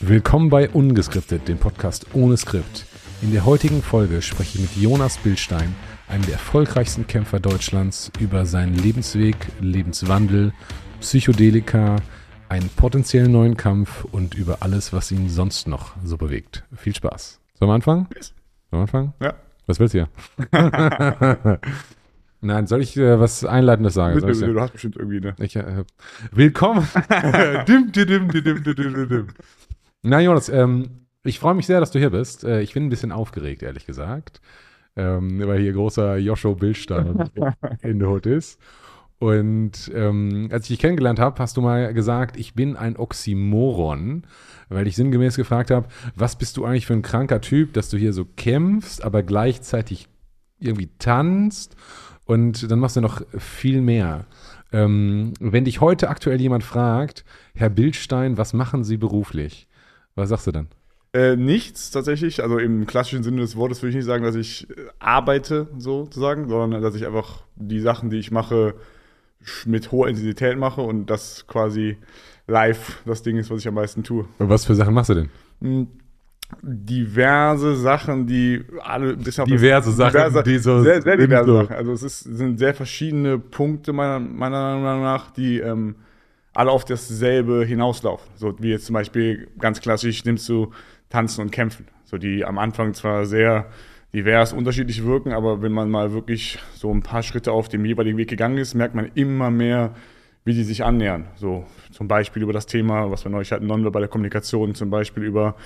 Willkommen bei Ungeskriptet, dem Podcast ohne Skript. In der heutigen Folge spreche ich mit Jonas Bildstein, einem der erfolgreichsten Kämpfer Deutschlands, über seinen Lebensweg, Lebenswandel, Psychedelika, einen potenziellen neuen Kampf und über alles, was ihn sonst noch so bewegt. Viel Spaß. Sollen wir anfangen? Sollen wir anfangen? Ja. Was willst du hier? Nein, soll ich äh, was Einleitendes sagen? Bitte, bitte, du hast bestimmt irgendwie eine. ich, äh, willkommen. dim, dim, dim, dim, dim, dim, dim, dim. Na, Jonas, ähm, ich freue mich sehr, dass du hier bist. Äh, ich bin ein bisschen aufgeregt, ehrlich gesagt. Ähm, weil hier großer Joscho Bildstein in der Hut ist. Und ähm, als ich dich kennengelernt habe, hast du mal gesagt, ich bin ein Oxymoron, weil ich sinngemäß gefragt habe, was bist du eigentlich für ein kranker Typ, dass du hier so kämpfst, aber gleichzeitig irgendwie tanzt und dann machst du noch viel mehr. Ähm, wenn dich heute aktuell jemand fragt, Herr Bildstein, was machen Sie beruflich? Was sagst du dann? Äh, nichts tatsächlich. Also im klassischen Sinne des Wortes würde ich nicht sagen, dass ich äh, arbeite sozusagen, sondern dass ich einfach die Sachen, die ich mache, mit hoher Intensität mache und das quasi live das Ding ist, was ich am meisten tue. Was für Sachen machst du denn? Hm, Diverse Sachen, die alle bisschen auf das- Diverse Sachen, die so sehr, sehr diverse so. Sachen. Also es ist, sind sehr verschiedene Punkte meiner, meiner Meinung nach, die ähm, alle auf dasselbe hinauslaufen. So wie jetzt zum Beispiel ganz klassisch nimmst du Tanzen und Kämpfen. So die am Anfang zwar sehr divers unterschiedlich wirken, aber wenn man mal wirklich so ein paar Schritte auf dem jeweiligen Weg gegangen ist, merkt man immer mehr, wie die sich annähern. So zum Beispiel über das Thema, was wir neulich hatten, nonverbale Kommunikation, zum Beispiel über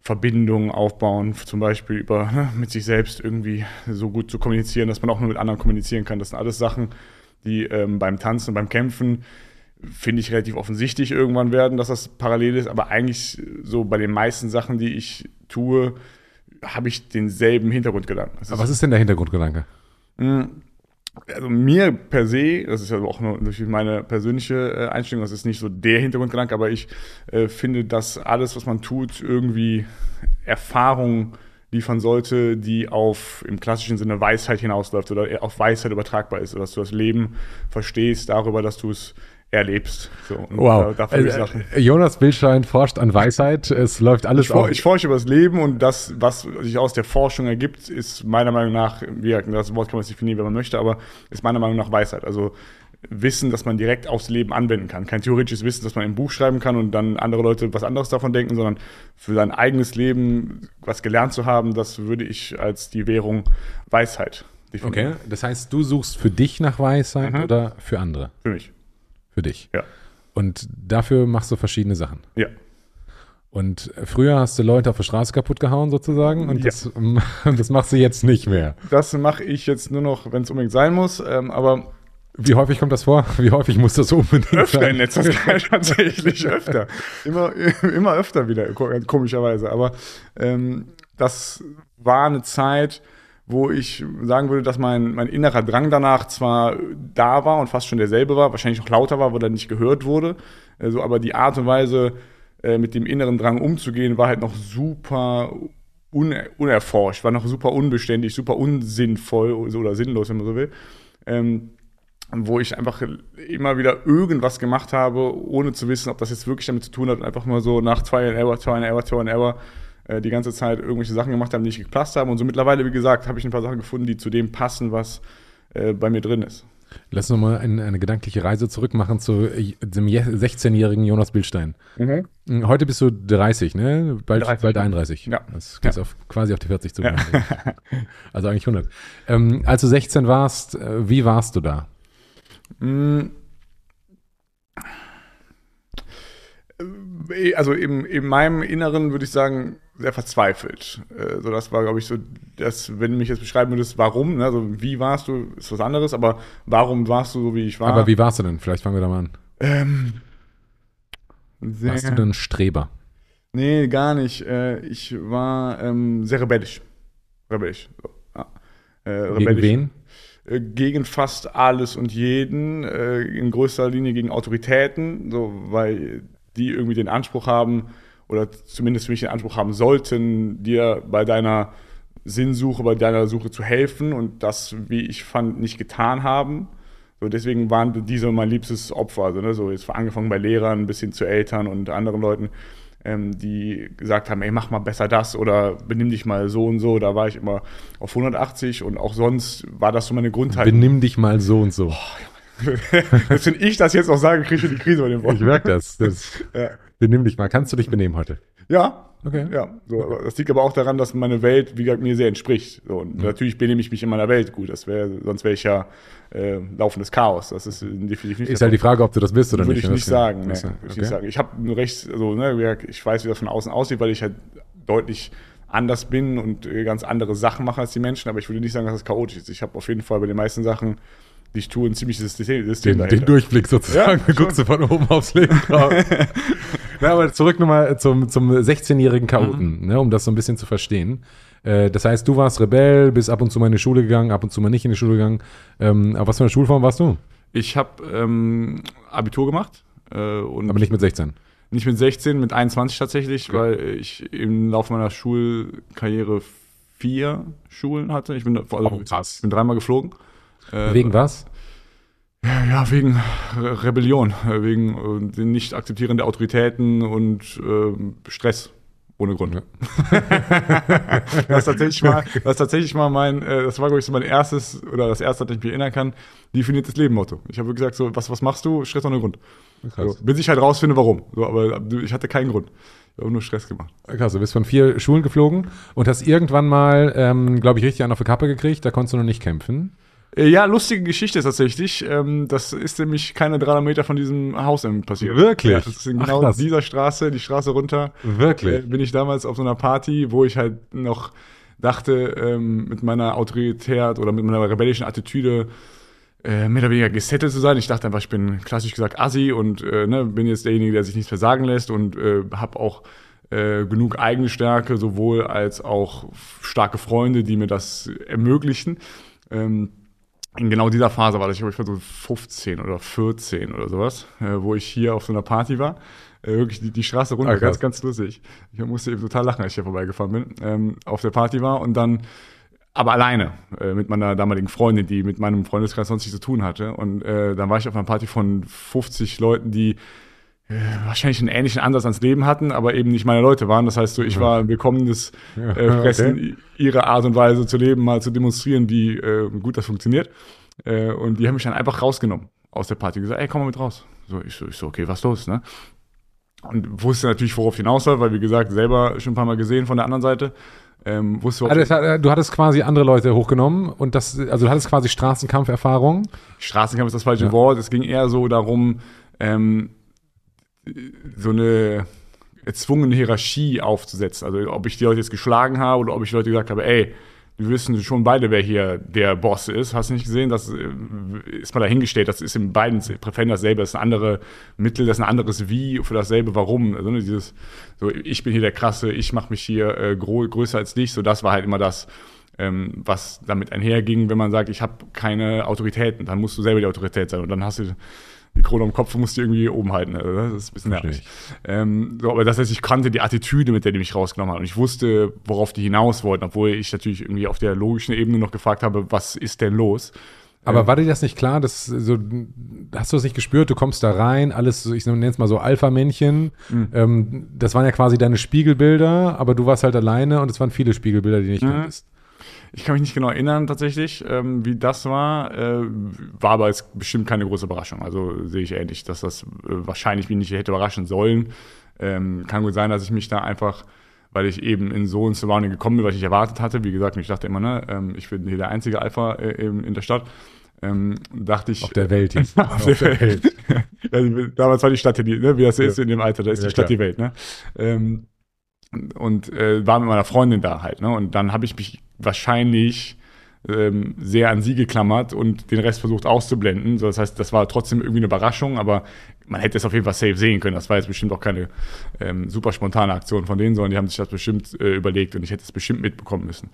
Verbindungen aufbauen, zum Beispiel über ne, mit sich selbst irgendwie so gut zu kommunizieren, dass man auch nur mit anderen kommunizieren kann. Das sind alles Sachen, die ähm, beim Tanzen beim Kämpfen finde ich relativ offensichtlich irgendwann werden, dass das parallel ist, aber eigentlich so bei den meisten Sachen, die ich tue, habe ich denselben Hintergrundgedanken. Aber was ist denn der Hintergrundgedanke? also mir per se, das ist ja auch nur durch meine persönliche äh, Einstellung, das ist nicht so der Hintergrundgedanke, aber ich äh, finde, dass alles, was man tut, irgendwie Erfahrung liefern sollte, die auf im klassischen Sinne Weisheit hinausläuft oder auf Weisheit übertragbar ist, oder dass du das Leben verstehst darüber, dass du es erlebst. So, und Wow. Äh, äh, Jonas Bildstein forscht an Weisheit. Es läuft alles Ich, auf. ich forsche über das Leben und das, was sich aus der Forschung ergibt, ist meiner Meinung nach, wie das Wort kann man definieren, wenn man möchte, aber ist meiner Meinung nach Weisheit. Also Wissen, das man direkt aufs Leben anwenden kann. Kein theoretisches Wissen, das man im Buch schreiben kann und dann andere Leute was anderes davon denken, sondern für sein eigenes Leben was gelernt zu haben, das würde ich als die Währung Weisheit Okay, definieren. das heißt, du suchst für dich nach Weisheit Mhm. oder für andere? Für mich. Für dich. Ja. Und dafür machst du verschiedene Sachen. Ja. Und früher hast du Leute auf der Straße kaputt gehauen sozusagen und Ja. das, das machst du jetzt nicht mehr. Das mache ich jetzt nur noch, wenn es unbedingt sein muss, ähm, aber Wie häufig kommt das vor? Wie häufig muss das unbedingt öfter sein? in letzter Zeit tatsächlich öfter. Immer, immer öfter wieder, ko- komischerweise. Aber ähm, das war eine Zeit, wo ich sagen würde, dass mein, mein innerer Drang danach zwar da war und fast schon derselbe war, wahrscheinlich auch lauter war, wo er nicht gehört wurde. Also, aber die Art und Weise, äh, mit dem inneren Drang umzugehen, war halt noch super un unerforscht, war noch super unbeständig, super unsinnvoll oder sinnlos, wenn man so will. Ähm, wo ich einfach immer wieder irgendwas gemacht habe, ohne zu wissen, ob das jetzt wirklich damit zu tun hat und einfach mal so nach Try and Error, Try and Error, Try and Error äh, die ganze Zeit irgendwelche Sachen gemacht haben, die nicht gepasst haben. Und so mittlerweile, wie gesagt, habe ich ein paar Sachen gefunden, die zu dem passen, was äh, bei mir drin ist. Lass uns mal eine, eine gedankliche Reise zurück machen zu äh, dem je- 16-jährigen Jonas Bildstein. Heute bist du 30, ne? Bald, 30, bald ja. 31. Ja. Das geht auf, quasi auf die 40 zu. Ja. Also eigentlich 100. Ähm, als du 16 warst, äh, wie warst du da? Mm. Äh, Also im, in meinem Inneren würde ich sagen, sehr verzweifelt. Äh, So, das war, glaube ich, so, das, wenn du mich jetzt beschreiben würdest, warum, ne? also wie warst du, ist was anderes, aber warum warst du so, wie ich war? Aber wie warst du denn? Vielleicht fangen wir da mal an. Ähm, Warst du denn Streber? Nee, gar nicht. Äh, Ich war ähm, sehr rebellisch. Rebellisch. So, ja. Äh, Gegen rebellisch. wen? Äh, Gegen fast alles und jeden, äh, in größter Linie gegen Autoritäten, so, weil die irgendwie den Anspruch haben, oder zumindest für mich den Anspruch haben sollten, dir bei deiner Sinnsuche, bei deiner Suche zu helfen und das, wie ich fand, nicht getan haben. So, deswegen waren diese mein liebstes Opfer. Also, ne, so jetzt angefangen bei Lehrern bis hin zu Eltern und anderen Leuten, ähm, die gesagt haben, ey, mach mal besser das oder benimm dich mal so und so. Da war ich immer auf 180 und auch sonst war das so meine Grundhaltung. Benimm dich mal so und so. Wenn ich das jetzt noch sage, kriege ich die Krise bei dem Wort. Ich merke das. das Ja. Benimm dich mal. Kannst du dich benehmen heute? Ja. Okay. Ja, so, aber das liegt aber auch daran, dass meine Welt, wie gesagt, mir sehr entspricht. So, und natürlich benehme ich mich in meiner Welt gut. Das wäre, sonst wäre ich ja äh, laufendes Chaos. Das ist definitiv nicht Ist halt die Frage, ob du das bist oder Würde nicht. ich ne? nicht Das- sagen. Nee, das- würde ich okay. nicht sagen. Ich habe nur recht, also, ne, ich weiß, wie das von außen aussieht, weil ich halt deutlich anders bin und äh, ganz andere Sachen mache als die Menschen, aber ich würde nicht sagen, dass es chaotisch ist. Ich habe auf jeden Fall bei den meisten Sachen, ich tue, ein ziemliches System, Den, dahinter. den Durchblick sozusagen. Ja, guckst du von oben aufs Leben drauf. Na, aber zurück nochmal zum, zum 16-jährigen Chaoten, Mhm. ne, um das so ein bisschen zu verstehen. Äh, Das heißt, du warst Rebell, bist ab und zu mal in die Schule gegangen, ab und zu mal nicht in die Schule gegangen. Ähm, aber was für eine Schulform warst du? Ich habe ähm, Abitur gemacht äh, Aber nicht mit 16. nicht mit 16, mit 21 tatsächlich, Okay. weil ich im Laufe meiner Schulkarriere vier Schulen hatte. Ich bin, also, Oh, ich bin dreimal geflogen. Äh, Wegen was? Ja, wegen Re Rebellion, äh, wegen äh, den nicht akzeptieren der Autoritäten und äh, Stress ohne Grund. Ja. das ist tatsächlich mal, das ist tatsächlich mal mein, äh, das war glaube ich so mein erstes oder das erste, an das ich mich erinnern kann, definiertes Lebenmotto. Ich habe gesagt so, was was machst du? Stress ohne Grund. So, bis ich halt rausfinde, warum. So, aber ich hatte keinen Grund. Ich habe nur Stress gemacht. Krass, du bist von vier Schulen geflogen und hast irgendwann mal, ähm, glaube ich, richtig einen auf die Kappe gekriegt. Da konntest du noch nicht kämpfen. Äh, Ja, lustige Geschichte tatsächlich. Ähm, das ist nämlich keine 300 Meter von diesem Haus passiert. Wirklich? Ja, das ist in Ach, genau krass. dieser Straße, die Straße runter. Wirklich? Äh, bin ich damals auf so einer Party, wo ich halt noch dachte, ähm, mit meiner Autorität oder mit meiner rebellischen Attitüde äh, mehr oder weniger gesettelt zu sein. Ich dachte einfach, ich bin klassisch gesagt Assi und ne, bin jetzt derjenige, der sich nichts versagen lässt und äh, habe auch äh, genug eigene Stärke, sowohl als auch starke Freunde, die mir das ermöglichen. Ähm, in genau dieser Phase war das, ich glaube, ich war so 15 oder 14 oder sowas, äh, wo ich hier auf so einer Party war. Äh, wirklich die, die Straße runter, Ah, krass. ganz, ganz lustig. Ich musste eben total lachen, als ich hier vorbeigefahren bin, ähm, auf der Party war und dann aber alleine äh, mit meiner damaligen Freundin, die mit meinem Freundeskreis sonst nichts zu tun hatte. Und äh, dann war ich auf einer Party von 50 Leuten, die wahrscheinlich einen ähnlichen Ansatz ans Leben hatten, aber eben nicht meine Leute waren. Das heißt, so, ich war ein willkommenes äh, Fressen, okay. ihre Art und Weise zu leben, mal zu demonstrieren, wie äh, gut das funktioniert. Äh, und die haben mich dann einfach rausgenommen aus der Party. Gesagt, ey, komm mal mit raus. So, ich so, ich so okay, was los, ne? Und wusste natürlich, worauf hinaus soll, weil, wie gesagt, selber schon ein paar Mal gesehen von der anderen Seite. Ähm, wusste, Also, hat- du hattest quasi andere Leute hochgenommen und das, also du hattest quasi Straßenkampferfahrung. Straßenkampf ist das falsche Ja. Wort. Es ging eher so darum, ähm, so eine erzwungene Hierarchie aufzusetzen. Also ob ich die Leute jetzt geschlagen habe oder ob ich Leute gesagt habe, ey, wir wissen schon beide, wer hier der Boss ist. Hast du nicht gesehen? Das äh, ist mal dahingestellt. Das ist in beiden Präferenz dasselbe. Das ist ein andere Mittel, das ist ein anderes Wie für dasselbe Warum. Also ne, dieses, so ich bin hier der Krasse, ich mache mich hier äh, größer als dich. So das war halt immer das, ähm, was damit einherging, wenn man sagt, ich habe keine Autoritäten, dann musst du selber die Autorität sein und dann hast du die Krone am Kopf musst die irgendwie oben halten. Also das ist ein bisschen nervig. Ähm, so, aber das heißt, ich kannte die Attitüde, mit der die mich rausgenommen haben und ich wusste, worauf die hinaus wollten, obwohl ich natürlich irgendwie auf der logischen Ebene noch gefragt habe, was ist denn los? Aber war dir das nicht klar, dass so, hast du das nicht gespürt, du kommst da rein, alles, ich nenne es mal so Alpha-Männchen, Mhm. ähm, das waren ja quasi deine Spiegelbilder, aber du warst halt alleine und es waren viele Spiegelbilder, die du nicht Mhm. kanntest. Ich kann mich nicht genau erinnern tatsächlich, ähm, wie das war. Äh, war aber jetzt bestimmt keine große Überraschung. Also sehe ich ähnlich, dass das äh, wahrscheinlich mich nicht hätte überraschen sollen. Ähm, kann gut sein, dass ich mich da einfach, weil ich eben in so ein Surrounding gekommen bin, was ich erwartet hatte. Wie gesagt, ich dachte immer, ne, ähm, ich bin hier der einzige Alpha äh, eben in der Stadt. Ähm, dachte ich. Auf der Welt. hier. Auf der Welt. ja, die, damals war die Stadt die, ne, wie das ist Ja. in dem Alter, da ist Ja, die Stadt klar. die Welt, ne? Ähm, und äh, war mit meiner Freundin da halt, ne? Und dann habe ich mich wahrscheinlich ähm, sehr an sie geklammert und den Rest versucht auszublenden. So, das heißt, das war trotzdem irgendwie eine Überraschung, aber man hätte es auf jeden Fall safe sehen können. Das war jetzt bestimmt auch keine ähm, super spontane Aktion von denen, sondern die haben sich das bestimmt äh, überlegt und ich hätte es bestimmt mitbekommen müssen.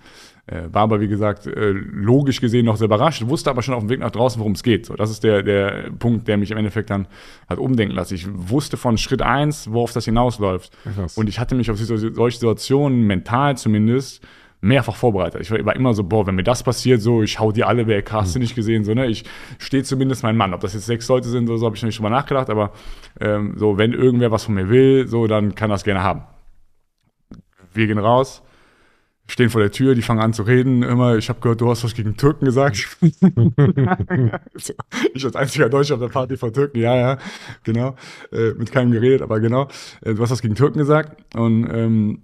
Äh, war aber, wie gesagt, äh, logisch gesehen noch sehr überrascht, wusste aber schon auf dem Weg nach draußen, worum es geht. So, das ist der, der Punkt, der mich im Endeffekt dann hat umdenken lassen. Ich wusste von Schritt eins, worauf das hinausläuft. Krass. Und ich hatte mich auf so- solche Situationen, mental zumindest, mehrfach vorbereitet. Ich war immer so, boah, wenn mir das passiert, so, ich hau die alle weg, hast du nicht gesehen, so, ne? Ich stehe zumindest mein Mann. Ob das jetzt sechs Leute sind oder so, habe ich noch nicht drüber nachgedacht, aber ähm, so, wenn irgendwer was von mir will, so, dann kann das gerne haben. Wir gehen raus, stehen vor der Tür, die fangen an zu reden. Immer, ich habe gehört, du hast was gegen Türken gesagt. ich als einziger Deutscher auf der Party von Türken, ja, ja, genau. Äh, mit keinem geredet, aber genau. Äh, du hast was gegen Türken gesagt. Und ähm,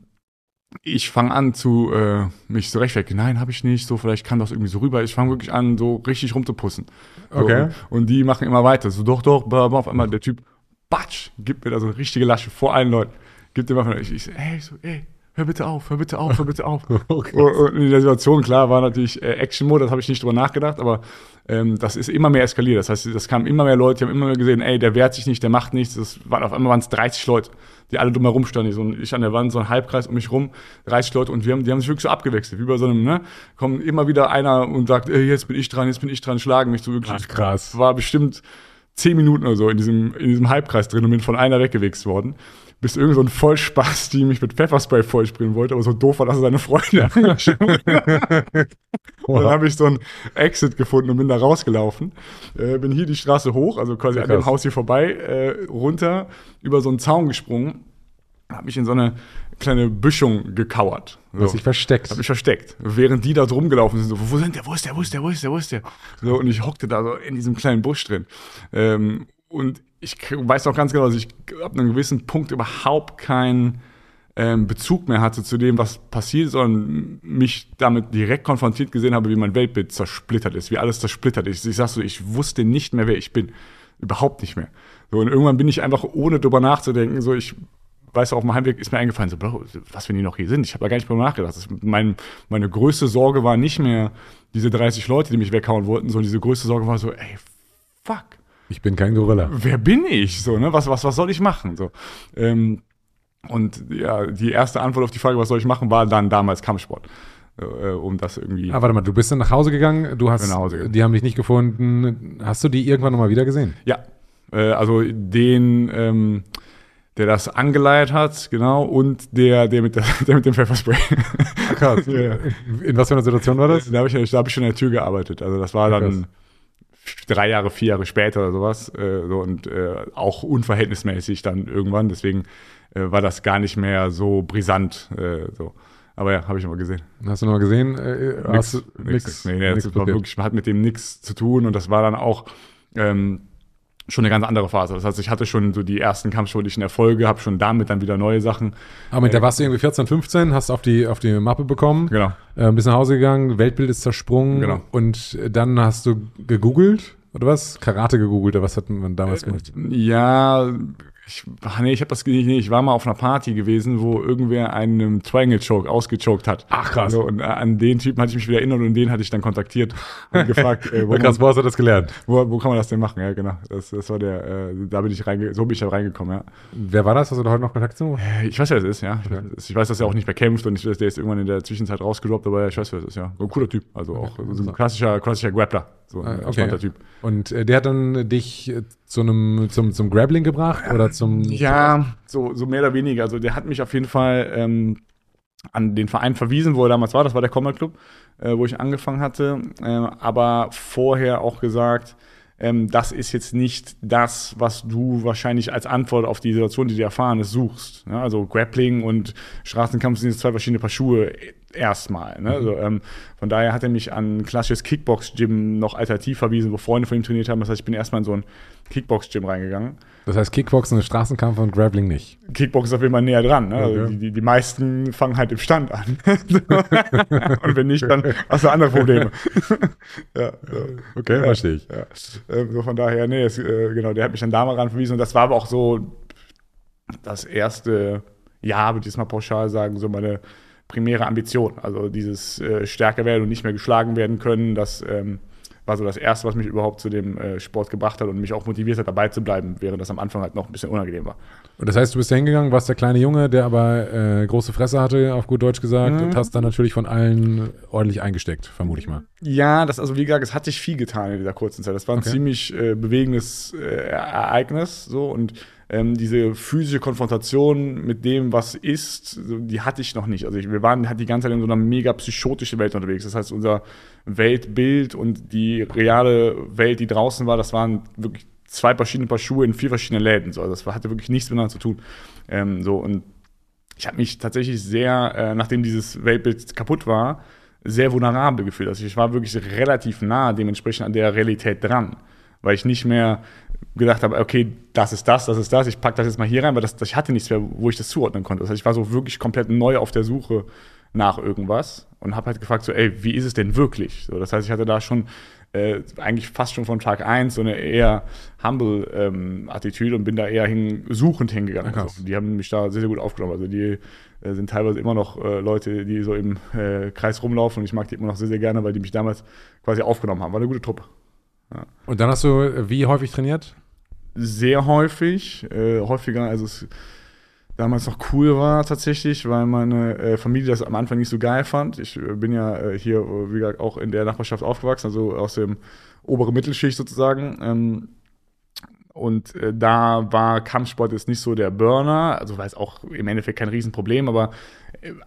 ich fange an zu äh, mich so rechtfertigen. Nein, habe ich nicht. So, vielleicht kann das irgendwie so rüber. Ich fange wirklich an, so richtig rumzupussen. So, Okay. Und, die machen immer weiter. So, doch, doch, bla, bla. auf einmal der Typ, batsch, gibt mir da so eine richtige Lasche vor allen Leuten. Gibt mir mal, ich, ich so, ey, so, ey, hör bitte auf, hör bitte auf, hör bitte auf. Okay. Und, und in der Situation, klar, war natürlich äh, Action-Mode, das habe ich nicht drüber nachgedacht, aber ähm, das ist immer mehr eskaliert. Das heißt, das kamen immer mehr Leute, die haben immer mehr gesehen, ey, der wehrt sich nicht, der macht nichts. Das waren, auf einmal waren es 30 Leute, die alle drumherum standen. So, ich an der Wand, so ein Halbkreis um mich rum, 30 Leute und wir haben, die haben sich wirklich so abgewechselt, wie bei so einem, ne? Kommt immer wieder einer und sagt, ey, jetzt bin ich dran, jetzt bin ich dran, schlagen mich so wirklich. Ach, krass. War bestimmt zehn Minuten oder so in diesem, in diesem Halbkreis drin und bin von einer weggewichst worden. Bis irgend so ein Vollspaß, die mich mit Pfefferspray vollsprühen wollte, aber so doof war, dass er seine Freunde und dann habe ich so einen Exit gefunden und bin da rausgelaufen. Äh, bin hier die Straße hoch, also quasi an dem. Haus hier vorbei, äh, runter, über so einen Zaun gesprungen, habe mich in so eine kleine Büschung gekauert. Du hast So. dich versteckt. Hab mich versteckt. Während die da drum gelaufen sind, so, wo sind der, wo ist der, wo ist der, wo ist der, wo ist der? So, und ich hockte da so in diesem kleinen Busch drin. Ähm, und ich weiß auch ganz genau, dass ich ab einem gewissen Punkt überhaupt keinen ähm, Bezug mehr hatte zu dem, was passiert, sondern mich damit direkt konfrontiert gesehen habe, wie mein Weltbild zersplittert ist, wie alles zersplittert ist. Ich sag so, ich wusste nicht mehr, wer ich bin. Überhaupt nicht mehr. So, und irgendwann bin ich einfach, ohne drüber nachzudenken, so, ich weißt du, auf dem Heimweg ist mir eingefallen, so, Bro, was, wenn die noch hier sind? Ich habe da gar nicht drüber nachgedacht. Das, mein, meine größte Sorge war nicht mehr diese 30 Leute, die mich weghauen wollten, sondern diese größte Sorge war so, ey, fuck, Ich bin kein Gorilla. wer bin ich? So, ne? was, was, was soll ich machen? So, ähm, und ja, die erste Antwort auf die Frage, was soll ich machen, war dann damals Kampfsport. Äh, um das irgendwie. Ah, warte mal, du bist dann nach Hause gegangen, du hast, Bin nach Hause gegangen. die haben dich nicht gefunden. Hast du die irgendwann nochmal wieder gesehen? Ja, äh, also den, ähm, der das angeleiert hat, genau, und der, der mit, der, der mit dem Pfefferspray. Krass. Ja. In was für einer Situation war das? Da habe ich, da hab ich schon in der Tür gearbeitet. Also das war dann drei Jahre, vier Jahre später oder sowas. Äh, so, und äh, auch unverhältnismäßig dann irgendwann. Deswegen äh, war das gar nicht mehr so brisant. Äh, so. Aber ja, habe ich immer gesehen. Hast du nochmal gesehen? Äh, hast du nix. Nee, nee, nix das war wirklich, hat mit dem nichts zu tun. Und das war dann auch ähm, schon eine ganz andere Phase. Das heißt, ich hatte schon so die ersten kampfsportlichen Erfolge, habe schon damit dann wieder neue Sachen. Aber mit der warst du irgendwie 14, 15, hast auf die, auf die Mappe bekommen, Genau. äh, bist nach Hause gegangen, Weltbild ist zersprungen Genau. und dann hast du gegoogelt, oder was? Karate gegoogelt, oder was hat man damals gemacht? Ja, ich, ach nee, ich habe das nee, ich war mal auf einer Party gewesen, wo irgendwer einen Triangle Choke ausgechoked hat. Ach, krass. Also, und äh, an den Typen hatte ich mich wieder erinnert und den hatte ich dann kontaktiert und gefragt, äh, wo, Krass, wo hast du das gelernt? wo, wo kann man das denn machen? Ja, genau. Das, das war der, äh, da bin ich reinge so bin ich da reingekommen, ja. Wer war das? Hast du da heute noch Kontakt zu? Äh, Ich weiß, wer das ist, ja. Ich weiß, ich weiß, dass er auch nicht mehr kämpft und ich weiß, der ist irgendwann in der Zwischenzeit rausgedroppt, aber ich weiß, wer das ist, ja. So ein cooler Typ. Also auch so ein klassischer, klassischer Grappler. So ein Ah, okay. Typ. Und äh, der hat dann dich äh, zu einem, zum, zum Grappling gebracht oder zum. Ja, so, so mehr oder weniger. Also der hat mich auf jeden Fall ähm, an den Verein verwiesen, wo er damals war. Das war der Combat Club, äh, wo ich angefangen hatte. Ähm, aber vorher auch gesagt, ähm, das ist jetzt nicht das, was du wahrscheinlich als Antwort auf die Situation, die du erfahren ist, suchst. Ja, also Grappling und Straßenkampf sind jetzt zwei verschiedene Paar Schuhe erstmal. Ne? Also, ähm, von daher hat er mich an ein klassisches Kickbox-Gym noch alternativ verwiesen, wo Freunde von ihm trainiert haben. Das heißt, ich bin erstmal in so ein Kickbox-Gym reingegangen. Das heißt, Kickboxen, Straßenkampf und Grappling nicht. Kickbox ist auf jeden Fall näher dran. Ne? Also Okay. die, die, die meisten fangen halt im Stand an. Und wenn nicht, dann hast du andere Probleme. ja, so. Okay, Ja. verstehe ich. Ja. Ähm, so von daher, nee, es, äh, genau, der hat mich dann da mal ran verwiesen. Und das war aber auch so das erste Jahr, würde ich jetzt mal pauschal sagen, so meine primäre Ambition. Also dieses äh, stärker werden und nicht mehr geschlagen werden können, das ähm, war so das Erste, was mich überhaupt zu dem äh, Sport gebracht hat und mich auch motiviert hat, dabei zu bleiben, während das am Anfang halt noch ein bisschen unangenehm war. Und das heißt, du bist da hingegangen, warst der kleine Junge, der aber äh, große Fresse hatte, auf gut Deutsch gesagt, Mhm. und hast dann natürlich von allen ordentlich eingesteckt, vermute ich mal. Ja, das, also wie gesagt, es hat sich viel getan in dieser kurzen Zeit. Das war ein Okay. ziemlich äh, bewegendes äh, Ereignis, so und ähm, diese physische Konfrontation mit dem, was ist, die hatte ich noch nicht. Also ich, wir waren halt die ganze Zeit in so einer mega psychotischen Welt unterwegs. Das heißt, unser Weltbild und die reale Welt, die draußen war, das waren wirklich zwei verschiedene Paar Schuhe in vier verschiedenen Läden. So. Also das hatte wirklich nichts miteinander zu tun. Ähm, so und ich habe mich tatsächlich sehr, äh, nachdem dieses Weltbild kaputt war, sehr vulnerabel gefühlt. Also ich war wirklich relativ nah dementsprechend an der Realität dran, weil ich nicht mehr gedacht habe, okay, das ist das, das ist das, ich packe das jetzt mal hier rein, weil das, das, ich hatte nichts mehr, wo ich das zuordnen konnte. Das heißt, ich war so wirklich komplett neu auf der Suche nach irgendwas und habe halt gefragt, so, ey, wie ist es denn wirklich? So, das heißt, ich hatte da schon äh, eigentlich fast schon von Tag 1 so eine eher humble ähm, Attitüde und bin da eher hin, suchend hingegangen. Ja, also, die haben mich da sehr, sehr gut aufgenommen. Also die äh, sind teilweise immer noch äh, Leute, die so im äh, Kreis rumlaufen und ich mag die immer noch sehr, sehr gerne, weil die mich damals quasi aufgenommen haben. War eine gute Truppe. Und dann hast du äh, wie häufig trainiert? Sehr häufig, äh, häufiger, als es damals noch cool war tatsächlich, weil meine äh, Familie das am Anfang nicht so geil fand. Ich äh, bin ja äh, hier, äh, wie gesagt, auch in der Nachbarschaft aufgewachsen, also aus dem oberen Mittelschicht sozusagen. Ähm, und da war Kampfsport jetzt nicht so der Burner, also war es auch im Endeffekt kein Riesenproblem, aber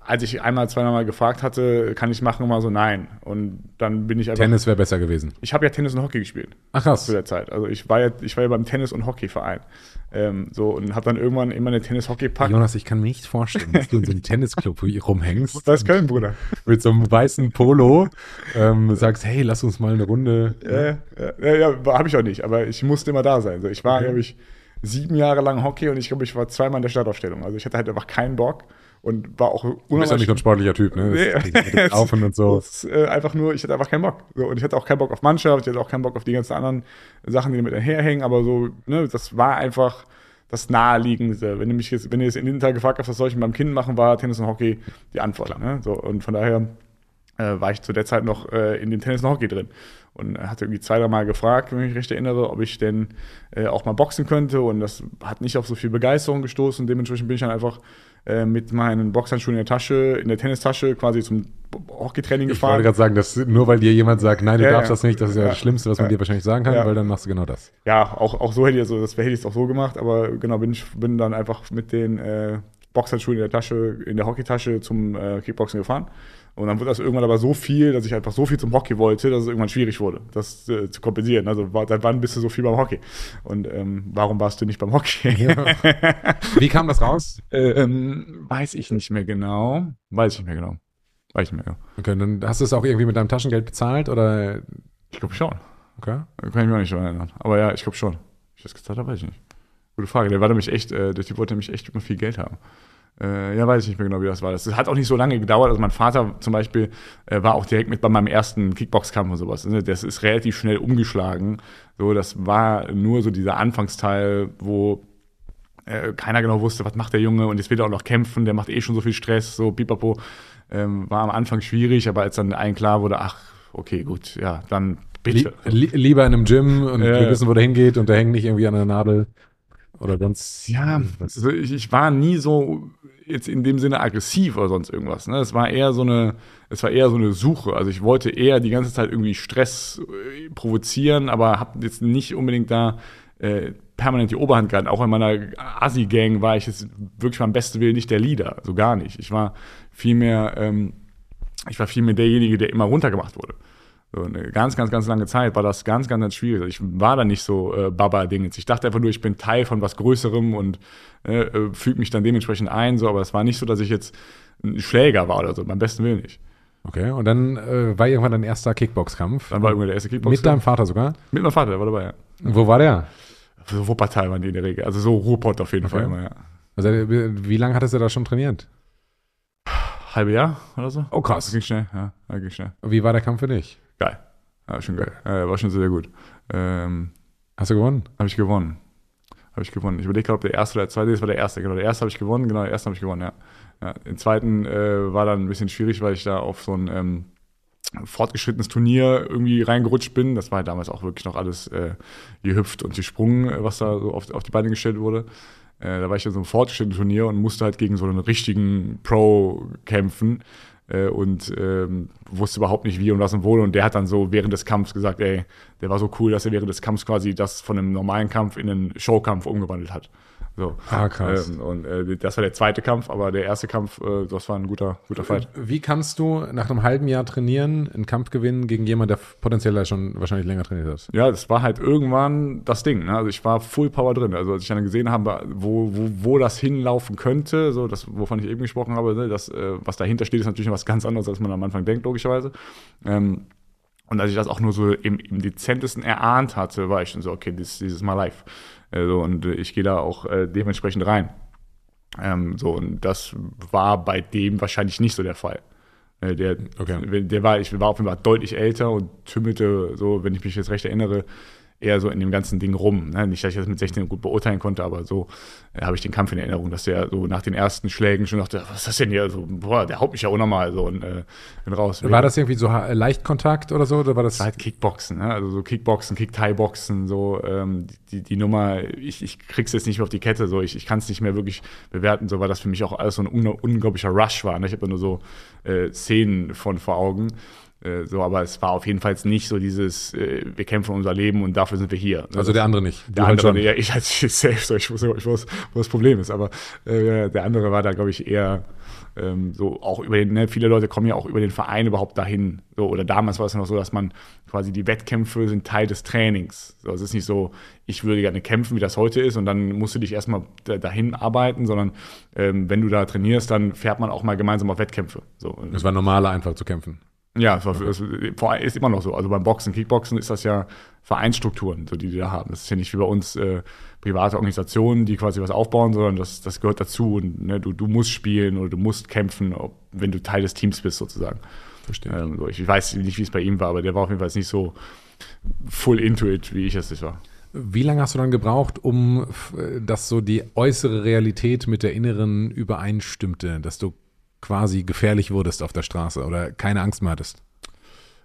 als ich einmal, zweimal gefragt hatte, kann ich machen, immer so nein. Und dann bin ich einfach. Tennis wäre besser gewesen. Ich habe ja Tennis und Hockey gespielt Ach krass. zu der Zeit. Also ich war ja, ich war ja beim Tennis- und Hockeyverein. Ähm, so und habe dann irgendwann immer eine Tennis-Hockey-Pack. Jonas, ich kann mir nicht vorstellen, dass du in so einem Tennisclub rumhängst. Das ist Köln, Bruder. mit so einem weißen Polo ähm, sagst, hey, lass uns mal eine Runde. Ja, ja, ja, ja habe ich auch nicht, aber ich musste immer da sein. So, ich war, Okay. glaube ich, sieben Jahre lang Hockey und ich glaube, ich war zweimal in der Startaufstellung. Also ich hatte halt einfach keinen Bock und war auch Du bist ja nicht so ein sportlicher Typ, ne? Nee. Das- Laufen und so. Das ist, äh, einfach nur, ich hatte einfach keinen Bock. So, und ich hatte auch keinen Bock auf Mannschaft, ich hatte auch keinen Bock auf die ganzen anderen Sachen, die damit einherhängen, aber so, ne, das war einfach das Naheliegendste. Wenn du mich jetzt, wenn ihr jetzt in den Tag gefragt habt, was soll ich mit meinem Kind machen, war Tennis und Hockey die Antwort. Ne? So, und von daher äh, war ich zu der Zeit noch äh, in dem Tennis und Hockey drin. Und hatte irgendwie zwei, drei Mal gefragt, wenn ich mich recht erinnere, ob ich denn äh, auch mal boxen könnte. Und das hat nicht auf so viel Begeisterung gestoßen. Dementsprechend bin ich dann einfach äh, mit meinen Boxhandschuhen in der Tasche, in der Tennistasche quasi zum Hockeytraining Ich wollte gefahren. gerade sagen, dass nur weil dir jemand sagt, nein, du Ja, darfst ja. das nicht, das ist ja, Ja. das Schlimmste, was man dir wahrscheinlich sagen kann, weil dann machst du genau das. ja, auch, auch so hätte ich, also das hätte ich es auch so gemacht, aber genau, bin ich bin dann einfach mit den äh, Boxhandschuhen in der Tasche, in der Hockeytasche zum äh, Kickboxen gefahren. Und dann wurde das irgendwann aber so viel, dass ich einfach so viel zum Hockey wollte, dass es irgendwann schwierig wurde, das äh, zu kompensieren. Also seit wann bist du so viel beim Hockey? Und ähm, warum warst du nicht beim Hockey? Wie kam das raus? ähm, weiß ich nicht mehr genau. Weiß ich nicht mehr genau. Weiß ich nicht mehr genau. Okay, dann hast du es auch irgendwie mit deinem Taschengeld bezahlt oder? Ich glaube schon. Okay. Kann ich mich auch nicht daran erinnern. Aber ja, ich glaube schon. Ich das gezahlt habe, weiß ich nicht. Gute Frage. Der war nämlich echt, äh, der Typ wollte nämlich echt immer viel Geld haben. Äh, ja, weiß ich nicht mehr genau, wie das war. Das hat auch nicht so lange gedauert. Also mein Vater zum Beispiel äh, war auch direkt mit bei meinem ersten Kickbox-Kampf und sowas. ne? Das ist relativ schnell umgeschlagen. So, das war nur so dieser Anfangsteil, wo äh, keiner genau wusste, was macht der Junge und jetzt will er auch noch kämpfen, der macht eh schon so viel Stress, so pipapo. Ähm, war am Anfang schwierig, aber als dann allen klar wurde, ach, okay, gut, ja, dann Lie bitte. li lieber in einem Gym und wir wissen, wo der hingeht und der hängt nicht irgendwie an der Nadel oder sonst. Ja, also ich, ich war nie so jetzt in dem Sinne aggressiv oder sonst irgendwas. Ne? Es war eher so eine, es war eher so eine Suche. Also ich wollte eher die ganze Zeit irgendwie Stress äh, provozieren, aber habe jetzt nicht unbedingt da äh, permanent die Oberhand gehabt. Auch in meiner Assi-Gang war ich jetzt wirklich beim besten Willen nicht der Leader, so gar nicht. Ich war vielmehr, ähm, ich war vielmehr derjenige, der immer runtergemacht wurde. So eine ganz, ganz, ganz lange Zeit war das ganz, ganz, ganz schwierig. Ich war da nicht so äh, Baba-Dingens. Ich dachte einfach nur, ich bin Teil von was Größerem und äh, äh, füge mich dann dementsprechend ein. So, aber es war nicht so, dass ich jetzt ein Schläger war oder so. Beim besten Willen nicht. Okay, und dann äh, war irgendwann dein erster Kickboxkampf. Dann war irgendwann der erste Kickbox. Mit deinem Vater sogar. Mit meinem Vater, der war dabei, ja. Wo war der? So Wuppertal waren die in der Regel. Also so Ruhrpott auf jeden Okay. Fall immer, ja. Also, wie lange hattest du da schon trainiert? Halbe Jahr oder so. Oh, krass. Das ging schnell, ja. Das ging schnell. Wie war der Kampf für dich? Geil. Ja, schon geil. Äh, war schon sehr, gut. Ähm, Hast du gewonnen? Habe ich gewonnen. Habe ich gewonnen. Ich überlege gerade, ob der erste oder der zweite, das war der erste, genau. Der erste habe ich gewonnen, genau, der erste habe ich gewonnen, ja. ja. Den zweiten äh, war dann ein bisschen schwierig, weil ich da auf so ein ähm, fortgeschrittenes Turnier irgendwie reingerutscht bin. Das war halt damals auch wirklich noch alles äh, gehüpft und gesprungen, was da so auf, auf die Beine gestellt wurde. Äh, da war ich in so einem fortgeschrittenen Turnier und musste halt gegen so einen richtigen Pro kämpfen äh, und ähm, wusste überhaupt nicht wie und was und wo. Und der hat dann so während des Kampfs gesagt, ey, der war so cool, dass er während des Kampfs quasi das von einem normalen Kampf in einen Showkampf umgewandelt hat. So. Ah, krass. Ähm, und äh, das war der zweite Kampf, aber der erste Kampf, äh, das war ein guter, guter Fight. Wie kannst du nach einem halben Jahr trainieren, einen Kampf gewinnen gegen jemanden, der potenziell schon wahrscheinlich länger trainiert hat? Ja, das war halt irgendwann das Ding. Ne? Also ich war Full Power drin. Also als ich dann gesehen habe, wo, wo, wo das hinlaufen könnte, so das, wovon ich eben gesprochen habe, ne? das, äh, was dahinter steht, ist natürlich was ganz anderes, als man am Anfang denkt, logischerweise. Ähm, und als ich das auch nur so im, im dezentesten erahnt hatte, war ich schon so, okay, this, this is my life. Also, und ich gehe da auch äh, dementsprechend rein. Ähm, so, und das war bei dem wahrscheinlich nicht so der Fall. Äh, der, Okay. der war, ich war auf jeden Fall deutlich älter und tümmelte so, wenn ich mich jetzt recht erinnere, eher so in dem ganzen Ding rum. Ne? Nicht, dass ich das mit 16 gut beurteilen konnte, aber so äh, habe ich den Kampf in Erinnerung, dass der so nach den ersten Schlägen schon dachte, was ist das denn hier? So, boah, der haut mich ja unnormal so und äh, bin raus. War das irgendwie so Leichtkontakt oder so? Oder war das war halt Kickboxen, ne? also so Kickboxen, Kick-Thai-Boxen, so ähm, die, die Nummer, ich, ich krieg's jetzt nicht mehr auf die Kette, so ich, ich kann es nicht mehr wirklich bewerten, so weil das für mich auch alles so ein un unglaublicher Rush war. Ne? Ich habe nur so äh, Szenen von vor Augen. Äh, so, aber es war auf jeden Fall nicht so dieses, äh, wir kämpfen unser Leben und dafür sind wir hier. Also der andere nicht? Der halt andere, schon. ja, ich als safe, so, ich wusste, ich wusste, wo das Problem ist, aber äh, der andere war da, glaube ich, eher ähm, so auch über den, ne, viele Leute kommen ja auch über den Verein überhaupt dahin. So, oder damals war es noch so, dass man quasi die Wettkämpfe sind Teil des Trainings. So, es ist nicht so, ich würde gerne kämpfen, wie das heute ist, und dann musst du dich erstmal da, dahin arbeiten, sondern ähm, wenn du da trainierst, dann fährt man auch mal gemeinsam auf Wettkämpfe. So, Es war normaler, einfach zu kämpfen. Ja, es war, vor- ist immer noch so. Also beim Boxen, Kickboxen ist das ja Vereinsstrukturen, so die die da haben. Das ist ja nicht wie bei uns äh, private Organisationen, die quasi was aufbauen, sondern das, das gehört dazu. Und ne, du, du musst spielen oder du musst kämpfen, ob, wenn du Teil des Teams bist, sozusagen. Verstehe. Ähm, so, ich weiß nicht, wie es bei ihm war, aber der war auf jeden Fall nicht so full into it, wie ich es nicht war. Wie lange hast du dann gebraucht, um, f- dass so die äußere Realität mit der inneren übereinstimmte, dass du quasi gefährlich wurdest auf der Straße oder keine Angst mehr hattest?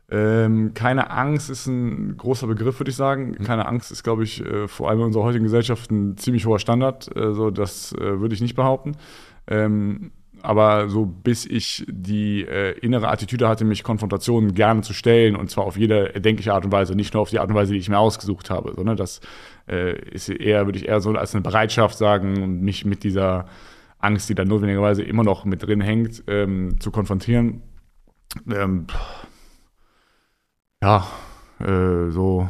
Ähm, keine Angst ist ein großer Begriff, würde ich sagen. Keine Angst ist, glaube ich, äh, vor allem in unserer heutigen Gesellschaft ein ziemlich hoher Standard. Äh, so, das äh, würde ich nicht behaupten. Ähm, aber so bis ich die äh, innere Attitüde hatte, mich Konfrontationen gerne zu stellen und zwar auf jede erdenkliche Art und Weise, nicht nur auf die Art und Weise, die ich mir ausgesucht habe, sondern das äh, ist eher, würde ich eher so als eine Bereitschaft sagen und mich mit dieser Angst, die da notwendigerweise immer noch mit drin hängt, ähm, zu konfrontieren. Ähm, ja, äh, so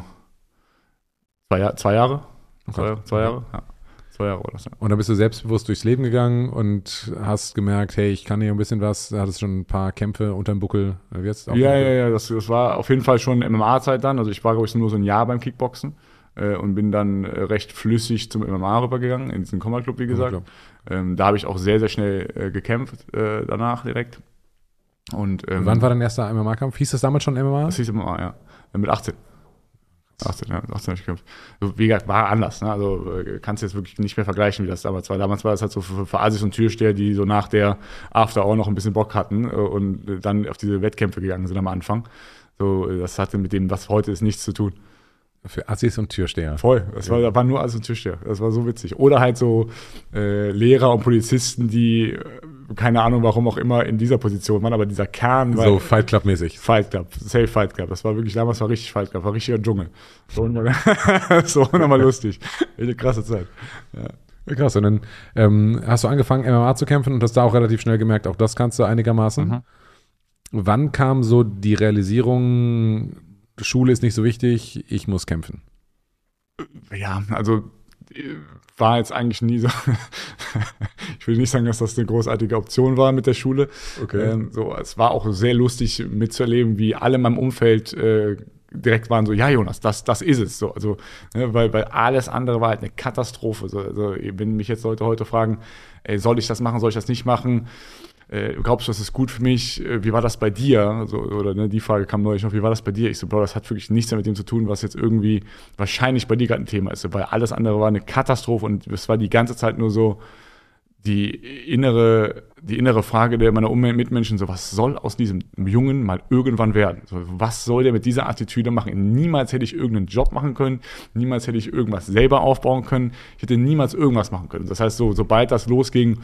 zwei, zwei Jahre. Zwei, zwei Jahre, ja. Zwei Jahre war das, ja. Und dann bist du selbstbewusst durchs Leben gegangen und hast gemerkt, hey, ich kann hier ein bisschen was, da hattest schon ein paar Kämpfe unterm Buckel. Jetzt auch Ja, ja, ja, das, das war auf jeden Fall schon MMA-Zeit dann. Also ich war, glaube ich, nur so ein Jahr beim Kickboxen äh, und bin dann äh, recht flüssig zum MMA rübergegangen, in diesen Combat Club, wie gesagt. Club. Ähm, da habe ich auch sehr, sehr schnell äh, gekämpft äh, danach direkt. Und ähm, Wann war dein erster MMA-Kampf? Hieß das damals schon MMA? Das hieß MMA, ja. Äh, Mit 18. 18, ja, mit 18 habe ich gekämpft. Wie gesagt, war anders. Ne? Also äh, kannst du jetzt wirklich nicht mehr vergleichen, wie das damals war. Damals war das halt so für, für Asis und Türsteher, die so nach der After auch noch ein bisschen Bock hatten äh, und dann auf diese Wettkämpfe gegangen sind am Anfang. So, das hatte mit dem, was heute ist, nichts zu tun. Für Assis und Türsteher. Voll. Das war, da war nur alles ein Türsteher. Das war so witzig. Oder halt so äh, Lehrer und Polizisten, die, äh, keine Ahnung warum auch immer, in dieser Position waren, aber dieser Kern war. So Fight Club-mäßig. Fight Club, Safe Fight Club. Das war wirklich, damals war richtig Fight Club, war richtiger Dschungel. So, so nochmal lustig. Eine krasse Zeit. Ja, Krass. Und dann ähm, hast du angefangen, MMA zu kämpfen und hast da auch relativ schnell gemerkt, auch das kannst du einigermaßen. Mhm. Wann kam so die Realisierung, Schule ist nicht so wichtig, ich muss kämpfen? Ja, also äh, war jetzt eigentlich nie so. ich will nicht sagen, dass das eine großartige Option war mit der Schule. Ähm, so, es war auch sehr lustig mitzuerleben, wie alle in meinem Umfeld äh, direkt waren so, ja Jonas, das, das ist es. So, also, ne, weil, weil alles andere war halt eine Katastrophe. So, also, wenn mich jetzt Leute heute fragen, ey, soll ich das machen, soll ich das nicht machen? Äh, glaubst du, das ist gut für mich? Äh, Wie war das bei dir? So, oder ne, die Frage kam neulich noch, wie war das bei dir? Ich so, Bro, das hat wirklich nichts mit dem zu tun, was jetzt irgendwie wahrscheinlich bei dir gerade ein Thema ist, weil alles andere war eine Katastrophe und es war die ganze Zeit nur so die innere, die innere Frage der meiner Mitmenschen, so was soll aus diesem Jungen mal irgendwann werden? So, was soll der mit dieser Attitüde machen? Niemals hätte ich irgendeinen Job machen können, niemals hätte ich irgendwas selber aufbauen können, ich hätte niemals irgendwas machen können. Das heißt, so, sobald das losging,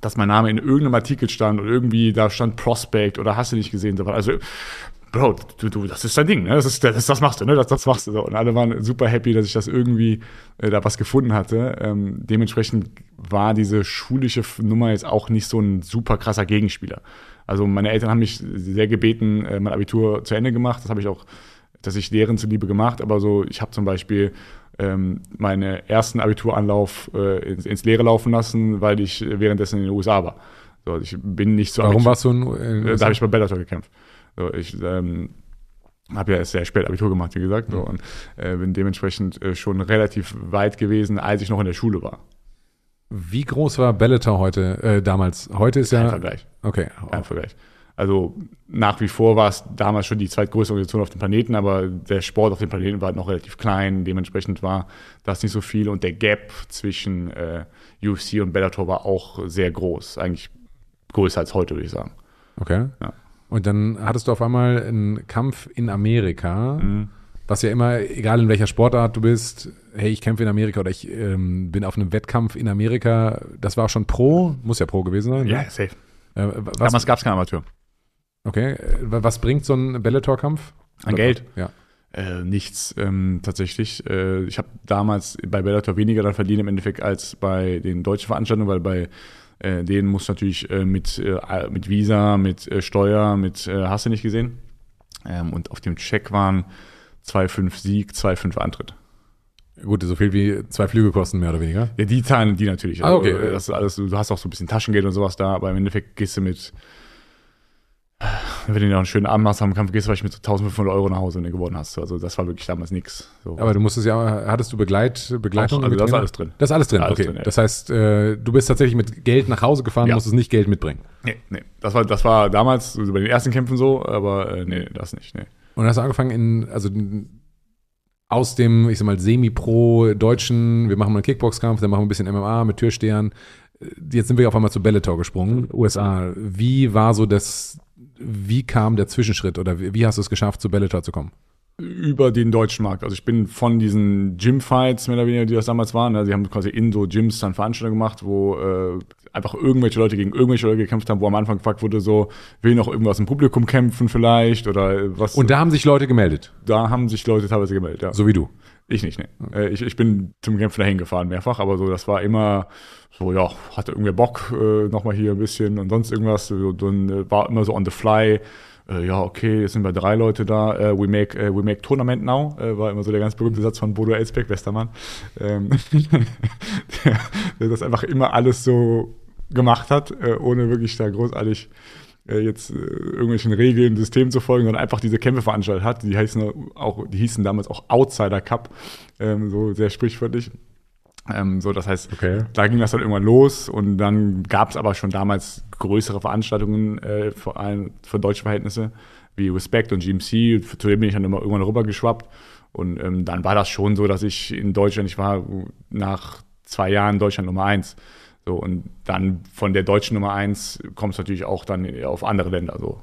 dass mein Name in irgendeinem Artikel stand oder irgendwie da stand Prospect oder hast du nicht gesehen, also Bro, du, du, das ist dein Ding, ne? Das, ist, das, das machst du, ne? Das, das machst du so. Und alle waren super happy, dass ich das irgendwie äh, da was gefunden hatte. Ähm, dementsprechend war diese schulische Nummer jetzt auch nicht so ein super krasser Gegenspieler. Also meine Eltern haben mich sehr gebeten, äh, mein Abitur zu Ende gemacht. Das habe ich auch, dass ich deren zuliebe gemacht. Aber so, ich habe zum Beispiel ähm, meinen ersten Abituranlauf äh, ins, ins Leere laufen lassen, weil ich währenddessen in den USA war. So, ich bin nicht so. Warum warst du in, in äh, Da habe ich bei Bellator gekämpft. So, ich ähm, habe ja erst sehr spät Abitur gemacht, wie gesagt, so, und äh, bin dementsprechend äh, schon relativ weit gewesen, als ich noch in der Schule war. Wie groß war Bellator heute, äh, damals? Heute ist ja. Kein Vergleich. Okay. Kein Vergleich. Also nach wie vor war es damals schon die zweitgrößte Organisation auf dem Planeten, aber der Sport auf dem Planeten war halt noch relativ klein. Dementsprechend war das nicht so viel und der Gap zwischen äh, UFC und Bellator war auch sehr groß. Eigentlich größer als heute, würde ich sagen. Okay. Ja. Und dann hattest du auf einmal einen Kampf in Amerika, mhm. was ja immer, egal in welcher Sportart du bist, hey, ich kämpfe in Amerika oder ich ähm, bin auf einem Wettkampf in Amerika, das war schon Pro, muss ja Pro gewesen sein. Ne? Ja, safe. Äh, Damals gab es keinen Amateur. Okay, äh, was bringt so ein Bellator-Kampf? An Geld? Ja. Äh, nichts ähm, tatsächlich. Äh, ich habe damals bei Bellator weniger dann verdient im Endeffekt als bei den deutschen Veranstaltungen, weil bei äh, den muss natürlich äh, mit, äh, mit Visa, mit Steuer, mit hast du nicht gesehen. Ähm, und auf dem Check waren 2,5 Sieg, 2,5 Antritt. Gut, so viel wie zwei Flüge kosten, mehr oder weniger. Ja, die zahlen die natürlich. Ah, okay. Also, das ist alles, du hast auch so ein bisschen Taschengeld und sowas da, aber im Endeffekt gehst du mit wenn du noch einen schönen Abend machst am Kampf, gehst du vielleicht mit so 1500 Euro nach Hause, wenn du gewonnen hast. Also das war wirklich damals nichts. So. Aber du musstest ja, hattest du Begleit, Begleitung? also das ist alles drin. Das ist alles drin, alles okay. Drin. Das heißt, äh, du bist tatsächlich mit Geld nach Hause gefahren, ja. musstest nicht Geld mitbringen. Nee, nee. Das war, das war damals also bei den ersten Kämpfen so, aber äh, nee, das nicht, nee. Und hast du angefangen in, also aus dem, ich sag mal, semi-pro deutschen, wir machen mal einen Kickboxkampf, dann machen wir ein bisschen MMA mit Türstehern. Jetzt sind wir auf einmal zu Bellator gesprungen, USA. Wie war so das, wie kam der Zwischenschritt oder wie hast du es geschafft, zu Bellator zu kommen? Über den deutschen Markt. Also ich bin von diesen Gym-Fights, mehr oder weniger, die das damals waren, also sie haben quasi in so Gyms dann Veranstaltungen gemacht, wo äh, einfach irgendwelche Leute gegen irgendwelche Leute gekämpft haben, wo am Anfang gefragt wurde, so, will noch irgendwas im Publikum kämpfen vielleicht oder was. Und da haben sich Leute gemeldet? Da haben sich Leute teilweise gemeldet, ja. So wie du? Ich nicht, ne. Äh, ich, ich bin zum Kämpfen dahin gefahren mehrfach, aber so, das war immer so, ja, hatte irgendwer Bock, äh, nochmal hier ein bisschen und sonst irgendwas. So, dann äh, war immer so on the fly. Äh, ja, okay, jetzt sind wir drei Leute da. Uh, we make we make Tournament now, äh, war immer so der ganz berühmte Satz von Bodo Elsbeck, Westermann. Ähm, der, der das einfach immer alles so gemacht hat, äh, ohne wirklich da großartig äh, jetzt äh, irgendwelchen Regeln, Systemen zu folgen, sondern einfach diese Kämpfe veranstaltet hat. Die heißen auch, die hießen damals auch Outsider Cup, ähm, so sehr sprichwörtlich. Ähm, so, das heißt, okay. da ging das dann irgendwann los und dann gab es aber schon damals größere Veranstaltungen, äh, vor allem für deutsche Verhältnisse, wie Respect und GMC. Zu dem bin ich dann immer irgendwann rübergeschwappt. Und ähm, dann war das schon so, dass ich in Deutschland, ich war nach zwei Jahren Deutschland Nummer eins. So, und dann von der deutschen Nummer eins kommt es natürlich auch dann auf andere Länder. So.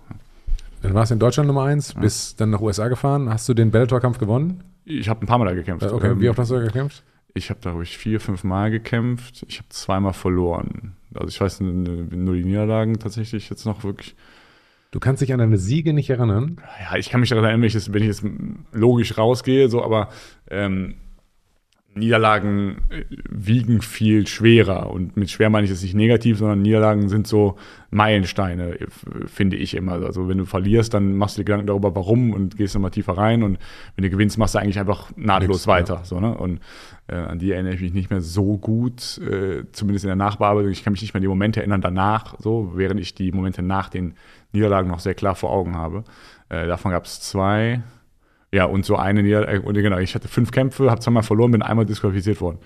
Dann warst du in Deutschland Nummer eins, ja. bist dann nach USA gefahren. Hast du den Bellator-Kampf gewonnen? Ich habe ein paar Mal da gekämpft. Okay, wie oft hast du da gekämpft? Ich habe da, glaube ich, vier, fünf Mal gekämpft. Ich habe zweimal verloren. Also ich weiß nur die Niederlagen tatsächlich jetzt noch wirklich. Du kannst dich an deine Siege nicht erinnern? Ja, ich kann mich daran erinnern, wenn ich jetzt, wenn ich jetzt logisch rausgehe, so, aber ähm, Niederlagen äh, wiegen viel schwerer. Und mit schwer meine ich es nicht negativ, sondern Niederlagen sind so Meilensteine, finde ich immer. Also wenn du verlierst, dann machst du dir Gedanken darüber, warum und gehst nochmal tiefer rein. Und wenn du gewinnst, machst du eigentlich einfach nahtlos Nix, weiter. Ja. So, ne? Und äh, an die erinnere ich mich nicht mehr so gut, äh, zumindest in der Nachbearbeitung. Ich kann mich nicht mehr an die Momente erinnern danach, so, während ich die Momente nach den Niederlagen noch sehr klar vor Augen habe. Äh, davon gab es zwei, ja, und so eine Niederlage, und genau, ich hatte fünf Kämpfe, habe zweimal verloren, bin einmal disqualifiziert worden.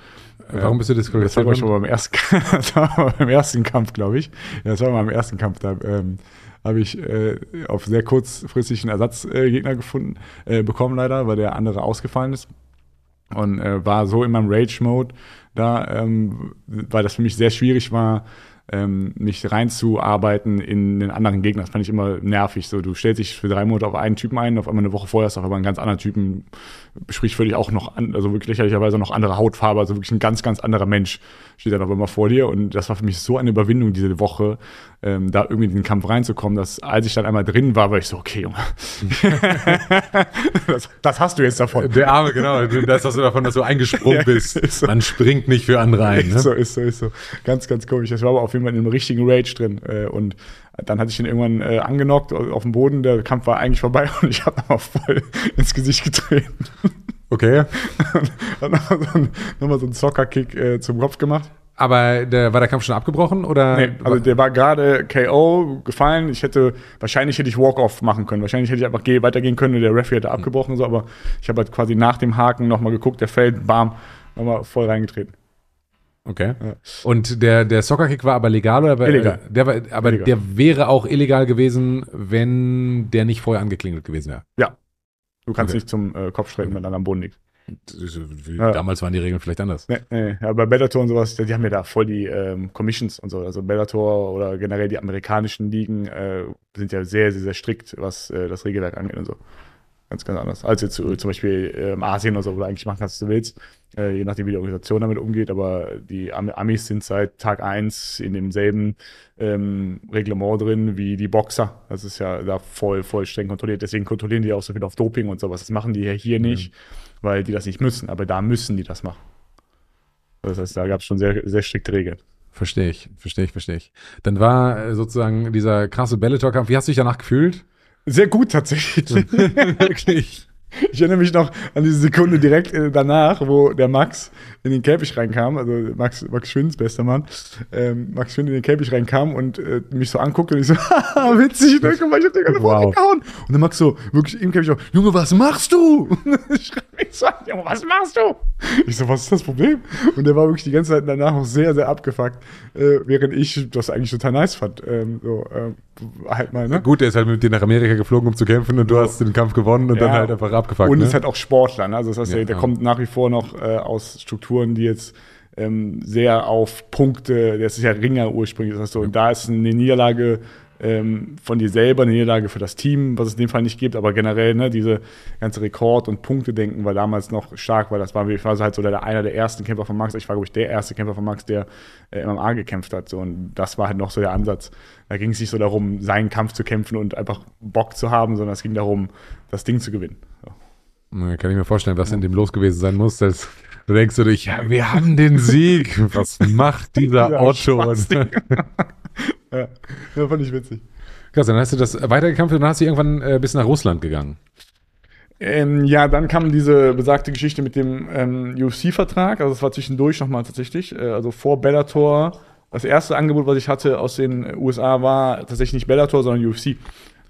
Warum bist du disqualifiziert worden? Das war, beim ersten, das war beim ersten Kampf, glaube ich. Ja, das war beim ersten Kampf, da ähm, habe ich äh, auf sehr kurzfristig einen Ersatzgegner äh, gefunden, äh, bekommen leider, weil der andere ausgefallen ist. Und äh, war so in meinem Rage-Mode da, ähm, weil das für mich sehr schwierig war, ähm, mich reinzuarbeiten in den anderen Gegner. Das fand ich immer nervig. So, du stellst dich für drei Monate auf einen Typen ein, auf einmal eine Woche vorher du auf einmal einen ganz anderen Typen, völlig auch noch, an, also wirklich lächerlicherweise noch andere Hautfarbe, also wirklich ein ganz, ganz anderer Mensch steht dann auf einmal vor dir. Und das war für mich so eine Überwindung diese Woche, ähm, da irgendwie in den Kampf reinzukommen, dass als ich dann einmal drin war, war ich so, okay, Junge, das, das hast du jetzt davon. Der Arme, genau. Das hast du davon, dass du eingesprungen Ja, bist. ist so. Man springt nicht für andere ein. Ist Ne? so, ist so, ist so. Ganz, ganz komisch. Das war aber auf jeden Fall in einem richtigen Rage drin. Äh, und dann hatte ich ihn irgendwann äh, angenockt auf dem Boden. Der Kampf war eigentlich vorbei und ich habe aber voll ins Gesicht getreten. Okay. Hat nochmal so einen, nochmal so einen Soccer-Kick äh, zum Kopf gemacht. Aber der, war der Kampf schon abgebrochen oder? Nee, also der war gerade KO gefallen. Ich hätte, wahrscheinlich hätte ich Walk-Off machen können. Wahrscheinlich hätte ich einfach geh, weitergehen können und der Referee hätte abgebrochen, so, aber ich habe halt quasi nach dem Haken nochmal geguckt, der fällt, bam, nochmal voll reingetreten. Okay. Ja. Und der, der Soccer-Kick war aber legal oder? war- Illegal. Der war, aber Illegal. der wäre auch illegal gewesen, wenn der nicht vorher angeklingelt gewesen wäre. Ja. Du kannst Okay. nicht zum äh, Kopf strecken, wenn dann am Boden liegt. Ja. Damals waren die Regeln vielleicht anders. Nee, nee. Ja, bei Bellator und sowas, die haben ja da voll die ähm, Commissions und so. Also Bellator oder generell die amerikanischen Ligen äh, sind ja sehr, sehr, sehr strikt, was äh, das Regelwerk angeht und so. Ganz, ganz anders. Als jetzt äh, zum Beispiel ähm, Asien oder so, wo du eigentlich machen kannst, was du willst, äh, je nachdem, wie die Organisation damit umgeht. Aber die Am Amis sind seit Tag 1 in demselben ähm, Reglement drin wie die Boxer. Das ist ja da voll, voll streng kontrolliert. Deswegen kontrollieren die auch so viel auf Doping und sowas. Das machen die ja hier nicht, weil die das nicht müssen. Aber da müssen die das machen. Das heißt, da gab es schon sehr, sehr strikte Regeln. Verstehe ich, verstehe ich, verstehe ich. Dann war äh, sozusagen dieser krasse Bellator-Kampf. Wie hast du dich danach gefühlt? Sehr gut tatsächlich. Wirklich. Ich erinnere mich noch an diese Sekunde direkt äh, danach, wo der Max in den Käfig reinkam, also Max, Max Schwinds bester Mann, ähm, Max Schwind in den Käfig reinkam und äh, mich so anguckte und ich so, haha, witzig, ne? Guck mal, ich hab dir gerade Wow. gehauen. Und der Max so, wirklich im Käfig auch, Junge, was machst du? ich schreibe mich so an, Junge, was machst du? Ich so, was ist das Problem? Und der war wirklich die ganze Zeit danach auch sehr, sehr abgefuckt, äh, während ich das eigentlich total nice fand. Ähm, so, ähm, halt mal, ne? Gut, der ist halt mit dir nach Amerika geflogen, um zu kämpfen und du hast den Kampf gewonnen und dann Ja. halt einfach abgefuckt. Und ne? ist halt auch Sportler, ne? Also das heißt, Ja, der, der kommt nach wie vor noch äh, aus Strukturen, die jetzt ähm, sehr auf Punkte, der ist ja Ringer ursprünglich, das heißt so, und da ist eine Niederlage ähm, von dir selber, eine Niederlage für das Team, was es in dem Fall nicht gibt, aber generell, ne, diese ganze Rekord- und Punkte-Denken war damals noch stark, weil das war, ich war so halt so der, einer der ersten Kämpfer von Max, ich war, glaube ich, der erste Kämpfer von Max, der äh, MMA gekämpft hat, so, und das war halt noch so der Ansatz. Da ging es nicht so darum, seinen Kampf zu kämpfen und einfach Bock zu haben, sondern es ging darum, das Ding zu gewinnen. So. Kann ich mir vorstellen, was in dem los gewesen sein muss. Dass, du denkst du dich, ja, wir haben den Sieg. Was macht dieser Ja, Otto? Ja, das fand ich witzig. Krass, dann hast du das weitergekämpft und dann hast du irgendwann äh, bis nach Russland gegangen. Ähm, ja, dann kam diese besagte Geschichte mit dem ähm, UFC-Vertrag. Also, es war zwischendurch nochmal tatsächlich. Äh, also, vor Bellator. Das erste Angebot, was ich hatte aus den USA, war tatsächlich nicht Bellator, sondern UFC.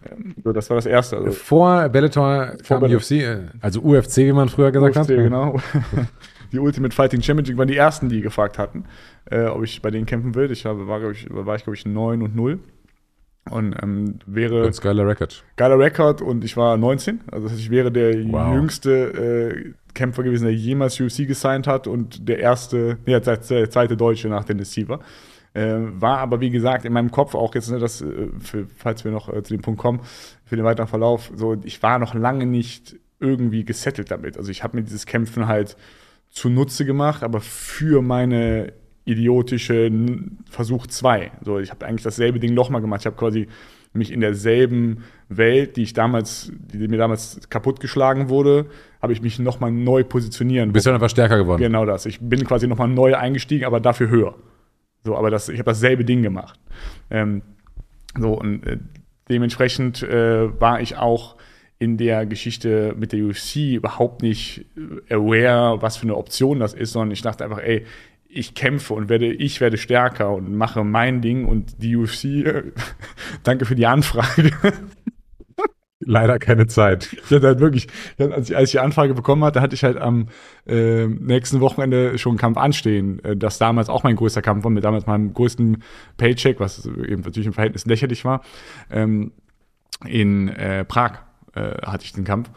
Ähm, so, das war das erste. Also, Vor Bellator kam Bellator. UFC, äh, also UFC, wie man früher gesagt UFC, hat. genau. Die Ultimate Fighting Championship waren die ersten, die gefragt hatten, äh, ob ich bei denen kämpfen will. Ich habe, war, ich, war ich, glaube ich, 9 und 0. Und ähm, wäre Ganz geiler Record. geiler Rekord und ich war 19. Also das heißt, ich wäre der Wow. jüngste äh, Kämpfer gewesen, der jemals UFC gesigned hat und der erste, nee, der der zweite Deutsche nach Dennis Siever. Äh, war aber, wie gesagt, in meinem Kopf auch jetzt, ne, das, äh, für, falls wir noch äh, zu dem Punkt kommen, für den weiteren Verlauf, so, ich war noch lange nicht irgendwie gesettelt damit. Also ich habe mir dieses Kämpfen halt zunutze gemacht, aber für meine idiotische Versuch 2. So, ich habe eigentlich dasselbe Ding nochmal gemacht. Ich habe quasi mich in derselben Welt, die ich damals, die mir damals kaputtgeschlagen wurde, habe ich mich nochmal neu positionieren. Du bist dann einfach stärker geworden. Genau das. Ich bin quasi nochmal neu eingestiegen, aber dafür höher. So, aber das, ich habe dasselbe Ding gemacht. Ähm, so, und äh, dementsprechend äh, war ich auch in der Geschichte mit der UFC überhaupt nicht äh, aware, was für eine Option das ist, sondern ich dachte einfach, ey, ich kämpfe und werde, ich werde stärker und mache mein Ding und die UFC, danke für die Anfrage. Leider keine Zeit. Ich hatte halt wirklich, als, ich, als ich die Anfrage bekommen hatte, hatte ich halt am äh, nächsten Wochenende schon einen Kampf anstehen, äh, das damals auch mein größter Kampf war, mit damals meinem größten Paycheck, was eben natürlich im Verhältnis lächerlich war. Ähm, in äh, Prag äh, hatte ich den Kampf.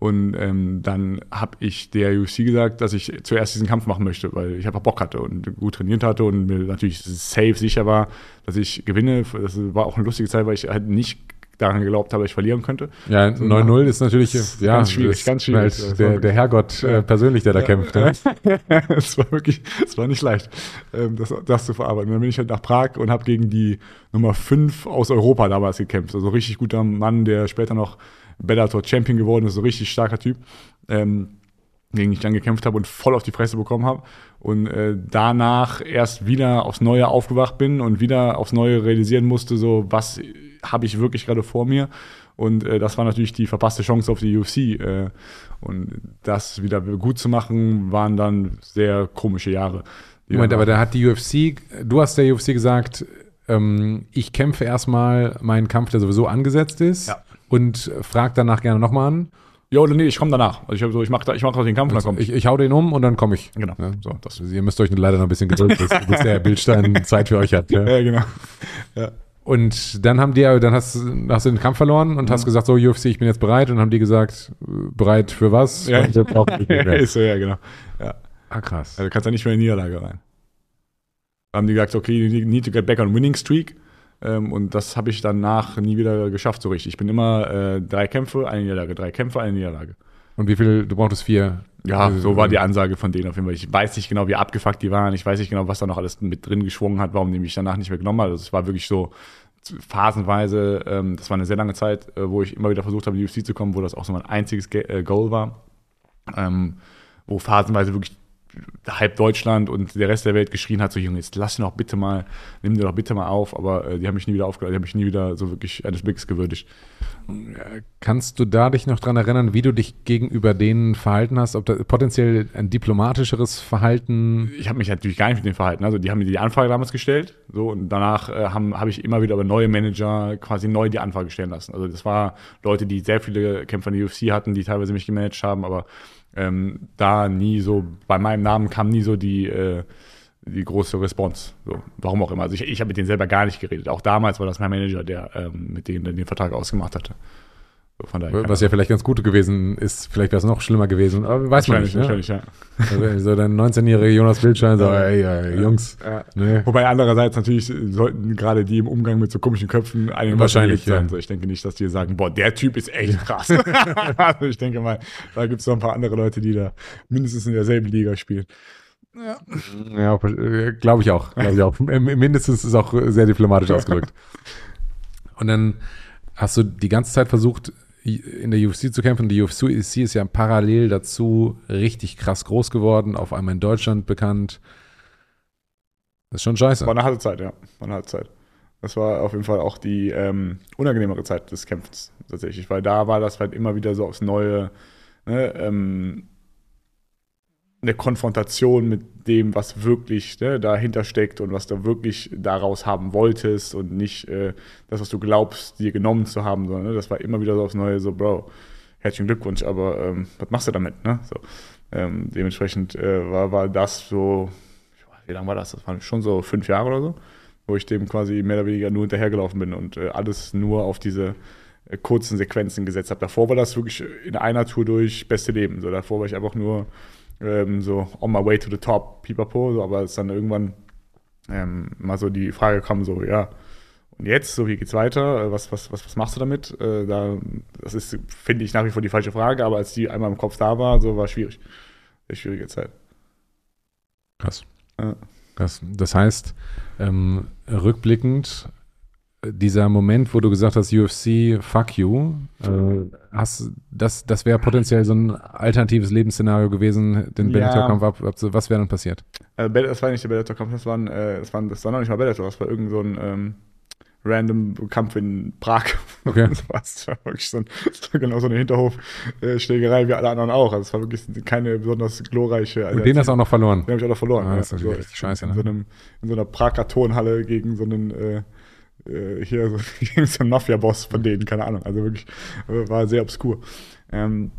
Und ähm, dann habe ich der UFC gesagt, dass ich zuerst diesen Kampf machen möchte, weil ich einfach Bock hatte und gut trainiert hatte und mir natürlich safe sicher war, dass ich gewinne. Das war auch eine lustige Zeit, weil ich halt nicht daran geglaubt habe, dass ich verlieren könnte. Ja, 9-0 ist natürlich ist ja, ganz schwierig, ganz schwierig. Halt der, der Herrgott äh, persönlich, der da kämpft. Ne? es war wirklich, es war nicht leicht, ähm, das, das zu verarbeiten. Dann bin ich halt nach Prag und habe gegen die Nummer 5 aus Europa damals gekämpft. Also richtig guter Mann, der später noch Bellator Champion geworden ist, so richtig starker Typ. Ähm, gegen den ich dann gekämpft habe und voll auf die Fresse bekommen habe. Und äh, danach erst wieder aufs Neue aufgewacht bin und wieder aufs Neue realisieren musste, so was habe ich wirklich gerade vor mir. Und äh, das war natürlich die verpasste Chance auf die UFC. Äh, und das wieder gut zu machen, waren dann sehr komische Jahre. Moment, aber da hat die UFC, du hast der UFC gesagt, ähm, ich kämpfe erstmal meinen Kampf, der sowieso angesetzt ist Ja. Und frag danach gerne nochmal an. ja, oder nee, ich komme danach. Also ich, hab so, ich mache ich mach den Kampf und dann komme ich. Ich, ich hau den um und dann komme ich. Genau. Ja, so, das, ihr müsst euch leider noch ein bisschen gedulden, bis, bis der Bildstein Zeit für euch hat. Ja. Ja, genau. Ja. Und dann haben die, dann hast, hast du den Kampf verloren und hast gesagt, so UFC, ich bin jetzt bereit. Und dann haben die gesagt, bereit für was? Ja. Und Ja, ist so, ja, genau. Ja. ah, krass. Also du kannst ja nicht mehr in die Niederlage rein. Da haben die gesagt, okay, you need to get back on winning streak. Ähm, und das habe ich danach nie wieder geschafft so richtig. Ich bin immer äh, drei Kämpfe, eine Niederlage, drei Kämpfe, eine Niederlage. Und wie viel, du brauchtest vier? Ja, Äh, so war die Ansage von denen auf jeden Fall. Ich weiß nicht genau, wie abgefuckt die waren. Ich weiß nicht genau, was da noch alles mit drin geschwungen hat, warum die mich danach nicht mehr genommen hat. Also es war wirklich so phasenweise, ähm, das war eine sehr lange Zeit, äh, wo ich immer wieder versucht habe, in die UFC zu kommen, wo das auch so mein einziges Ge äh, Goal war. Ähm, wo phasenweise wirklich halb Deutschland und der Rest der Welt geschrien hat, so Junge, jetzt lass ihn doch bitte mal, nimm dir doch bitte mal auf, aber äh, die haben mich nie wieder aufgehört, die haben mich nie wieder so wirklich eines Blickes gewürdigt. Kannst du da dich noch dran erinnern, wie du dich gegenüber denen verhalten hast? Ob da potenziell ein diplomatischeres Verhalten? ich habe mich natürlich gar nicht mit denen verhalten. Also die haben mir die Anfrage damals gestellt, so und danach äh, habe ich immer wieder über neue Manager quasi neu die Anfrage stellen lassen. Also das war Leute, die sehr viele Kämpfer in der UFC hatten, die teilweise mich gemanagt haben, aber ähm, da nie so bei meinem Namen kam nie so die äh, die große Response. So, warum auch immer. Also ich, ich habe mit denen selber gar nicht geredet. Auch damals war das mein Manager, der ähm, mit denen den Vertrag ausgemacht hatte. Von daher Was ja vielleicht ganz gut gewesen ist, vielleicht wäre es noch schlimmer gewesen, aber weiß man wahrscheinlich, nicht. Ne? wahrscheinlich, ja. Also, so dein 19-jähriger Jonas Bildschein, so, ey, ey, Jungs, Ja. ne? Wobei andererseits natürlich sollten gerade die im Umgang mit so komischen Köpfen einen Wahrscheinlich, sein. ja. So, ich denke nicht, dass die sagen, boah, der Typ ist echt krass. also ich denke mal, da gibt es noch ein paar andere Leute, die da mindestens in derselben Liga spielen. Ja, glaube ich auch. Glaube ich auch. M- Mindestens ist auch sehr diplomatisch ausgedrückt. Und dann hast du die ganze Zeit versucht, in der UFC zu kämpfen. Die UFC ist ja parallel dazu richtig krass groß geworden, auf einmal in Deutschland bekannt. Das ist schon scheiße. War eine harte Zeit, ja. War eine harte Zeit. Das war auf jeden Fall auch die ähm, unangenehmere Zeit des Kämpfens tatsächlich, weil da war das halt immer wieder so aufs Neue, ne, ähm, eine Konfrontation mit dem, was wirklich ne, dahinter steckt und was du wirklich daraus haben wolltest und nicht äh, das, was du glaubst, dir genommen zu haben, sondern ne, das war immer wieder so aufs Neue, so, Bro, herzlichen Glückwunsch, aber ähm, was machst du damit? Ne? So, ähm, dementsprechend äh, war, war das so, wie lange war das? Das waren schon so fünf Jahre oder so, wo ich dem quasi mehr oder weniger nur hinterhergelaufen bin und äh, alles nur auf diese äh, kurzen Sequenzen gesetzt habe. Davor war das wirklich in einer Tour durch beste Leben. So, davor war ich einfach nur ähm, so on my way to the top, pipapo, so, aber als dann irgendwann ähm, mal so die Frage kam, so, ja, und jetzt, so, wie geht's weiter? Äh, Was, was, was, was machst du damit? Äh, da, das ist, finde ich, nach wie vor die falsche Frage, aber als die einmal im Kopf da war, so war schwierig. Sehr schwierige Zeit. Krass. Ja. Krass. Das heißt, ähm, rückblickend, dieser Moment, wo du gesagt hast, UFC, fuck you, äh, hast, das, das wäre potenziell so ein alternatives Lebensszenario gewesen, den Ja. Bellator-Kampf ab, ab, was wäre dann passiert? Äh, Bell- das war nicht der Bellator-Kampf, das, waren, äh, das, waren, das war noch nicht mal Bellator, das war irgend so ein ähm, random Kampf in Prag. Okay. Das war, das war wirklich so, ein, das war genau so eine Hinterhof-Schlägerei wie alle anderen auch. Also es war wirklich keine besonders glorreiche. Also Und den hast du auch noch verloren. Den habe ich auch noch verloren. Ah, ja. das ist natürlich So, richtig scheiße, in, ne? so einem, in so einer Prager Turnhalle gegen so einen äh, äh, hier so, einen Mafia-Boss von denen, keine Ahnung. Also wirklich war sehr obskur. Ähm,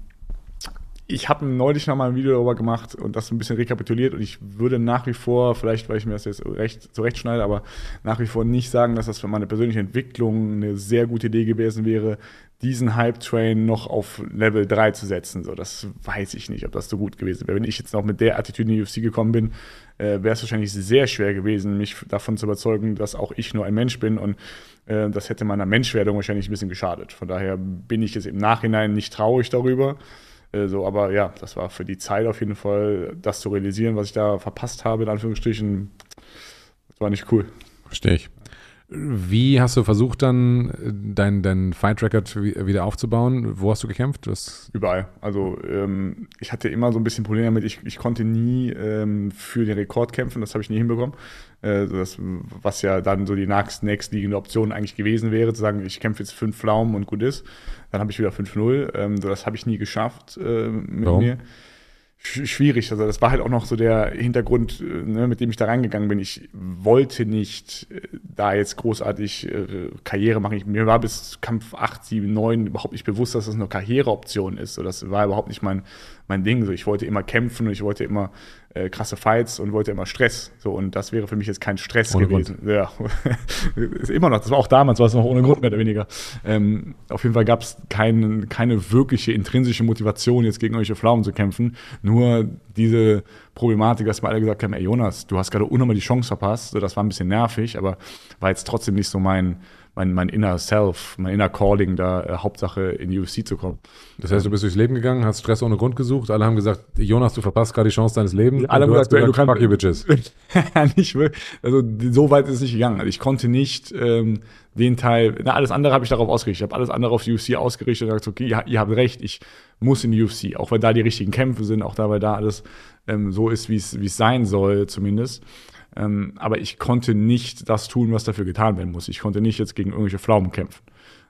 ich habe neulich noch mal ein Video darüber gemacht und das ein bisschen rekapituliert und ich würde nach wie vor, vielleicht weil ich mir das jetzt recht zurechtschneide, aber nach wie vor nicht sagen, dass das für meine persönliche Entwicklung eine sehr gute Idee gewesen wäre, diesen Hype-Train noch auf Level 3 zu setzen. So, das weiß ich nicht, ob das so gut gewesen wäre. Wenn ich jetzt noch mit der Attitüde in die UFC gekommen bin, äh, wäre es wahrscheinlich sehr schwer gewesen, mich davon zu überzeugen, dass auch ich nur ein Mensch bin und Äh, das hätte meiner Menschwerdung wahrscheinlich ein bisschen geschadet. Von daher bin ich jetzt im Nachhinein nicht traurig darüber. Äh, so, aber ja, das war für die Zeit auf jeden Fall, das zu realisieren, was ich da verpasst habe, in Anführungsstrichen, das war nicht cool. Verstehe ich. Wie hast du versucht dann, deinen dein Fight Record wieder aufzubauen? Wo hast du gekämpft? Was? Überall. Also ähm, ich hatte immer so ein bisschen Probleme damit. Ich, ich konnte nie ähm, für den Rekord kämpfen. Das habe ich nie hinbekommen. Äh, das, was ja dann so die nächst, nächstliegende Option eigentlich gewesen wäre, zu sagen, ich kämpfe jetzt fünf Pflaumen und gut ist. Dann habe ich wieder 5-0. Ähm, das habe ich nie geschafft äh, mit Warum? mir schwierig. Also das war halt auch noch so der Hintergrund, äh, ne, mit dem ich da reingegangen bin. Ich wollte nicht äh, da jetzt großartig äh, Karriere machen. Ich, mir war bis Kampf 8, 7, 9 überhaupt nicht bewusst, dass das eine Karriereoption ist. So, das war überhaupt nicht mein, mein Ding. So, ich wollte immer kämpfen und ich wollte immer äh, krasse Fights und wollte immer Stress. So, und das wäre für mich jetzt kein Stress ohne gewesen. Grund. Ja, ist immer noch. Das war auch damals, war es noch ohne Grund mehr oder weniger. Ähm, auf jeden Fall gab es kein, keine wirkliche intrinsische Motivation, jetzt gegen irgendwelche Pflaumen zu kämpfen. Nur diese Problematik, dass wir alle gesagt haben, ey Jonas, du hast gerade unnormal die Chance verpasst. So, das war ein bisschen nervig, aber war jetzt trotzdem nicht so mein mein, mein inner Self, mein inner Calling, da äh, Hauptsache in die UFC zu kommen. Das heißt, du bist durchs Leben gegangen, hast Stress ohne Grund gesucht, alle haben gesagt, Jonas, du verpasst gerade die Chance deines Lebens. Alle haben gesagt, gesagt, du kannst, fuck you bitches. nicht wirklich. Also so weit ist es nicht gegangen. Also ich konnte nicht ähm, den Teil, na, alles andere habe ich darauf ausgerichtet. Ich habe alles andere auf die UFC ausgerichtet und gesagt, okay, ihr, ihr habt recht, ich muss in die UFC, auch weil da die richtigen Kämpfe sind, auch da, weil da alles ähm, so ist, wie es sein soll zumindest. Ähm, aber ich konnte nicht das tun, was dafür getan werden muss. Ich konnte nicht jetzt gegen irgendwelche Pflaumen kämpfen.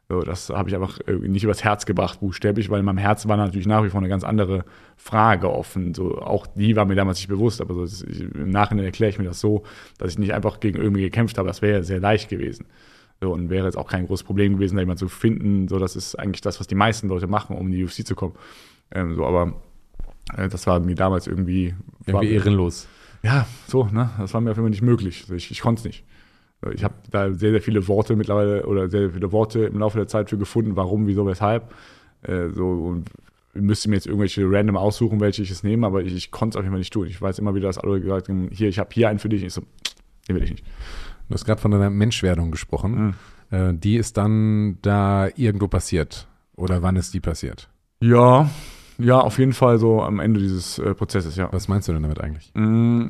So, das habe ich einfach nicht übers Herz gebracht, buchstäblich, weil in meinem Herz war natürlich nach wie vor eine ganz andere Frage offen. So, auch die war mir damals nicht bewusst, aber so, ich, im Nachhinein erkläre ich mir das so, dass ich nicht einfach gegen irgendwie gekämpft habe. Das wäre sehr leicht gewesen. So, und wäre jetzt auch kein großes Problem gewesen, da jemanden zu finden. So, das ist eigentlich das, was die meisten Leute machen, um in die UFC zu kommen. Ähm, so, aber äh, das war mir damals irgendwie. Irgendwie ehrenlos ja, so, ne? Das war mir auf jeden Fall nicht möglich. Ich, ich konnte es nicht. Ich habe da sehr, sehr viele Worte mittlerweile oder sehr, sehr viele Worte im Laufe der Zeit für gefunden, warum, wieso, weshalb. Äh, so, und müsste mir jetzt irgendwelche random aussuchen, welche ich es nehme, aber ich, ich konnte es auf jeden Fall nicht tun. Ich weiß immer wieder, dass alle gesagt haben, hier, ich habe hier einen für dich. Und ich so, den will ich nicht. Du hast gerade von deiner Menschwerdung gesprochen. Mhm. Äh, die ist dann da irgendwo passiert. Oder wann ist die passiert? Ja, ja, auf jeden Fall so am Ende dieses äh, Prozesses, ja. Was meinst du denn damit eigentlich? Mm,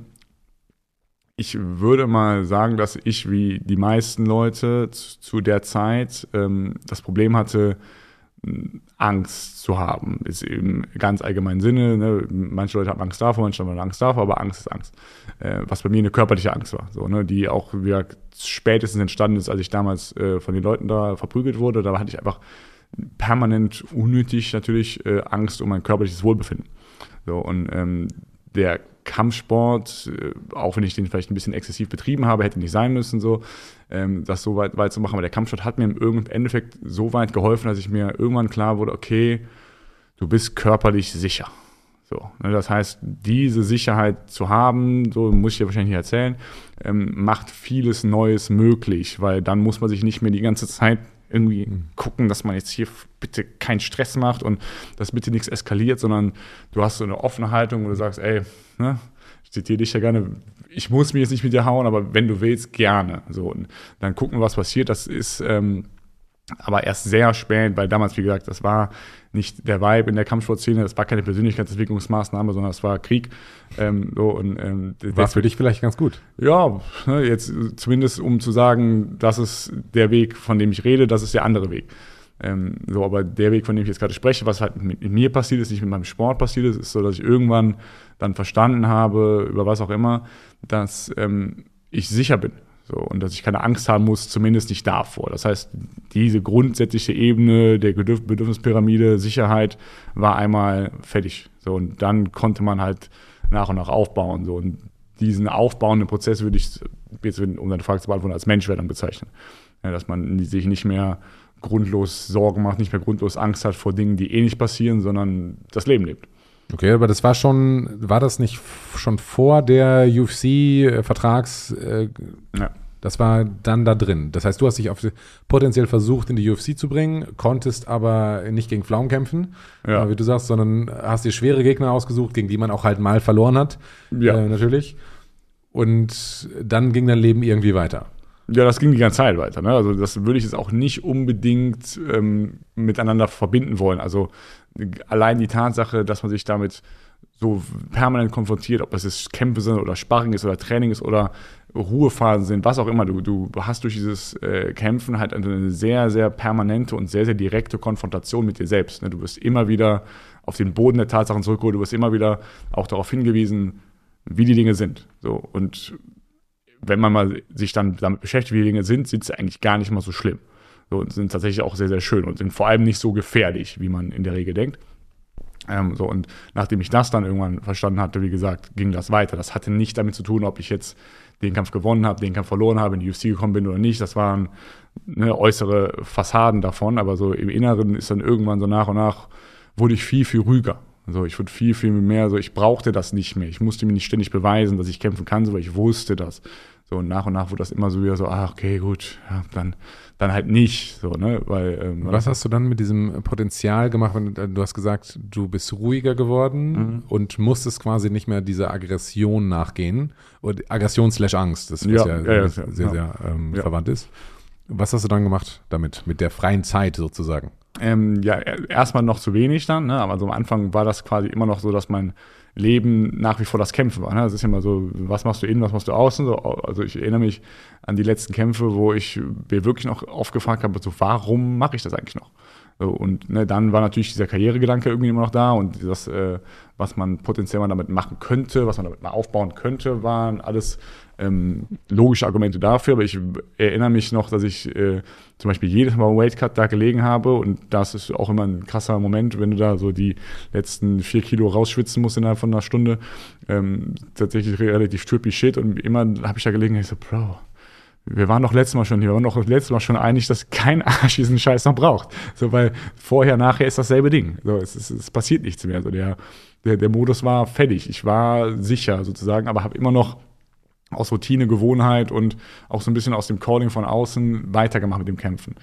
ich würde mal sagen, dass ich wie die meisten Leute zu, zu der Zeit ähm, das Problem hatte, Angst zu haben. Ist im ganz allgemeinen Sinne. Ne? Manche Leute haben Angst davor, manche haben Angst davor, aber Angst ist Angst. Äh, was bei mir eine körperliche Angst war. So, ne? Die auch wieder spätestens entstanden ist, als ich damals äh, von den Leuten da verprügelt wurde. Da hatte ich einfach permanent unnötig natürlich äh, Angst um mein körperliches Wohlbefinden. So, und ähm, der Kampfsport, äh, auch wenn ich den vielleicht ein bisschen exzessiv betrieben habe, hätte nicht sein müssen, so, ähm, das so weit, weit zu machen. Aber der Kampfsport hat mir im Endeffekt so weit geholfen, dass ich mir irgendwann klar wurde, okay, du bist körperlich sicher. So, ne, das heißt, diese Sicherheit zu haben, so muss ich dir wahrscheinlich erzählen, ähm, macht vieles Neues möglich, weil dann muss man sich nicht mehr die ganze Zeit irgendwie mhm. gucken, dass man jetzt hier bitte keinen Stress macht und dass bitte nichts eskaliert, sondern du hast so eine offene Haltung, wo du sagst, ey, ne, ich zitiere dich ja gerne, ich muss mich jetzt nicht mit dir hauen, aber wenn du willst, gerne. So, und dann gucken, was passiert. Das ist ähm, aber erst sehr spät, weil damals, wie gesagt, das war nicht der Vibe in der Kampfsportszene, das war keine Persönlichkeitsentwicklungsmaßnahme, sondern es war Krieg. Ähm, so, und, ähm, war für dich vielleicht ganz gut? Ja, ne, jetzt zumindest um zu sagen, das ist der Weg, von dem ich rede, das ist der andere Weg. Ähm, so, aber der Weg, von dem ich jetzt gerade spreche, was halt mit, mit, mir passiert ist, nicht mit meinem Sport passiert ist, ist so, dass ich irgendwann dann verstanden habe, über was auch immer, dass ähm, ich sicher bin. So, und dass ich keine Angst haben muss, zumindest nicht davor. Das heißt, diese grundsätzliche Ebene der Bedürfnispyramide, Sicherheit, war einmal fertig. So, und dann konnte man halt nach und nach aufbauen. So, und diesen aufbauenden Prozess würde ich, jetzt, um deine Frage zu beantworten, als Menschwerdung bezeichnen. Ja, dass man sich nicht mehr grundlos Sorgen macht, nicht mehr grundlos Angst hat vor Dingen, die eh nicht passieren, sondern das Leben lebt. Okay, aber das war schon, war das nicht schon vor der UFC-Vertrags, äh, ja. das war dann da drin. Das heißt, du hast dich auf, potenziell versucht, in die UFC zu bringen, konntest aber nicht gegen Pflaumen kämpfen, ja. wie du sagst, sondern hast dir schwere Gegner ausgesucht, gegen die man auch halt mal verloren hat, ja. Äh, natürlich. Und dann ging dein Leben irgendwie weiter. Ja, das ging die ganze Zeit weiter. Ne? Also das würde ich jetzt auch nicht unbedingt ähm, miteinander verbinden wollen. Also allein die Tatsache, dass man sich damit so permanent konfrontiert, ob das jetzt Kämpfe sind oder Sparring ist oder Training ist oder Ruhephasen sind, was auch immer. Du, du hast durch dieses äh, Kämpfen halt eine sehr, sehr permanente und sehr, sehr direkte Konfrontation mit dir selbst. Ne? Du wirst immer wieder auf den Boden der Tatsachen zurückgeholt, du wirst immer wieder auch darauf hingewiesen, wie die Dinge sind. So, und wenn man mal sich dann damit beschäftigt, wie die Dinge sind, sind sie eigentlich gar nicht mal so schlimm. So, und sind tatsächlich auch sehr, sehr schön und sind vor allem nicht so gefährlich, wie man in der Regel denkt. Ähm, so, und nachdem ich das dann irgendwann verstanden hatte, wie gesagt, ging das weiter. Das hatte nicht damit zu tun, ob ich jetzt den Kampf gewonnen habe, den Kampf verloren habe, in die UFC gekommen bin oder nicht. Das waren ne, äußere Fassaden davon, aber so im Inneren ist dann irgendwann so nach und nach, wurde ich viel, viel ruhiger. Also ich wurde viel, viel mehr so, ich brauchte das nicht mehr. Ich musste mir nicht ständig beweisen, dass ich kämpfen kann, so, weil ich wusste das. So, und nach und nach wurde das immer so wieder so, ach, okay, gut, ja, dann, dann halt nicht, so, ne, weil, ähm, Was hast du dann mit diesem Potenzial gemacht? Wenn, du hast gesagt, du bist ruhiger geworden Mhm. und musstest quasi nicht mehr dieser Aggression nachgehen. Und Aggression slash Angst, das Ja, ja, ja, sehr, ja. sehr ähm, verwandt ist. Was hast du dann gemacht damit, mit der freien Zeit sozusagen? Ähm, ja, er- erstmal noch zu wenig dann, ne? aber so am Anfang war das quasi immer noch so, dass mein Leben nach wie vor das Kämpfen war. Ne? Das ist ja immer so, was machst du innen, was machst du außen? So, also ich erinnere mich an die letzten Kämpfe, wo ich mir wirklich noch oft gefragt habe, so, warum mache ich das eigentlich noch? So, und ne, dann war natürlich dieser Karrieregedanke irgendwie immer noch da und das, äh, was man potenziell mal damit machen könnte, was man damit mal aufbauen könnte, waren alles ähm, logische Argumente dafür. Aber ich erinnere mich noch, dass ich äh, zum Beispiel jedes Mal Weightcut da gelegen habe und das ist auch immer ein krasser Moment, wenn du da so die letzten vier Kilo rausschwitzen musst innerhalb von einer Stunde. Ähm, tatsächlich relativ trippy shit und immer habe ich da gelegen und ich so, Bro, wir waren doch letztes Mal schon hier, wir waren doch letztes Mal schon einig, dass kein Arsch diesen Scheiß noch braucht. So, weil vorher, nachher ist dasselbe Ding. So, es, es, es passiert nichts mehr. So, der, der, der Modus war fertig. Ich war sicher sozusagen, aber habe immer noch aus Routine, Gewohnheit und auch so ein bisschen aus dem Calling von außen weitergemacht mit dem Kämpfen.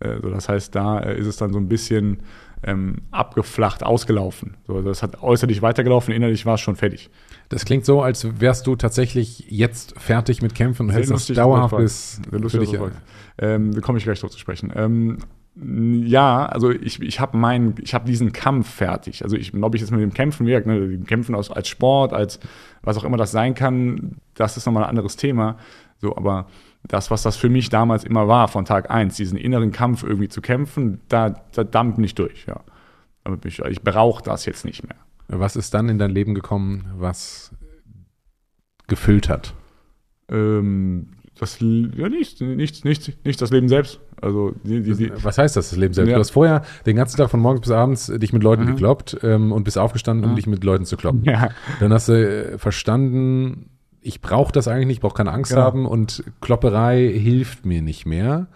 Äh, so, das heißt, da äh, ist es dann so ein bisschen ähm, abgeflacht, ausgelaufen. So, also das hat äußerlich weitergelaufen, innerlich war es schon fertig. Das klingt so, als wärst du tatsächlich jetzt fertig mit Kämpfen und hältst das dauerhaft bis Sehr für dich. ähm, da komme ich gleich drauf zu sprechen. Ähm, ja, also ich, ich habe meinen, ich habe diesen Kampf fertig. Also ich, ob ich jetzt mit dem Kämpfen wirke, ne, dem Kämpfen aus, als Sport, als was auch immer das sein kann, das ist nochmal ein anderes Thema. So, aber das, was das für mich damals immer war, von Tag eins, diesen inneren Kampf irgendwie zu kämpfen, da, da dampft nicht durch, ja. Ich, ich brauche das jetzt nicht mehr. Was ist dann in dein Leben gekommen, was gefüllt hat? Ähm, das, ja, nicht, nicht, nicht, nicht das Leben selbst. Also, die, die, die, Was heißt das, das Leben selbst? Ja. Du hast vorher den ganzen Tag von morgens bis abends dich mit Leuten Mhm. gekloppt ähm, und bist aufgestanden, um Mhm. dich mit Leuten zu kloppen. ja. Dann hast du äh, verstanden, ich brauche das eigentlich nicht, ich brauche keine Angst Genau. haben und Klopperei hilft mir nicht mehr.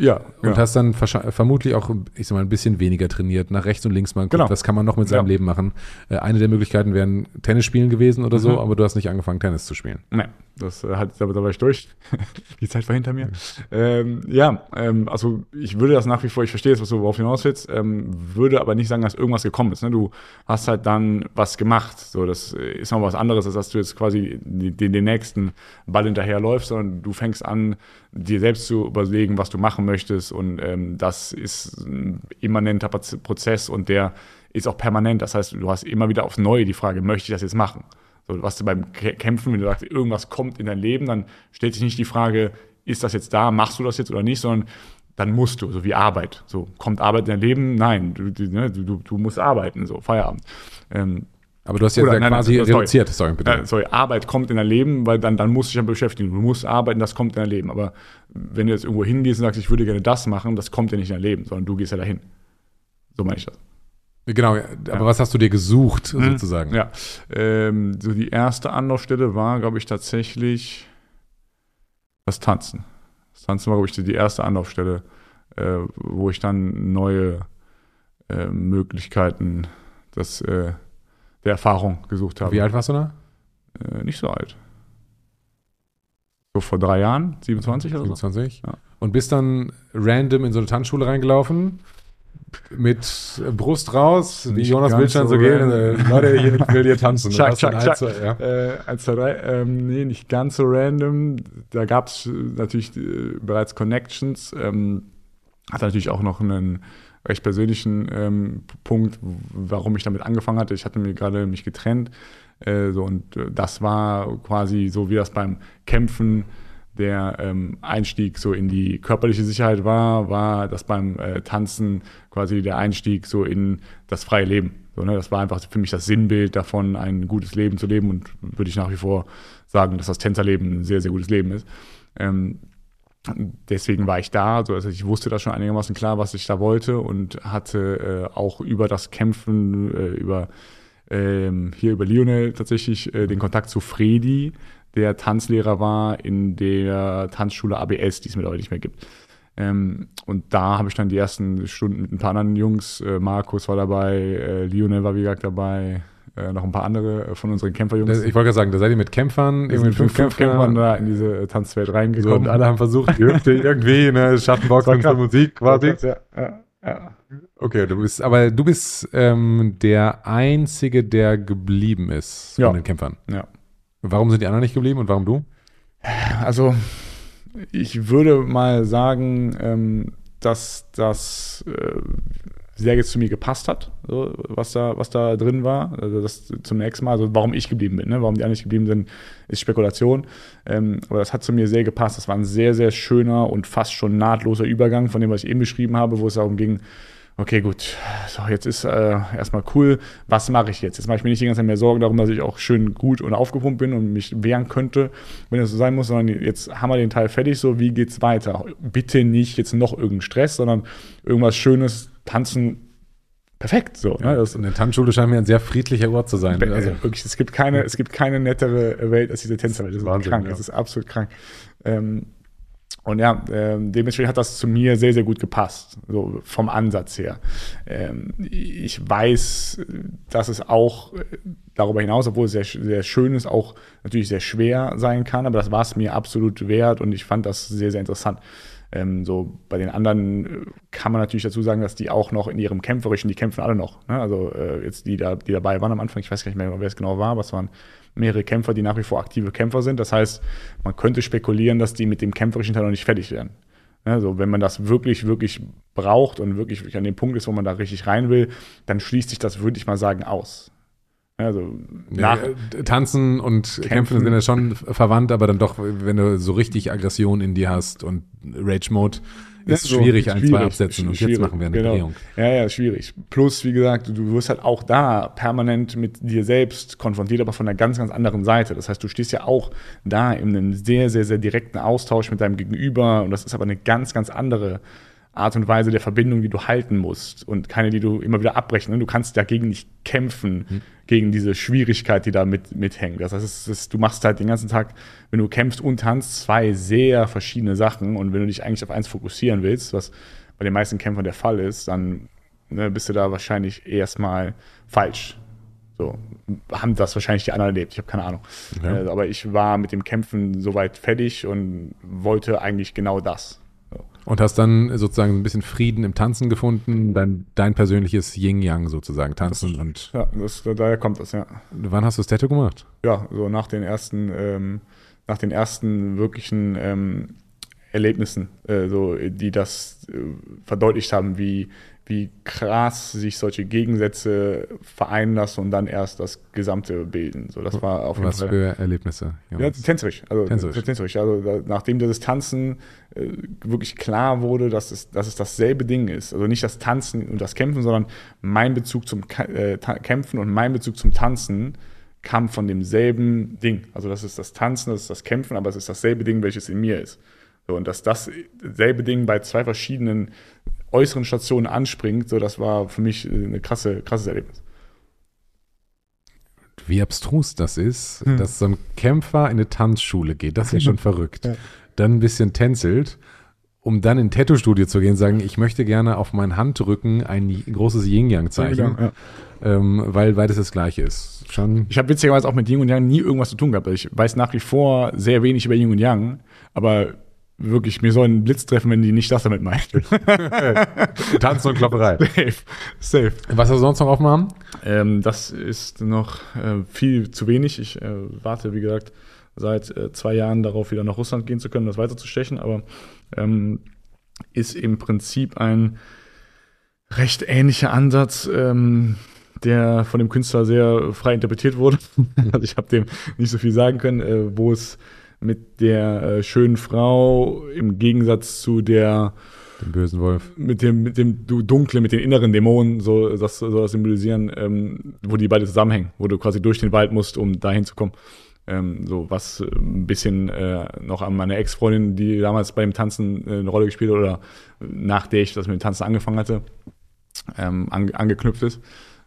Ja, Und ja. hast dann vermutlich auch, ich sag mal, ein bisschen weniger trainiert, nach rechts und links mal geguckt, Genau. was kann man noch mit seinem Ja. Leben machen. Äh, eine der Möglichkeiten wären Tennis spielen gewesen oder so, Mhm. aber du hast nicht angefangen, Tennis zu spielen. Nee, das äh, hat, da, da war ich durch. Die Zeit war hinter mir. Ähm, ja, ähm, also ich würde das nach wie vor, ich verstehe jetzt, was du worauf hinaus willst, ähm, würde aber nicht sagen, dass irgendwas gekommen ist. Ne? Du hast halt dann was gemacht. So, das äh, ist noch was anderes, als dass du jetzt quasi den, den nächsten Ball hinterherläufst, sondern du fängst an, dir selbst zu überlegen, was du machen möchtest. Und ähm, das ist ein immanenter Proz- Prozess und der ist auch permanent. Das heißt, du hast immer wieder aufs Neue die Frage, möchte ich das jetzt machen? So, was du beim Kä- Kämpfen, wenn du sagst, irgendwas kommt in dein Leben, dann stellt sich nicht die Frage, ist das jetzt da, machst du das jetzt oder nicht, sondern dann musst du, so wie Arbeit. So, kommt Arbeit in dein Leben? Nein, du, du, ne, du, du musst arbeiten, so, Feierabend. Ähm, Aber du hast jetzt Oder ja nein, quasi nein, sorry. reduziert, sorry, bitte. äh, sorry, Arbeit kommt in dein Leben, weil dann, dann musst du dich ja beschäftigen. Du musst arbeiten, das kommt in dein Leben. Aber wenn du jetzt irgendwo hingehst und sagst, ich würde gerne das machen, das kommt ja nicht in dein Leben, sondern du gehst ja dahin. So meine ich das. Genau, ja, aber was hast du dir gesucht, sozusagen? Mhm. Ja. Ähm, so die erste Anlaufstelle war, glaube ich, tatsächlich das Tanzen. Das Tanzen war, glaube ich, die erste Anlaufstelle, äh, wo ich dann neue äh, Möglichkeiten des, äh, der Erfahrung gesucht habe. Wie alt warst du da? Äh, nicht so alt. So vor drei Jahren, 27 oder so. 27? Ja. Und bist dann random in so eine Tanzschule reingelaufen, mit Brust raus, wie Jonas Wildstein so so. Äh, Leute, hier, will hier tanzen. Eins, chuck. zwei, ja. Äh, 1, 2, 3. Ähm, nee, nicht ganz so random. Da gab es natürlich äh, bereits Connections. Ähm, hatte natürlich auch noch einen recht persönlichen ähm, Punkt, warum ich damit angefangen hatte. Ich hatte mir gerade mich getrennt. Äh, so, und äh, das war quasi so, wie das beim Kämpfen der ähm, Einstieg so in die körperliche Sicherheit war, war das beim äh, Tanzen quasi der Einstieg so in das freie Leben. So, ne? Das war einfach für mich das Sinnbild davon, ein gutes Leben zu leben und würde ich nach wie vor sagen, dass das Tänzerleben ein sehr, sehr gutes Leben ist. Ähm, deswegen war ich da, also, also ich wusste da schon einigermaßen klar, was ich da wollte und hatte äh, auch über das Kämpfen, äh, über ähm, hier über Lionel tatsächlich äh, den Kontakt zu Fredi, der Tanzlehrer war in der Tanzschule ABS, die es mittlerweile nicht mehr gibt. Ähm, und da habe ich dann die ersten Stunden mit ein paar anderen Jungs, äh, Markus war dabei, äh, Lionel war wie gesagt dabei, äh, noch ein paar andere von unseren Kämpferjungs. Ich wollte gerade sagen, da seid ihr mit Kämpfern, sind mit fünf fünf Kämpfern da in diese Tanzwelt so, reingekommen. und alle haben versucht, die Hüfte irgendwie, ne, Schattenboxen zur Musik quasi. Ja, ja, ja. Okay, du bist, aber du bist ähm, der Einzige, der geblieben ist Ja. von den Kämpfern. ja. Warum sind die anderen nicht geblieben und warum du? Also, ich würde mal sagen, ähm, dass das äh, sehr jetzt zu mir gepasst hat, so, was, da, was da drin war. Also das zunächst mal, also warum ich geblieben bin, ne? warum die anderen nicht geblieben sind, ist Spekulation. Ähm, aber das hat zu mir sehr gepasst. Das war ein sehr, sehr schöner und fast schon nahtloser Übergang von dem, was ich eben beschrieben habe, wo es darum ging, okay, gut, so jetzt ist äh, erstmal cool, was mache ich jetzt? Jetzt mache ich mir nicht die ganze Zeit mehr Sorgen darum, dass ich auch schön gut und aufgepumpt bin und mich wehren könnte, wenn es so sein muss, sondern jetzt haben wir den Teil fertig, so wie geht's weiter? Bitte nicht jetzt noch irgendeinen Stress, sondern irgendwas Schönes, tanzen, perfekt, so. Ne? Das, Eine Tanzschule scheint mir ein sehr friedlicher Ort zu sein. also Also, wirklich, es gibt keine, es gibt keine nettere Welt als diese Tänzerwelt. Das ist Wahnsinn, krank, ja. das ist absolut krank. Ähm, und ja, ähm, dementsprechend hat das zu mir sehr, sehr gut gepasst, so vom Ansatz her. Ähm, ich weiß, dass es auch äh, darüber hinaus, obwohl es sehr, sehr schön ist, auch natürlich sehr schwer sein kann, aber das war es mir absolut wert und ich fand das sehr, sehr interessant. Ähm, so bei den anderen äh, kann man natürlich dazu sagen, dass die auch noch in ihrem Kämpferischen, die kämpfen alle noch. Ne? Also äh, jetzt die da, die dabei waren am Anfang, ich weiß gar nicht mehr, wer es genau war, aber es waren mehrere Kämpfer, die nach wie vor aktive Kämpfer sind. Das heißt, man könnte spekulieren, dass die mit dem kämpferischen Teil noch nicht fertig werden. Also wenn man das wirklich, wirklich braucht und wirklich, wirklich an dem Punkt ist, wo man da richtig rein will, dann schließt sich das, würde ich mal sagen, aus. Also nach, äh, Tanzen und Kämpfen. Kämpfen. sind ja schon verwandt, aber dann doch, wenn du so richtig Aggression in dir hast und Rage-Mode, ist Ja, so, schwierig, ein, zwei absetzen. Und jetzt machen wir eine genau. Drehung. Ja, ja, schwierig. Plus, wie gesagt, du wirst halt auch da permanent mit dir selbst konfrontiert, aber von einer ganz, ganz anderen Seite. Das heißt, du stehst ja auch da in einem sehr, sehr, sehr direkten Austausch mit deinem Gegenüber und das ist aber eine ganz, ganz andere Art und Weise der Verbindung, die du halten musst und keine, die du immer wieder abbrechen. ne? Du kannst dagegen nicht kämpfen, Mhm. gegen diese Schwierigkeit, die da mit, mithängt. Das heißt, es ist, du machst halt den ganzen Tag, wenn du kämpfst und tanzt, zwei sehr verschiedene Sachen und wenn du dich eigentlich auf eins fokussieren willst, was bei den meisten Kämpfern der Fall ist, dann ne, bist du da wahrscheinlich erstmal falsch. So, haben das wahrscheinlich die anderen erlebt, ich habe keine Ahnung. Ja. Äh, aber ich war mit dem Kämpfen soweit fertig und wollte eigentlich genau das. Und hast dann sozusagen ein bisschen Frieden im Tanzen gefunden, dein, dein persönliches Yin-Yang sozusagen, tanzen. Und Ja, das, daher kommt das, ja. wann hast du das Tattoo gemacht? Ja, so nach den ersten, ähm, nach den ersten wirklichen ähm, Erlebnissen, äh, so, die das äh, verdeutlicht haben, wie, wie krass sich solche Gegensätze vereinen lassen und dann erst das Gesamte bilden. So, das war auf jeden Was Fall. für Erlebnisse? Ja, tänzerisch. Also, Tänzerisch. tänzerisch. Also, da, nachdem das Tanzen äh, wirklich klar wurde, dass es, dass es dasselbe Ding ist. Also nicht das Tanzen und das Kämpfen, sondern mein Bezug zum äh, Kämpfen und mein Bezug zum Tanzen kam von demselben Ding. Also das ist das Tanzen, das ist das Kämpfen, aber es ist dasselbe Ding, welches in mir ist. So, und dass das selbe Ding bei zwei verschiedenen äußeren Stationen anspringt, so das war für mich äh, eine krasse, krasses Erlebnis. Wie abstrus das ist, Hm. dass so ein Kämpfer in eine Tanzschule geht. Das ist ja schon verrückt. Ja. Dann ein bisschen tänzelt, um dann in ein Tattoo-Studio zu gehen und sagen, ich möchte gerne auf meinen Handrücken ein großes Yin-Yang-Zeichen, Ja. ähm, weil beides das gleiche ist. Schon Ich habe witzigerweise auch mit Yin und Yang nie irgendwas zu tun gehabt. Ich weiß nach wie vor sehr wenig über Yin und Yang, aber wirklich, mir soll ein Blitz treffen, wenn die nicht das damit meinen. Tanzen und Klopperei. Safe. Safe. Was du sonst noch offen haben? Ähm, das ist noch äh, viel zu wenig. Ich äh, warte, wie gesagt, seit äh, zwei Jahren darauf, wieder nach Russland gehen zu können, das weiterzustechen, aber ähm, ist im Prinzip ein recht ähnlicher Ansatz, ähm, der von dem Künstler sehr frei interpretiert wurde. also ich habe dem nicht so viel sagen können, äh, wo es mit der äh, schönen Frau im Gegensatz zu der Den bösen Wolf. mit dem, mit dem du Dunkle, mit den inneren Dämonen, so das soll das symbolisieren, ähm, wo die beide zusammenhängen, wo du quasi durch den Wald musst, um dahin zu kommen. Ähm, so was ein bisschen äh, noch an meine Ex-Freundin, die damals beim Tanzen äh, eine Rolle gespielt hat oder nach der ich das mit dem Tanzen angefangen hatte, ähm, ange angeknüpft ist.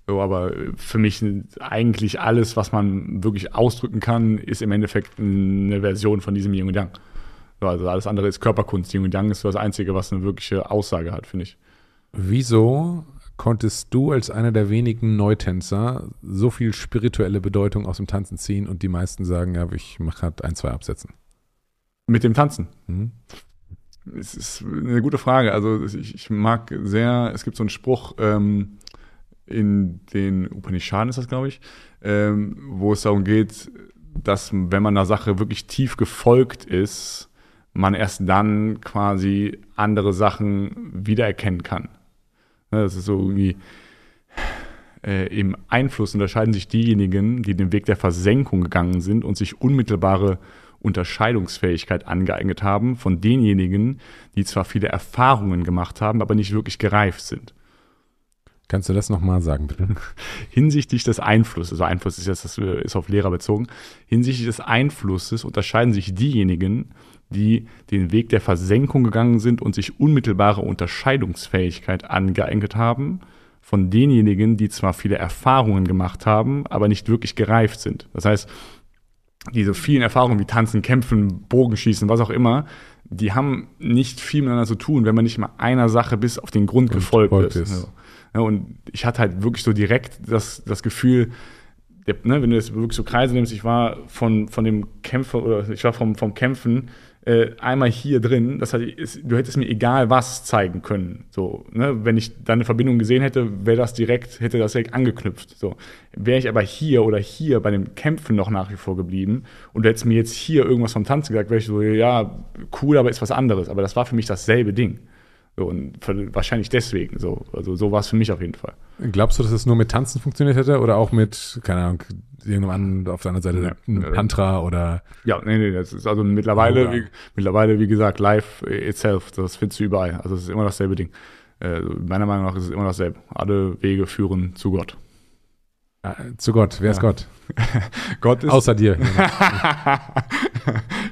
So, aber für mich eigentlich alles, was man wirklich ausdrücken kann, ist im Endeffekt eine Version von diesem Yin und Yang. So, also alles andere ist Körperkunst. Yin und Yang ist so das Einzige, was eine wirkliche Aussage hat, finde ich. Wieso konntest du als einer der wenigen Neutänzer so viel spirituelle Bedeutung aus dem Tanzen ziehen und die meisten sagen, ja, ich mache halt ein, zwei Absätzen? Mit dem Tanzen. Mhm. Es ist eine gute Frage. Also ich, ich mag sehr, es gibt so einen Spruch ähm, in den Upanishaden ist das, glaube ich, ähm, wo es darum geht, dass wenn man einer Sache wirklich tief gefolgt ist, man erst dann quasi andere Sachen wiedererkennen kann. Ne, Das ist so irgendwie äh, im Einfluss unterscheiden sich diejenigen, die den Weg der Versenkung gegangen sind und sich unmittelbare Unterscheidungsfähigkeit angeeignet haben, von denjenigen, die zwar viele Erfahrungen gemacht haben, aber nicht wirklich gereift sind. Kannst du das nochmal sagen, bitte? Hinsichtlich des Einflusses, also Einfluss ist jetzt das äh, ist auf Lehrer bezogen, hinsichtlich des Einflusses unterscheiden sich diejenigen, die den Weg der Versenkung gegangen sind und sich unmittelbare Unterscheidungsfähigkeit angeeignet haben, von denjenigen, die zwar viele Erfahrungen gemacht haben, aber nicht wirklich gereift sind. Das heißt, diese vielen Erfahrungen wie Tanzen, Kämpfen, Bogenschießen, was auch immer, die haben nicht viel miteinander zu tun, wenn man nicht mal einer Sache bis auf den Grund gefolgt gefolgt ist. ist. Ja. Ja, und ich hatte halt wirklich so direkt das, das Gefühl, der, ne, wenn du jetzt wirklich so Kreise nimmst, ich war von, von dem Kämpfer oder ich war vom, vom Kämpfen äh, einmal hier drin, das heißt, du hättest mir egal was zeigen können. So, ne? Wenn ich da eine Verbindung gesehen hätte, wäre das direkt, hätte das direkt angeknüpft. So. Wäre ich aber hier oder hier bei dem Kämpfen noch nach wie vor geblieben und du hättest mir jetzt hier irgendwas vom Tanzen gesagt, wäre ich so, ja, cool, aber ist was anderes. Aber das war für mich dasselbe Ding. Und wahrscheinlich deswegen. So. Also so war es für mich auf jeden Fall. Glaubst du, dass es nur mit Tanzen funktioniert hätte oder auch mit, keine Ahnung, irgendeinem anderen, auf der anderen Seite, Ja. ein Tantra oder Ja, nee, nee, das ist also mittlerweile, Yoga. wie, mittlerweile, wie gesagt, live itself, das findest du überall. Also es ist immer dasselbe Ding. Äh, meiner Meinung nach ist es immer dasselbe. Alle Wege führen zu Gott. Äh, zu Gott? Wer ist Ja. Gott? Gott ist Außer dir.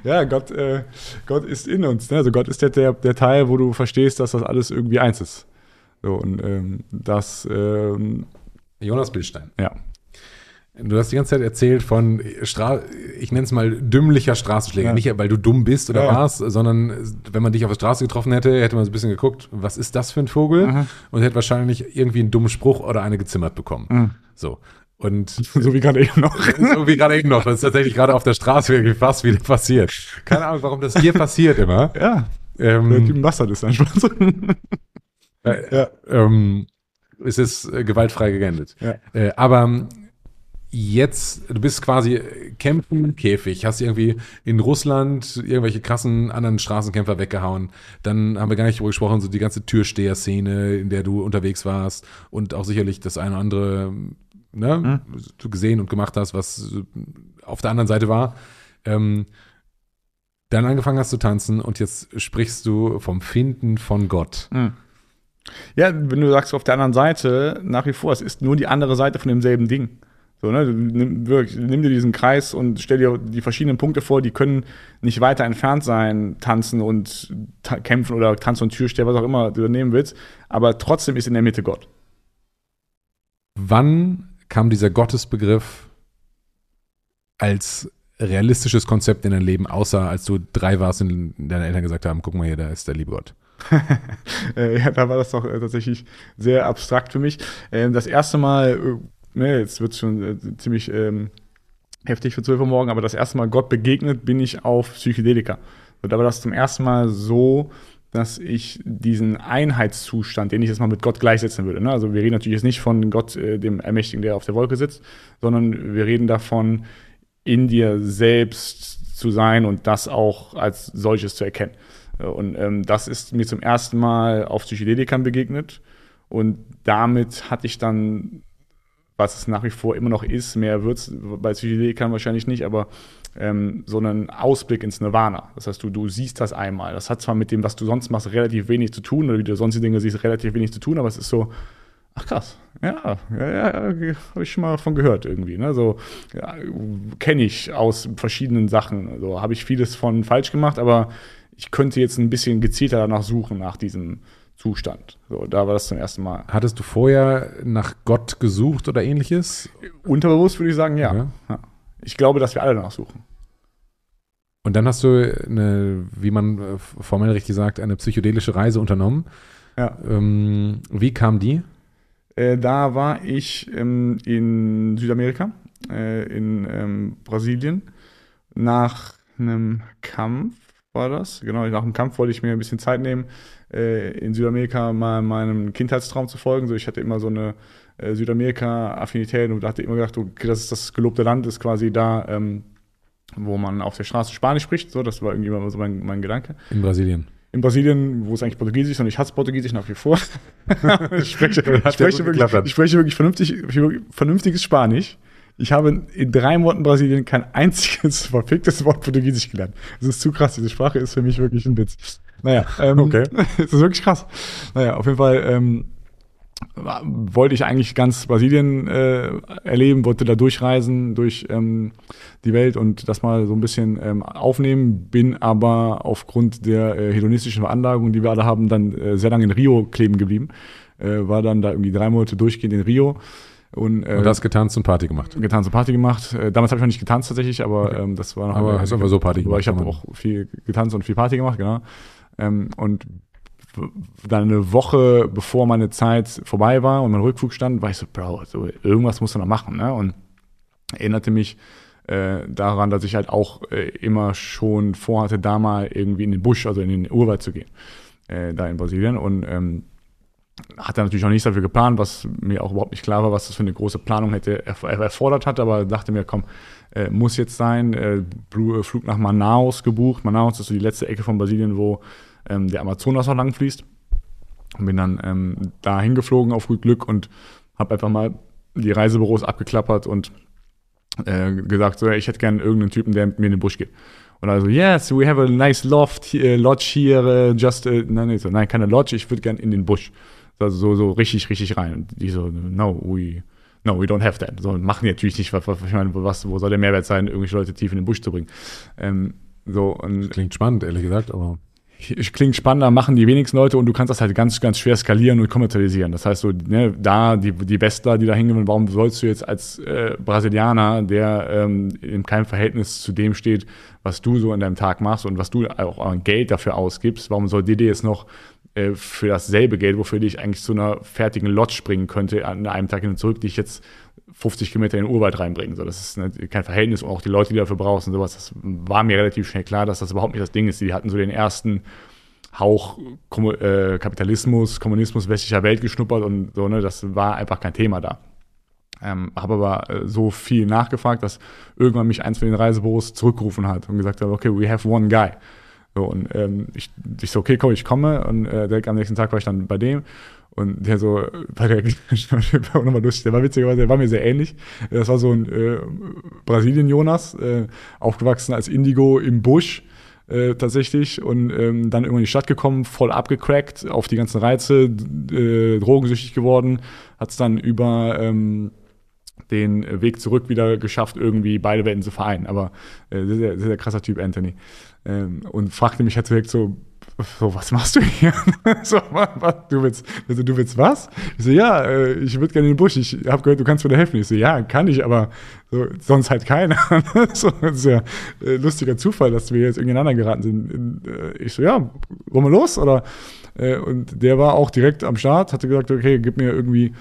ja, Gott, äh, Gott ist in uns. Ne? Also Gott ist der, der, der Teil, wo du verstehst, dass das alles irgendwie eins ist. So, und ähm, das, ähm, Jonas Bildstein. ja. Du hast die ganze Zeit erzählt von, Stra ich nenne es mal dümmlicher Straßenschläger. Ja. Nicht, weil du dumm bist oder Ja, ja. warst, sondern wenn man dich auf der Straße getroffen hätte, hätte man so ein bisschen geguckt, was ist das für ein Vogel? Mhm. Und hätte wahrscheinlich irgendwie einen dummen Spruch oder eine gezimmert bekommen. Mhm. So. Und So wie gerade eben noch. so wie gerade eben noch. Das ist tatsächlich gerade auf der Straße wirklich fast wieder passiert. Keine Ahnung, warum das hier passiert immer. Ja, Ähm, Typ Bastard ist ein Spaß. äh, ja. ähm, es ist äh, gewaltfrei geendet. Ja. Äh, aber jetzt, du bist quasi Kämpfen, Käfig, hast irgendwie in Russland irgendwelche krassen anderen Straßenkämpfer weggehauen. Dann haben wir gar nicht drüber gesprochen, so die ganze Türsteher-Szene, in der du unterwegs warst und auch sicherlich das eine oder andere ne, du gesehen und gemacht hast, was auf der anderen Seite war. Ähm, dann angefangen hast zu tanzen und jetzt sprichst du vom Finden von Gott. Ja, wenn du sagst, auf der anderen Seite, nach wie vor, es ist nur die andere Seite von demselben Ding. So, ne? nimm, wirklich, nimm dir diesen Kreis und stell dir die verschiedenen Punkte vor, die können nicht weiter entfernt sein, tanzen und ta kämpfen oder tanzen und Türsteher, was auch immer du nehmen willst, aber trotzdem ist in der Mitte Gott. Wann kam dieser Gottesbegriff als realistisches Konzept in dein Leben, außer als du drei warst und deine Eltern gesagt haben, guck mal hier, da ist der liebe Gott. äh, ja, da war das doch äh, tatsächlich sehr abstrakt für mich. Ähm, das erste Mal, äh, ne, jetzt wird es schon ziemlich ähm, heftig für 12 Uhr morgen, aber das erste Mal Gott begegnet bin ich auf Psychedelika. Und da war das zum ersten Mal so, dass ich diesen Einheitszustand, den ich jetzt mal mit Gott gleichsetzen würde. Ne? Also wir reden natürlich jetzt nicht von Gott, äh, dem Ermächtigen, der auf der Wolke sitzt, sondern wir reden davon, in dir selbst zu sein und das auch als solches zu erkennen. Und ähm, das ist mir zum ersten Mal auf Psychedelikern begegnet. Und damit hatte ich dann, was es nach wie vor immer noch ist, mehr wird es bei Psychedelikern wahrscheinlich nicht, aber ähm, so einen Ausblick ins Nirvana. Das heißt, du, du siehst das einmal. Das hat zwar mit dem, was du sonst machst, relativ wenig zu tun, oder wie du sonst die Dinge siehst, relativ wenig zu tun, aber es ist so, ach krass, ja, ja, ja habe ich schon mal von gehört irgendwie. Ne? So ja, kenne ich aus verschiedenen Sachen. So habe ich vieles von falsch gemacht, aber ich könnte jetzt ein bisschen gezielter danach suchen, nach diesem Zustand. So, da war das zum ersten Mal. Hattest du vorher nach Gott gesucht oder ähnliches? Unterbewusst würde ich sagen, ja. ja. ja. Ich glaube, dass wir alle danach suchen. Und dann hast du eine, wie man äh, formell richtig sagt, eine psychedelische Reise unternommen. Ja. Ähm, wie kam die? Äh, da war ich ähm, in Südamerika, äh, in ähm, Brasilien, nach einem Kampf war das. Genau, nach dem Kampf wollte ich mir ein bisschen Zeit nehmen, äh, in Südamerika mal meinem Kindheitstraum zu folgen. So, ich hatte immer so eine äh, Südamerika-Affinität und hatte immer gedacht, okay, das ist das gelobte Land, ist quasi da, ähm, wo man auf der Straße Spanisch spricht. So, das war irgendwie immer so mein, mein Gedanke. In Brasilien in Brasilien, wo es eigentlich Portugiesisch ist und ich hasse Portugiesisch nach wie vor. ich, spreche, ich, spreche wirklich, ich spreche wirklich vernünftig, vernünftiges Spanisch. Ich habe in drei Monaten Brasilien kein einziges verficktes Wort Portugiesisch gelernt. Das ist zu krass. Diese Sprache ist für mich wirklich ein Witz. Naja, ähm, okay. das ist wirklich krass. Naja, auf jeden Fall ähm, wollte ich eigentlich ganz Brasilien äh, erleben, wollte da durchreisen durch ähm, die Welt und das mal so ein bisschen ähm, aufnehmen, bin aber aufgrund der äh, hedonistischen Veranlagung, die wir alle haben, dann äh, sehr lange in Rio kleben geblieben. Äh, war dann da irgendwie drei Monate durchgehend in Rio und, äh, und das getanzt und Party gemacht. Getanzt und Party gemacht. Äh, damals habe ich noch nicht getanzt tatsächlich, aber okay. ähm, das war noch. Aber hast einfach so Party gemacht? Ich habe auch viel getanzt und viel Party gemacht, genau. Ähm, und dann eine Woche bevor meine Zeit vorbei war und mein Rückflug stand, war ich so, Bro, so, irgendwas musst du noch machen. Ne? Und erinnerte mich äh, daran, dass ich halt auch äh, immer schon vorhatte, da mal irgendwie in den Busch, also in den Urwald zu gehen, äh, da in Brasilien. Und ähm, hatte natürlich noch nichts dafür geplant, was mir auch überhaupt nicht klar war, was das für eine große Planung hätte erfordert hat, aber dachte mir, komm, äh, muss jetzt sein. Äh, äh, Flug nach Manaus gebucht. Manaus ist so die letzte Ecke von Brasilien, wo ähm, der Amazonas noch lang fließt. Und bin dann ähm, da hingeflogen auf gut Glück und habe einfach mal die Reisebüros abgeklappert und äh, gesagt, so, ich hätte gerne irgendeinen Typen, der mit mir in den Busch geht. Und also, yes, we have a nice loft, uh, lodge here, uh, just, uh, nein, so, nein, keine Lodge, ich würde gerne in den Busch. Also so, so richtig, richtig rein. Und die so, no, we, no, we don't have that. So, machen die natürlich nicht, was, ich meine, was, wo soll der Mehrwert sein, irgendwelche Leute tief in den Busch zu bringen. Ähm, so, und, klingt spannend, ehrlich gesagt, aber klingt spannender, machen die wenigsten Leute und du kannst das halt ganz, ganz schwer skalieren und kommerzialisieren. Das heißt so, ne, da, die, die Westler, die da hingehen, warum sollst du jetzt als äh, Brasilianer, der ähm, in keinem Verhältnis zu dem steht, was du so in deinem Tag machst und was du auch an Geld dafür ausgibst, warum soll dir jetzt noch äh, für dasselbe Geld, wofür ich eigentlich zu einer fertigen Lot springen könnte, an einem Tag hin und zurück, die ich jetzt 50 Kilometer in den Urwald reinbringen. So, das ist ne, kein Verhältnis und auch die Leute, die dafür brauchst und sowas, das war mir relativ schnell klar, dass das überhaupt nicht das Ding ist. Die hatten so den ersten Hauch Kom äh, Kapitalismus, Kommunismus westlicher Welt geschnuppert und so, ne, das war einfach kein Thema da. Ähm, habe aber äh, so viel nachgefragt, dass irgendwann mich eins von den Reisebüros zurückgerufen hat und gesagt hat, okay, we have one guy. So, und ähm, ich, ich so, okay, komm, ich komme. Und äh, direkt am nächsten Tag war ich dann bei dem. Und der so, war der, war nochmal lustig, der war witzigerweise, der war mir sehr ähnlich. Das war so ein äh, Brasilien-Jonas, äh, aufgewachsen als Indigo im Busch. Äh, tatsächlich und ähm, dann irgendwann in die Stadt gekommen, voll abgecrackt auf die ganzen Reize, äh, drogensüchtig geworden, hat es dann über ähm, den Weg zurück wieder geschafft, irgendwie beide Welten zu vereinen. Aber äh, sehr, sehr, sehr krasser Typ, Anthony. Ähm, und fragte mich halt direkt so, so, was machst du hier? so, was, du willst, also, du willst was? Ich so, ja, äh, ich würde gerne in den Busch. Ich habe gehört, du kannst mir da helfen. Ich so, ja, kann ich, aber So, sonst halt keiner. so, das ist ja äh, lustiger Zufall, dass wir jetzt irgendwie aneinander geraten sind. In, äh, ich so, ja, wollen wir los? Oder äh, und der war auch direkt am Start, hatte gesagt, okay, gib mir irgendwie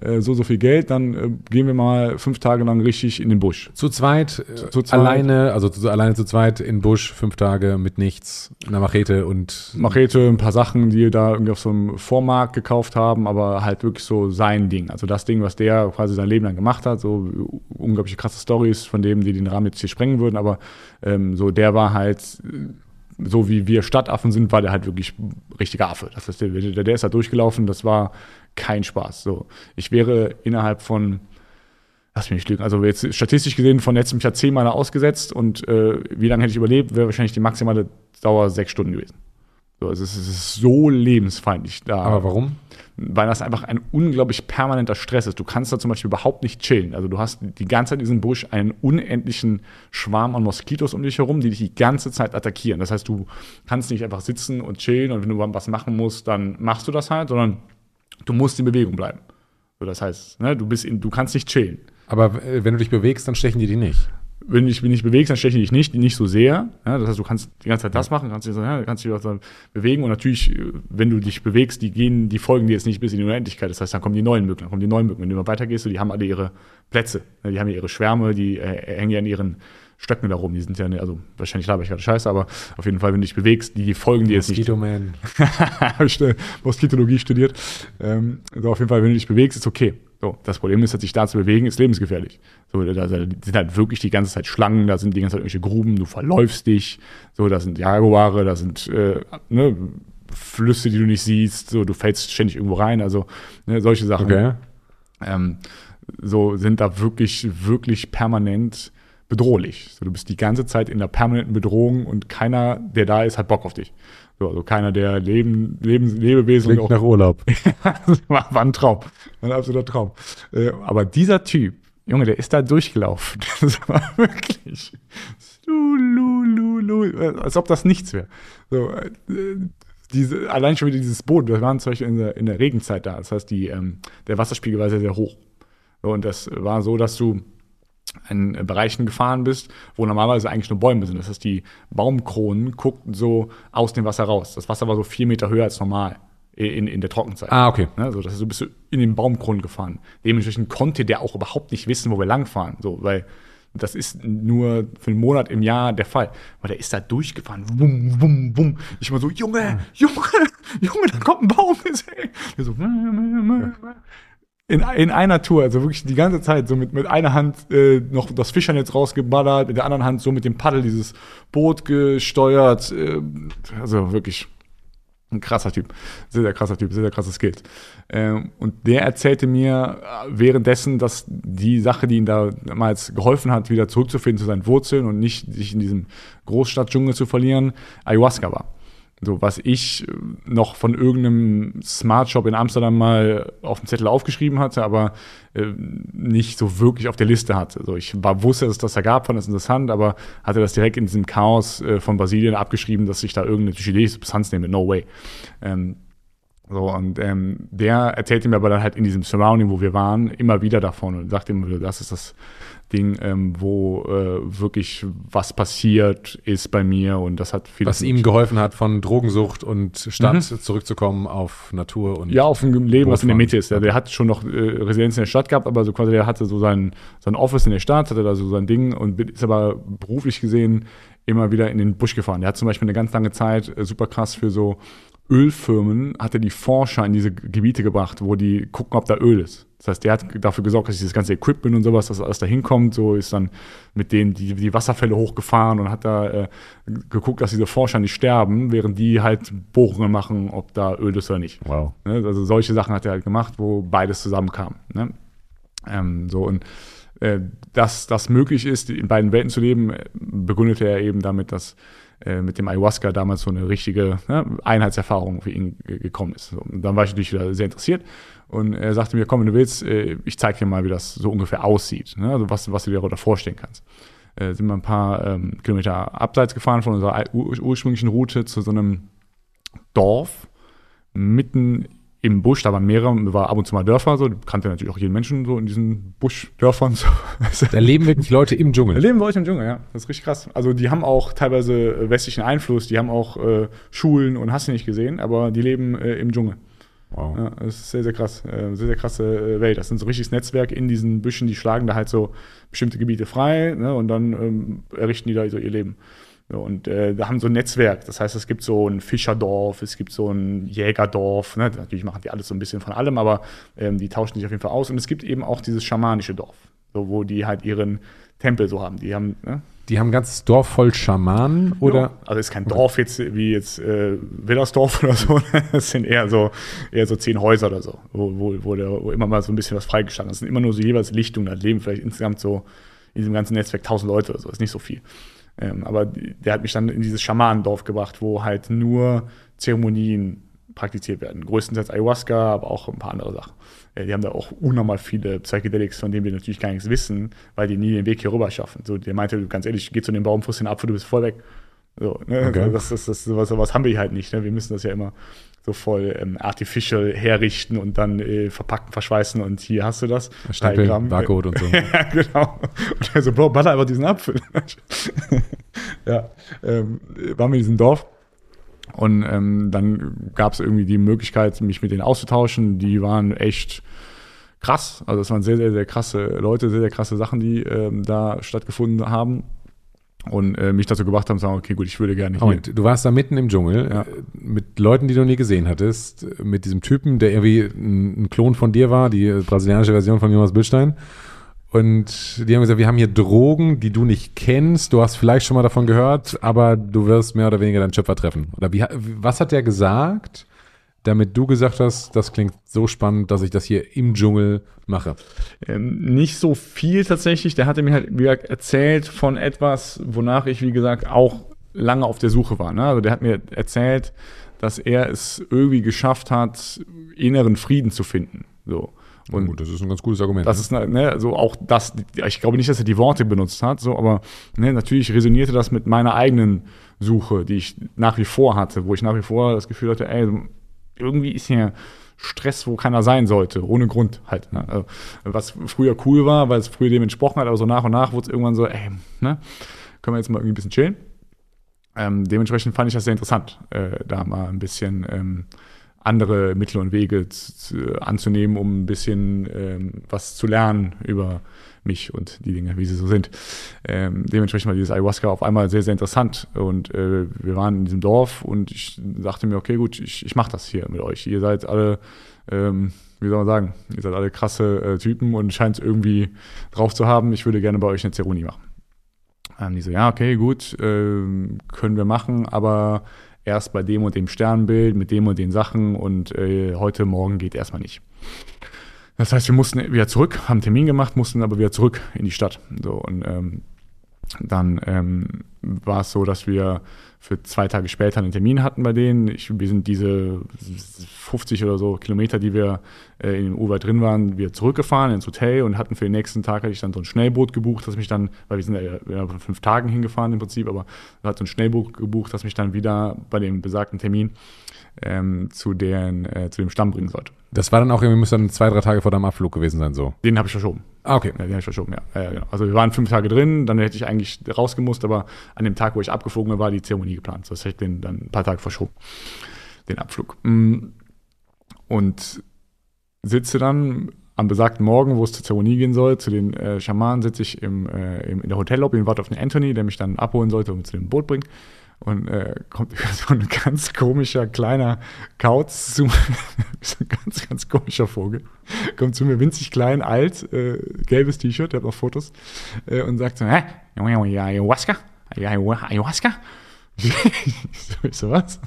äh, so, so viel Geld, dann gehen wir mal fünf Tage lang richtig in den Busch. Zu zweit, zu, zu zweit. alleine, also zu, alleine zu zweit in den Busch, fünf Tage mit nichts, einer Machete und. Machete, ein paar Sachen, die da irgendwie auf so einem Vormarkt gekauft haben, aber halt wirklich so sein Ding. Also das Ding, was der quasi sein Leben lang gemacht hat, so unglaublich krasse Stories von dem, die den Rahmen jetzt hier sprengen würden, aber ähm, so der war halt so wie wir Stadtaffen sind, war der halt wirklich richtiger Affe. Das heißt, der, der ist da durchgelaufen, das war kein Spaß. So, ich wäre innerhalb von, lass mich nicht lügen, also jetzt statistisch gesehen von letztem Jahr zehnmal ausgesetzt und äh, wie lange hätte ich überlebt, wäre wahrscheinlich die maximale Dauer sechs Stunden gewesen. So, also es ist so lebensfeindlich da. Aber warum? Weil das einfach ein unglaublich permanenter Stress ist. Du kannst da zum Beispiel überhaupt nicht chillen. Also du hast die ganze Zeit in diesem Busch einen unendlichen Schwarm an Moskitos um dich herum, die dich die ganze Zeit attackieren. Das heißt, du kannst nicht einfach sitzen und chillen und wenn du was machen musst, dann machst du das halt, sondern du musst in Bewegung bleiben. So, das heißt, ne, du, bist in, du kannst nicht chillen. Aber wenn du dich bewegst, dann stechen die dich nicht wenn du dich nicht bewegst, dann stechen die dich nicht, nicht so sehr. Ja, das heißt, du kannst die ganze Zeit das machen, kannst dich, ja, kannst dich auch bewegen und natürlich, wenn du dich bewegst, die gehen, die folgen dir jetzt nicht bis in die Unendlichkeit. Das heißt, dann kommen die neuen Mücken, dann kommen die neuen Mücken. Wenn du immer weitergehst, so, die haben alle ihre Plätze. Die haben ja ihre Schwärme, die äh, hängen ja an ihren Stöcken da rum. Die sind ja, also wahrscheinlich laber ich gerade scheiße, aber auf jeden Fall, wenn du dich bewegst, die, folgen dir jetzt nicht. Mosquito Man. Habe ich Moskitologie studiert. Ähm, also auf jeden Fall, wenn du dich bewegst, ist okay. So, das Problem ist, dass sich da zu bewegen, ist lebensgefährlich. So, da, sind halt wirklich die ganze Zeit Schlangen, da sind die ganze Zeit irgendwelche Gruben, du verläufst dich, so, da sind Jaguare, da sind äh, ne, Flüsse, die du nicht siehst, so, du fällst ständig irgendwo rein, also ne, solche Sachen. Okay. Ähm, so sind da wirklich, wirklich permanent bedrohlich. So, du bist die ganze Zeit in der permanenten Bedrohung und keiner, der da ist, hat Bock auf dich. So, also keiner der Leben, Lebens, Lebewesen. Klingt nach Urlaub. war, war ein Traum. Ein absoluter Traum. Äh, aber dieser Typ, Junge, der ist da durchgelaufen. Das war wirklich. Lu, lu, lu, als ob das nichts wäre. So, äh, diese, allein schon wieder dieses Boot, wir waren zum Beispiel in der, in der Regenzeit da. Das heißt, die, ähm, der Wasserspiegel war sehr, sehr hoch. So, und das war so, dass du in Bereichen gefahren bist, wo normalerweise eigentlich nur Bäume sind. Das heißt, die Baumkronen guckten so aus dem Wasser raus. Das Wasser war so vier Meter höher als normal in, in der Trockenzeit. Ah, okay. Ne, so, das heißt, du bist in den Baumkronen gefahren. Dementsprechend konnte der auch überhaupt nicht wissen, wo wir langfahren. So, weil das ist nur für einen Monat im Jahr der Fall. Weil der ist da durchgefahren. Wum, wum, wum. Ich war so, Junge, Junge, Junge, da kommt ein Baum. Der so, in, in einer Tour, also wirklich die ganze Zeit, so mit, mit einer Hand äh, noch das Fischernetz rausgeballert, mit der anderen Hand so mit dem Paddel dieses Boot gesteuert. Äh, also wirklich ein krasser Typ. Sehr, sehr krasser Typ, sehr, sehr krasses Skills. Ähm, und der erzählte mir währenddessen, dass die Sache, die ihm damals geholfen hat, wieder zurückzufinden zu seinen Wurzeln und nicht sich in diesem Großstadtdschungel zu verlieren, Ayahuasca war. So, was ich äh, noch von irgendeinem Smart Shop in Amsterdam mal auf dem Zettel aufgeschrieben hatte, aber äh, nicht so wirklich auf der Liste hatte. Also ich war, wusste, dass es das da gab, fand das interessant, aber hatte das direkt in diesem Chaos äh, von Brasilien abgeschrieben, dass ich da irgendeine psychedelische Substanz nehme. No way. Ähm, so, und ähm, der erzählte mir aber dann halt in diesem Surrounding, wo wir waren, immer wieder davon und sagte immer wieder, das ist das Ding, ähm, wo äh, wirklich was passiert ist bei mir und das hat viel. Was ihm geholfen hat, von Drogensucht und Stadt mhm. zurückzukommen auf Natur und. Ja, auf ein Leben, was in der Mitte ist. Ja, der hat schon noch äh, Residenz in der Stadt gehabt, aber so quasi der hatte so sein, sein Office in der Stadt, hatte da so sein Ding und ist aber beruflich gesehen immer wieder in den Busch gefahren. Der hat zum Beispiel eine ganz lange Zeit äh, super krass für so Ölfirmen hat er die Forscher in diese Gebiete gebracht, wo die gucken, ob da Öl ist. Das heißt, der hat dafür gesorgt, dass dieses ganze Equipment und sowas, dass alles da hinkommt. So ist dann mit denen die, die Wasserfälle hochgefahren und hat da äh, geguckt, dass diese Forscher nicht sterben, während die halt Bohrungen machen, ob da Öl ist oder nicht. Wow. Ne? Also solche Sachen hat er halt gemacht, wo beides zusammenkam. Ne? Ähm, so und äh, dass das möglich ist, in beiden Welten zu leben, begründete er eben damit, dass äh, mit dem Ayahuasca damals so eine richtige ne, Einheitserfahrung für ihn gekommen ist. Und dann war ich natürlich wieder sehr interessiert und er sagte mir, komm, wenn du willst, äh, ich zeige dir mal, wie das so ungefähr aussieht, ne? also was, was du dir darunter vorstellen kannst. Äh, sind wir ein paar ähm, Kilometer abseits gefahren von unserer ur ursprünglichen Route zu so einem Dorf mitten im Busch, da waren mehrere, war ab und zu mal Dörfer, so, kannte natürlich auch jeden Menschen so in diesen Buschdörfern. So. Da leben wirklich Leute im Dschungel. Da leben Leute im Dschungel, ja. Das ist richtig krass. Also die haben auch teilweise äh, westlichen Einfluss, die haben auch äh, Schulen und hast du nicht gesehen, aber die leben äh, im Dschungel. Wow. Ja, das ist sehr, sehr krass. Äh, sehr, sehr krasse äh, Welt. Das sind so richtiges Netzwerk in diesen Büschen, die schlagen da halt so bestimmte Gebiete frei ne, und dann ähm, errichten die da so ihr Leben. Und äh, da haben so ein Netzwerk. Das heißt, es gibt so ein Fischerdorf, es gibt so ein Jägerdorf. Ne? Natürlich machen die alles so ein bisschen von allem, aber ähm, die tauschen sich auf jeden Fall aus. Und es gibt eben auch dieses schamanische Dorf, so, wo die halt ihren Tempel so haben. Die haben, ne? Die haben ein ganzes Dorf voll Schamanen, oder? Ja, also es ist kein Dorf jetzt wie jetzt äh, Willersdorf oder so. Es sind eher so, eher so zehn Häuser oder so, wo, wo, wo, der, wo immer mal so ein bisschen was freigestanden ist. Es sind immer nur so jeweils Lichtungen. Da leben vielleicht insgesamt so in diesem ganzen Netzwerk tausend Leute oder so. Ist nicht so viel. Ähm, aber der hat mich dann in dieses Schamanendorf gebracht, wo halt nur Zeremonien praktiziert werden. Größtenteils Ayahuasca, aber auch ein paar andere Sachen. Äh, die haben da auch unnormal viele Psychedelics, von denen wir natürlich gar nichts wissen, weil die nie den Weg hier rüber schaffen. So, der meinte, ganz ehrlich, geh zu dem Baum, frisst den Apfel, du bist voll weg. So, ne? okay. das, das, das, sowas, sowas haben wir halt nicht. Ne? Wir müssen das ja immer so voll ähm, artificial herrichten und dann äh, verpacken, verschweißen und hier hast du das. Stempel, Barcode und so. ja, genau. Und er so, Bro, baller einfach diesen Apfel. ja, ähm, waren wir in diesem Dorf und ähm, dann gab es irgendwie die Möglichkeit, mich mit denen auszutauschen. Die waren echt krass. Also es waren sehr, sehr, sehr krasse Leute, sehr, sehr krasse Sachen, die ähm, da stattgefunden haben und äh, mich dazu gebracht haben, zu sagen, okay, gut, ich würde gerne hier. Und du warst da mitten im Dschungel ja. Äh, mit Leuten, die du nie gesehen hattest, mit diesem Typen, der irgendwie ein, Klon von dir war, die brasilianische Version von Jonas Billstein. Und die haben gesagt, wir haben hier Drogen, die du nicht kennst. Du hast vielleicht schon mal davon gehört, aber du wirst mehr oder weniger deinen Schöpfer treffen. Oder wie, was hat der gesagt? Damit du gesagt hast, das klingt so spannend, dass ich das hier im Dschungel mache? Ähm, nicht so viel tatsächlich. Der hatte mir halt, wie gesagt, erzählt von etwas, wonach ich, wie gesagt, auch lange auf der Suche war. Ne? Also der hat mir erzählt, dass er es irgendwie geschafft hat, inneren Frieden zu finden. So. Und gut, das ist ein ganz gutes Argument. Das ist ne, so auch das, ich glaube nicht, dass er die Worte benutzt hat, so, aber ne, natürlich resonierte das mit meiner eigenen Suche, die ich nach wie vor hatte, wo ich nach wie vor das Gefühl hatte, ey, irgendwie ist hier Stress, wo keiner sein sollte, ohne Grund halt. Ne? Also, was früher cool war, weil es früher dem entsprochen hat, aber so nach und nach wurde es irgendwann so, ey, ne, können wir jetzt mal irgendwie ein bisschen chillen. Ähm, dementsprechend fand ich das sehr interessant, äh, da mal ein bisschen ähm, andere Mittel und Wege zu, anzunehmen, um ein bisschen ähm, was zu lernen über mich und die Dinge, wie sie so sind. Ähm, dementsprechend war dieses Ayahuasca auf einmal sehr, sehr interessant. Und äh, wir waren in diesem Dorf und ich dachte mir, okay, gut, ich, ich mache das hier mit euch. Ihr seid alle, ähm, wie soll man sagen, ihr seid alle krasse äh, Typen und scheint es irgendwie drauf zu haben. Ich würde gerne bei euch eine Zeremonie machen. Ähm, die so, ja, okay, gut, äh, können wir machen, aber erst bei dem und dem Sternbild, mit dem und den Sachen und äh, heute Morgen geht erstmal nicht. Das heißt, wir mussten wieder zurück, haben einen Termin gemacht, mussten aber wieder zurück in die Stadt. So, und ähm, dann ähm, war es so, dass wir für zwei Tage später einen Termin hatten bei denen. Ich, wir sind diese 50 oder so Kilometer, die wir äh, in dem Urwald drin waren, wir zurückgefahren ins Hotel und hatten für den nächsten Tag hatte ich dann so ein Schnellboot gebucht, das mich dann, weil wir sind ja, von fünf Tagen hingefahren im Prinzip, aber hat so ein Schnellboot gebucht, das mich dann wieder bei dem besagten Termin ähm, zu, den, äh, zu dem Stamm bringen sollte. Das war dann auch irgendwie, muss dann zwei, drei Tage vor deinem Abflug gewesen sein, so. Den habe ich verschoben. Ah, okay. Ja, den habe ich verschoben, ja. ja genau. Also wir waren fünf Tage drin, dann hätte ich eigentlich rausgemusst, aber an dem Tag, wo ich abgeflogen bin, war die Zeremonie geplant. Das hätte ich den dann ein paar Tage verschoben, den Abflug. Mm. Und sitze dann am besagten Morgen, wo es zur Zeremonie gehen soll, zu den äh, Schamanen, sitze ich im, äh, im, in der Hotellobby und warte auf den Anthony, der mich dann abholen sollte und zu dem Boot bringt. Und äh, kommt so ein ganz komischer kleiner Kauz zu mir, so ein ganz, ganz komischer Vogel, kommt zu mir winzig klein, alt, äh, gelbes T-Shirt, der hat noch Fotos, äh, und sagt so, hä? Ayahuasca? Ayahuasca? ich so, was?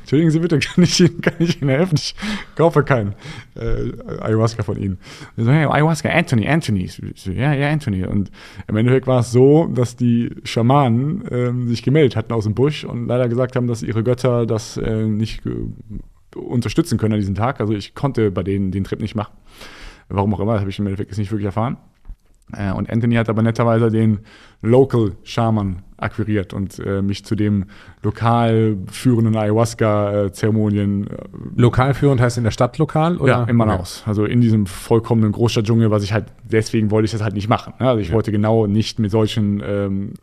Entschuldigen Sie bitte, kann ich Ihnen, kann ich Ihnen helfen? Ich kaufe keinen äh, Ayahuasca von Ihnen. So, hey, Ayahuasca, Anthony, Anthony. So, ja, ja, Anthony. Und im Endeffekt war es so, dass die Schamanen ähm, sich gemeldet hatten aus dem Busch und leider gesagt haben, dass ihre Götter das äh, nicht unterstützen können an diesem Tag. Also ich konnte bei denen den Trip nicht machen. Warum auch immer, das habe ich im Endeffekt jetzt nicht wirklich erfahren. Äh, und Anthony hat aber netterweise den Local Shaman akquiriert und äh, mich zu dem lokal führenden Ayahuasca-Zeremonien. Äh, lokal führend heißt in der Stadt lokal? Oder? Ja, in Manaus. Also in diesem vollkommenen Großstadtdschungel, was ich halt, deswegen wollte ich das halt nicht machen. Ne? Also ich ja. wollte genau nicht mit solchen ähm,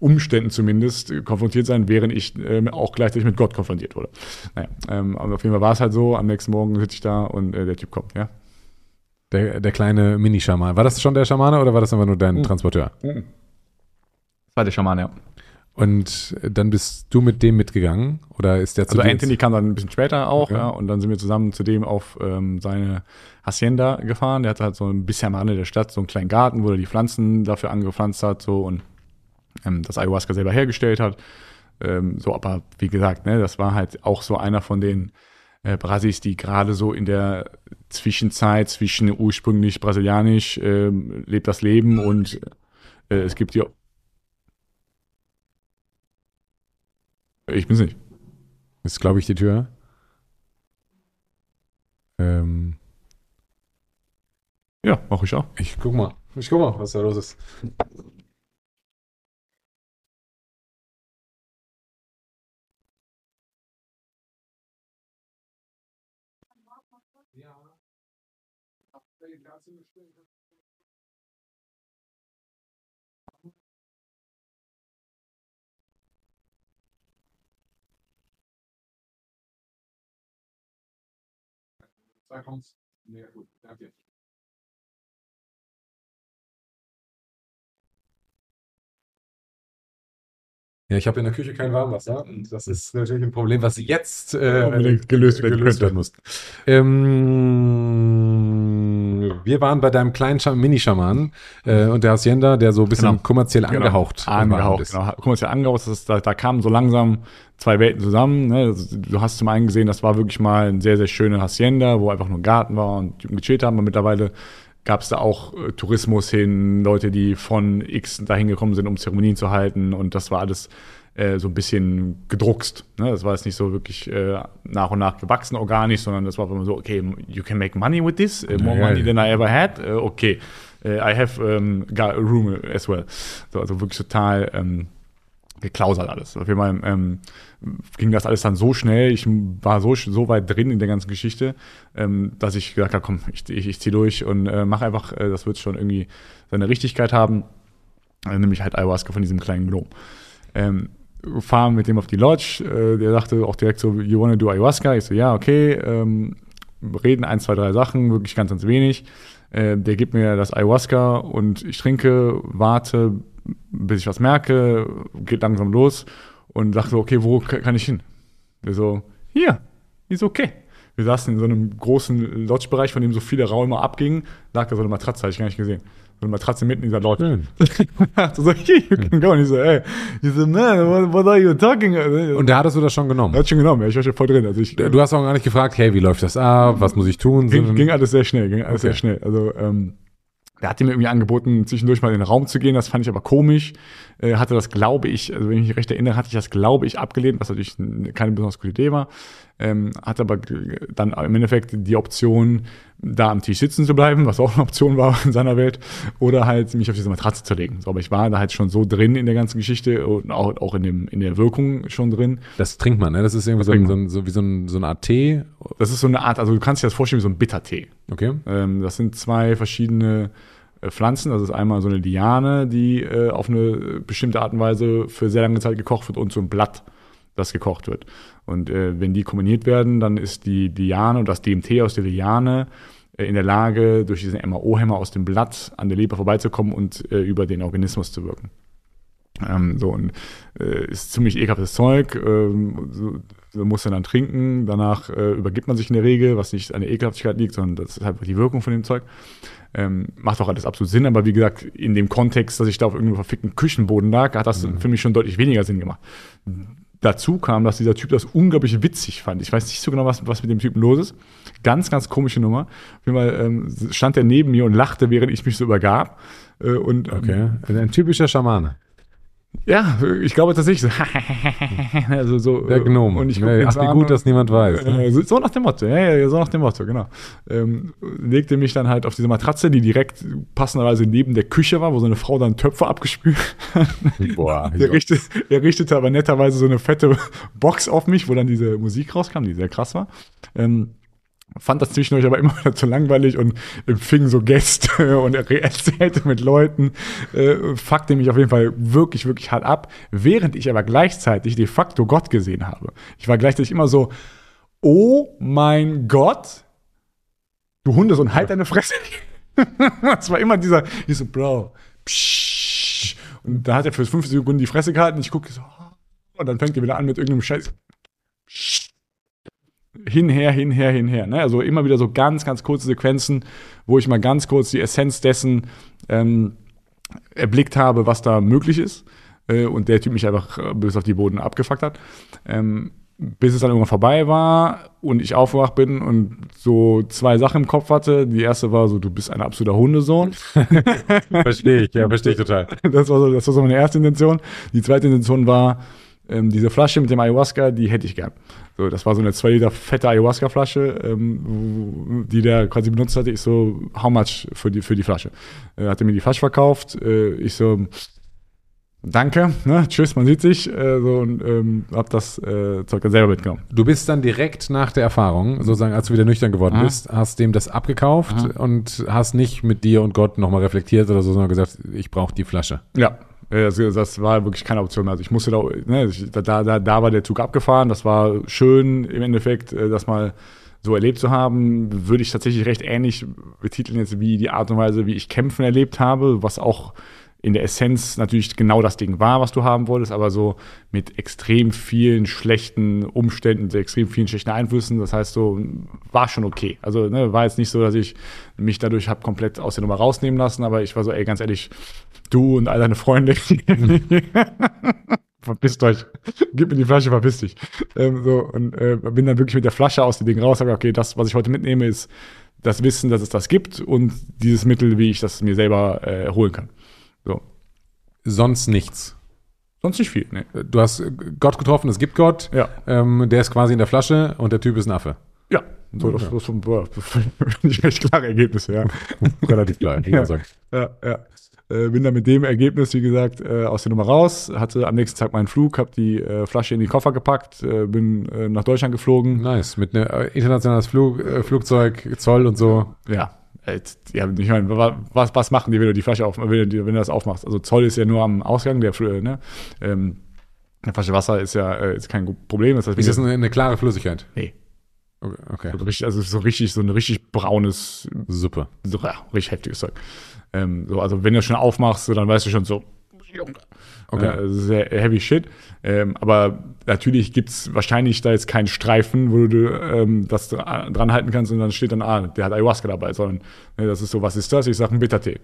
Umständen zumindest konfrontiert sein, während ich ähm, auch gleichzeitig mit Gott konfrontiert wurde. Naja, ähm, aber auf jeden Fall war es halt so, am nächsten Morgen sitze ich da und äh, der Typ kommt, ja. Der, der kleine Mini-Schaman. War das schon der Schamane oder war das einfach nur dein mhm. Transporteur? Mhm. War der Schamane, ja. Und dann bist du mit dem mitgegangen? Oder ist der zu Also Anthony kam dann ein bisschen später auch, okay. ja, und dann sind wir zusammen zu dem auf ähm, seine Hacienda gefahren. Der hatte halt so ein bisschen am Rande der Stadt so einen kleinen Garten, wo er die Pflanzen dafür angepflanzt hat, so und ähm, das Ayahuasca selber hergestellt hat. Ähm, so, aber wie gesagt, ne, das war halt auch so einer von den äh, Brasis, die gerade so in der Zwischenzeit zwischen ursprünglich brasilianisch äh, lebt das Leben und äh, es gibt ja. Ich bin's nicht. Ist, glaube ich, die Tür. Ähm. Ja, mach ich auch. Ich guck mal. Ich guck mal, was da los ist. Sag uns. Ja, gut, danke. Ja, ich habe in der Küche kein Warmwasser und das ist natürlich ein Problem, was jetzt äh, gelöst werden, gelöst werden muss. Ähm, wir waren bei deinem kleinen Mini-Schaman äh, und der Hacienda, der so ein bisschen genau. kommerziell genau. angehaucht genau. Angehaucht, genau. Kommerziell angehaucht, ist, da, da kamen so langsam zwei Welten zusammen. Ne? Du hast zum einen gesehen, das war wirklich mal ein sehr, sehr schöne Hacienda, wo einfach nur ein Garten war und gechillt haben. Aber mittlerweile gab es da auch äh, Tourismus hin, Leute, die von X dahin gekommen sind, um Zeremonien zu halten und das war alles äh, so ein bisschen gedruckst. Ne? Das war jetzt nicht so wirklich äh, nach und nach gewachsen organisch, sondern das war immer so, okay, you can make money with this, uh, more money than I ever had, uh, okay, uh, I have um, got a room as well. So, also wirklich total ähm, geklausert alles. Auf jeden Fall ähm, ging das alles dann so schnell, ich war so, so weit drin in der ganzen Geschichte, ähm, dass ich gesagt habe, komm, ich, ich, ich ziehe durch und äh, mache einfach, äh, das wird schon irgendwie seine Richtigkeit haben, äh, nämlich halt Ayahuasca von diesem kleinen Gnom. Ähm, fahren mit dem auf die Lodge, äh, der sagte auch direkt so, you wanna do Ayahuasca? Ich so, ja, okay, ähm, reden ein, zwei, drei Sachen, wirklich ganz, ganz wenig. Äh, der gibt mir das Ayahuasca und ich trinke, warte, bis ich was merke, geht langsam los und dachte so, okay, wo kann ich hin? Der so, hier, ist okay. Wir saßen in so einem großen Lodge-Bereich, von dem so viele Räume abgingen, lag da so eine Matratze, hatte ich gar nicht gesehen. Eine Matratze mitten in dieser Lodge. so, so, here you can go. Und ich so, ey, ich so, man, what, what are you talking about? Und der hattest du das schon genommen? Er hat schon genommen, ja, ich war schon voll drin. Also ich, du hast auch gar nicht gefragt, hey, wie läuft das ab, was muss ich tun? Ging, ging alles sehr schnell, ging alles okay. sehr schnell. Also, ähm, der hat mir irgendwie angeboten, zwischendurch mal in den Raum zu gehen. Das fand ich aber komisch. Äh, hatte das, glaube ich, also wenn ich mich recht erinnere, hatte ich das, glaube ich, abgelehnt, was natürlich keine besonders gute Idee war. Ähm, hatte aber dann im Endeffekt die Option, da am Tisch sitzen zu bleiben, was auch eine Option war in seiner Welt, oder halt mich auf diese Matratze zu legen. So, aber ich war da halt schon so drin in der ganzen Geschichte und auch, auch in, dem, in der Wirkung schon drin. Das trinkt man, ne? Das ist irgendwie so, ein, so, ein, so, wie so, ein, so eine Art Tee. Das ist so eine Art, also du kannst dir das vorstellen wie so ein Bittertee. Okay. Ähm, das sind zwei verschiedene Pflanzen. Das ist einmal so eine Liane, die äh, auf eine bestimmte Art und Weise für sehr lange Zeit gekocht wird und so ein Blatt, das gekocht wird. Und äh, wenn die kombiniert werden, dann ist die Liane und das DMT aus der Liane äh, in der Lage, durch diesen MAO-Hämmer aus dem Blatt an der Leber vorbeizukommen und äh, über den Organismus zu wirken. Ähm, so und äh, ist ziemlich ekelhaftes Zeug. Ähm, so, muss er dann trinken. Danach äh, übergibt man sich in der Regel, was nicht an der Ekelhaftigkeit liegt, sondern das ist halt die Wirkung von dem Zeug. Ähm, macht auch alles absolut Sinn, aber wie gesagt, in dem Kontext, dass ich da auf irgendeinem verfickten Küchenboden lag, hat das mhm. für mich schon deutlich weniger Sinn gemacht. Dazu kam, dass dieser Typ das unglaublich witzig fand. Ich weiß nicht so genau, was, was mit dem Typen los ist. Ganz, ganz komische Nummer. Auf jeden Fall ähm, stand er neben mir und lachte, während ich mich so übergab. Äh, und, okay, ein typischer Schamane. Ja, ich glaube tatsächlich so. also so Der Gnome. Und ich Ne, ihn Ach, wie gut, dass niemand weiß. Ne? So- nach dem Motto, ja, ja, so nach dem Motto, genau. Ähm, legte mich dann halt auf diese Matratze, die direkt passenderweise neben der Küche war, wo so eine Frau dann Töpfe abgespült hat. Boah, Er richtete, er richtete aber netterweise so eine fette Box auf mich, wo dann diese Musik rauskam, die sehr krass war. Ähm, fand das zwischendurch aber immer wieder zu langweilig und empfing so Gäste und er erzählte mit Leuten, äh, fuckte mich auf jeden Fall wirklich, wirklich hart ab, während ich aber gleichzeitig de facto Gott gesehen habe. Ich war gleichzeitig immer so, oh mein Gott, du Hundesohn, halt deine Fresse. Es war immer dieser, ich so, Bro, psch. Und da hat er für fünf Sekunden die Fresse gehalten. Ich gucke so, und dann fängt er wieder an mit irgendeinem Scheiß. Hinher, hinher, hinher. Ne? Also immer wieder so ganz, ganz kurze Sequenzen, wo ich mal ganz kurz die Essenz dessen ähm, erblickt habe, was da möglich ist. Äh, und der Typ mich einfach äh, bis auf die Boden abgefuckt hat. Ähm, bis es dann irgendwann vorbei war und ich aufgewacht bin und so zwei Sachen im Kopf hatte. Die erste war so, du bist ein absoluter Hundesohn. verstehe ich, ja, verstehe ich total. Das war, so, das war so meine erste Intention. Die zweite Intention war, ähm, diese Flasche mit dem Ayahuasca, die hätte ich gern. So, das war so eine 2 Liter fette Ayahuasca-Flasche, ähm, die der quasi benutzt hatte. Ich so, how much für die, für die Flasche? Er hatte mir die Flasche verkauft. Äh, ich so, danke, ne? tschüss, man sieht sich. Äh, so, und ähm, hab das äh, Zeug dann selber mitgenommen. Du bist dann direkt nach der Erfahrung, sozusagen, als du wieder nüchtern geworden Aha. bist, hast dem das abgekauft und hast nicht mit dir und Gott nochmal reflektiert oder so, sondern gesagt, ich brauche die Flasche. Ja, äh, das, das war wirklich keine Option mehr. Also ich musste da, ne, da, da, da war der Zug abgefahren. Das war schön im Endeffekt, äh, das mal so erlebt zu haben. Würde ich tatsächlich recht ähnlich betiteln jetzt wie die Art und Weise, wie ich Kämpfen erlebt habe, was auch in der Essenz natürlich genau das Ding war, was du haben wolltest, aber so mit extrem vielen schlechten Umständen, extrem vielen schlechten Einflüssen. Das heißt, so war schon okay. Also ne, war jetzt nicht so, dass ich mich dadurch habe komplett aus der Nummer rausnehmen lassen, aber ich war so, ey, ganz ehrlich, du und all deine Freunde, verpisst euch, gib mir die Flasche, verpiss dich. Ähm, so, und äh, bin dann wirklich mit der Flasche aus dem Ding raus, sage, okay, das, was ich heute mitnehme, ist das Wissen, dass es das gibt und dieses Mittel, wie ich das mir selber äh, holen kann. So. Sonst nichts. Sonst nicht viel, ne? Du hast Gott getroffen, es gibt Gott, Ja. ähm, der ist quasi in der Flasche und der Typ ist ein Affe. Ja. So, das, das, das, das nicht recht klare Ergebnisse, ja. Relativ klar, Ja. Ja, ja. Äh, bin dann mit dem Ergebnis, wie gesagt, äh, aus der Nummer raus, hatte am nächsten Tag meinen Flug, habe die äh, Flasche in den Koffer gepackt, äh, bin äh, nach Deutschland geflogen. Nice, mit einem äh, internationales Flug, Flugzeug, Zoll und so. Ja, ja ich meine, wa- was, was machen die, wenn du die Flasche auf, wenn du, wenn du das aufmachst? Also Zoll ist ja nur am Ausgang, der, ne? ähm, eine Flasche Wasser ist ja äh, ist kein Problem. Das heißt, Ist das eine, eine klare Flüssigkeit? nee, Okay, okay. also so richtig, so ein richtig braunes, super. so, ja, richtig heftiges Zeug. Ähm, so, also wenn du schon aufmachst, dann weißt du schon so. Okay. Also sehr heavy shit. Ähm, aber natürlich gibt es wahrscheinlich da jetzt keinen Streifen, wo du ähm, das dra- dran halten kannst und dann steht dann, ah, der hat Ayahuasca dabei, sondern ne, das ist so, was ist das? Ich sage ein Bittertee.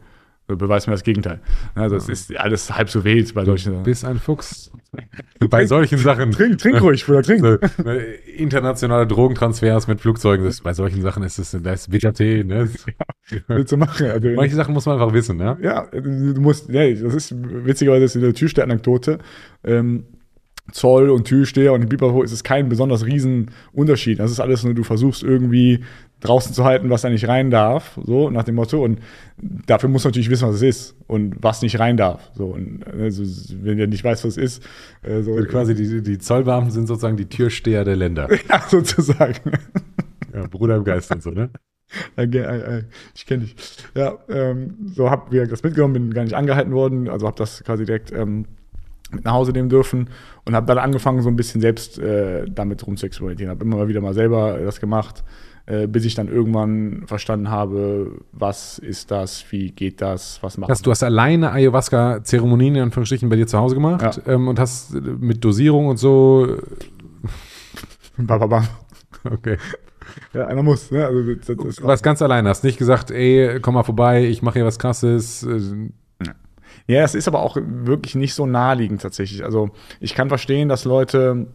So, Beweis mir das Gegenteil. Ja, das ist alles halb so wild bei solchen Bist ein Fuchs. Bei solchen Sachen. Trink, trink ruhig, Bruder, trink. So, äh, internationale Drogentransfers mit Flugzeugen, das, bei solchen Sachen ist es das ist Bittertee. Ne? Willst du machen? Also, Manche Sachen muss man einfach wissen. Ne? Ja, du musst, ja, das ist witzigerweise das ist eine Türsteher-Anekdote. Ähm, Zoll und Türsteher und Biberho ist es kein besonders riesen Unterschied. Das ist alles nur, du versuchst irgendwie draußen zu halten, was da nicht rein darf, so nach dem Motto. Und dafür musst du natürlich wissen, was es ist und was nicht rein darf. So, und also, wenn du nicht weißt, was es ist, äh, so Also quasi die, die Zollbeamten sind sozusagen die Türsteher der Länder. ja, sozusagen. Ja, Bruder im Geist und so, ne? Äh, äh, äh, Ich kenne dich. Ja, ähm, so habe wir das mitgenommen, bin gar nicht angehalten worden, also habe das quasi direkt ähm, mit nach Hause nehmen dürfen und habe dann angefangen, so ein bisschen selbst äh, damit rumzuexperimentieren. Habe immer mal wieder mal selber das gemacht, äh, bis ich dann irgendwann verstanden habe, was ist das, wie geht das, was macht Hast, du hast alleine Ayahuasca-Zeremonien in Anführungsstrichen bei dir zu Hause gemacht ähm, und hast äh, mit Dosierung und so. Ba, ba, ba. Okay. Ja, einer muss. Ne? Also, das, das Du warst ganz alleine, hast nicht gesagt, ey, komm mal vorbei, ich mache hier was krasses. Ja, es ist aber auch wirklich nicht so naheliegend tatsächlich. Also ich kann verstehen, dass Leute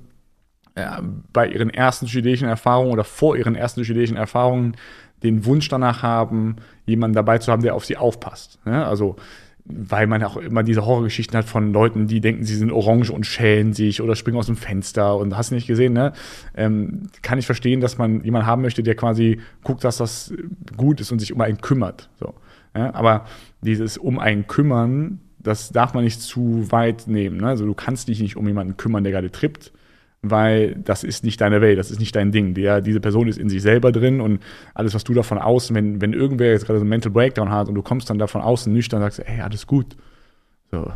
ja, bei ihren ersten psychedelischen Erfahrungen oder vor ihren ersten psychedelischen Erfahrungen den Wunsch danach haben, jemanden dabei zu haben, der auf sie aufpasst. Ja, also weil man auch immer diese Horrorgeschichten hat von Leuten, die denken, sie sind orange und schälen sich oder springen aus dem Fenster und hast nicht gesehen, ne? Ähm, kann ich verstehen, dass man jemanden haben möchte, der quasi guckt, dass das gut ist und sich um einen kümmert. So. Ja? Aber dieses um einen kümmern, das darf man nicht zu weit nehmen. Ne? Also du kannst dich nicht um jemanden kümmern, der gerade trippt, weil das ist nicht deine Welt, das ist nicht dein Ding. Der, diese Person ist in sich selber drin und alles, was du davon außen, wenn, wenn irgendwer jetzt gerade so einen Mental Breakdown hat und du kommst dann davon außen nüchtern und sagst, ey, alles gut. So,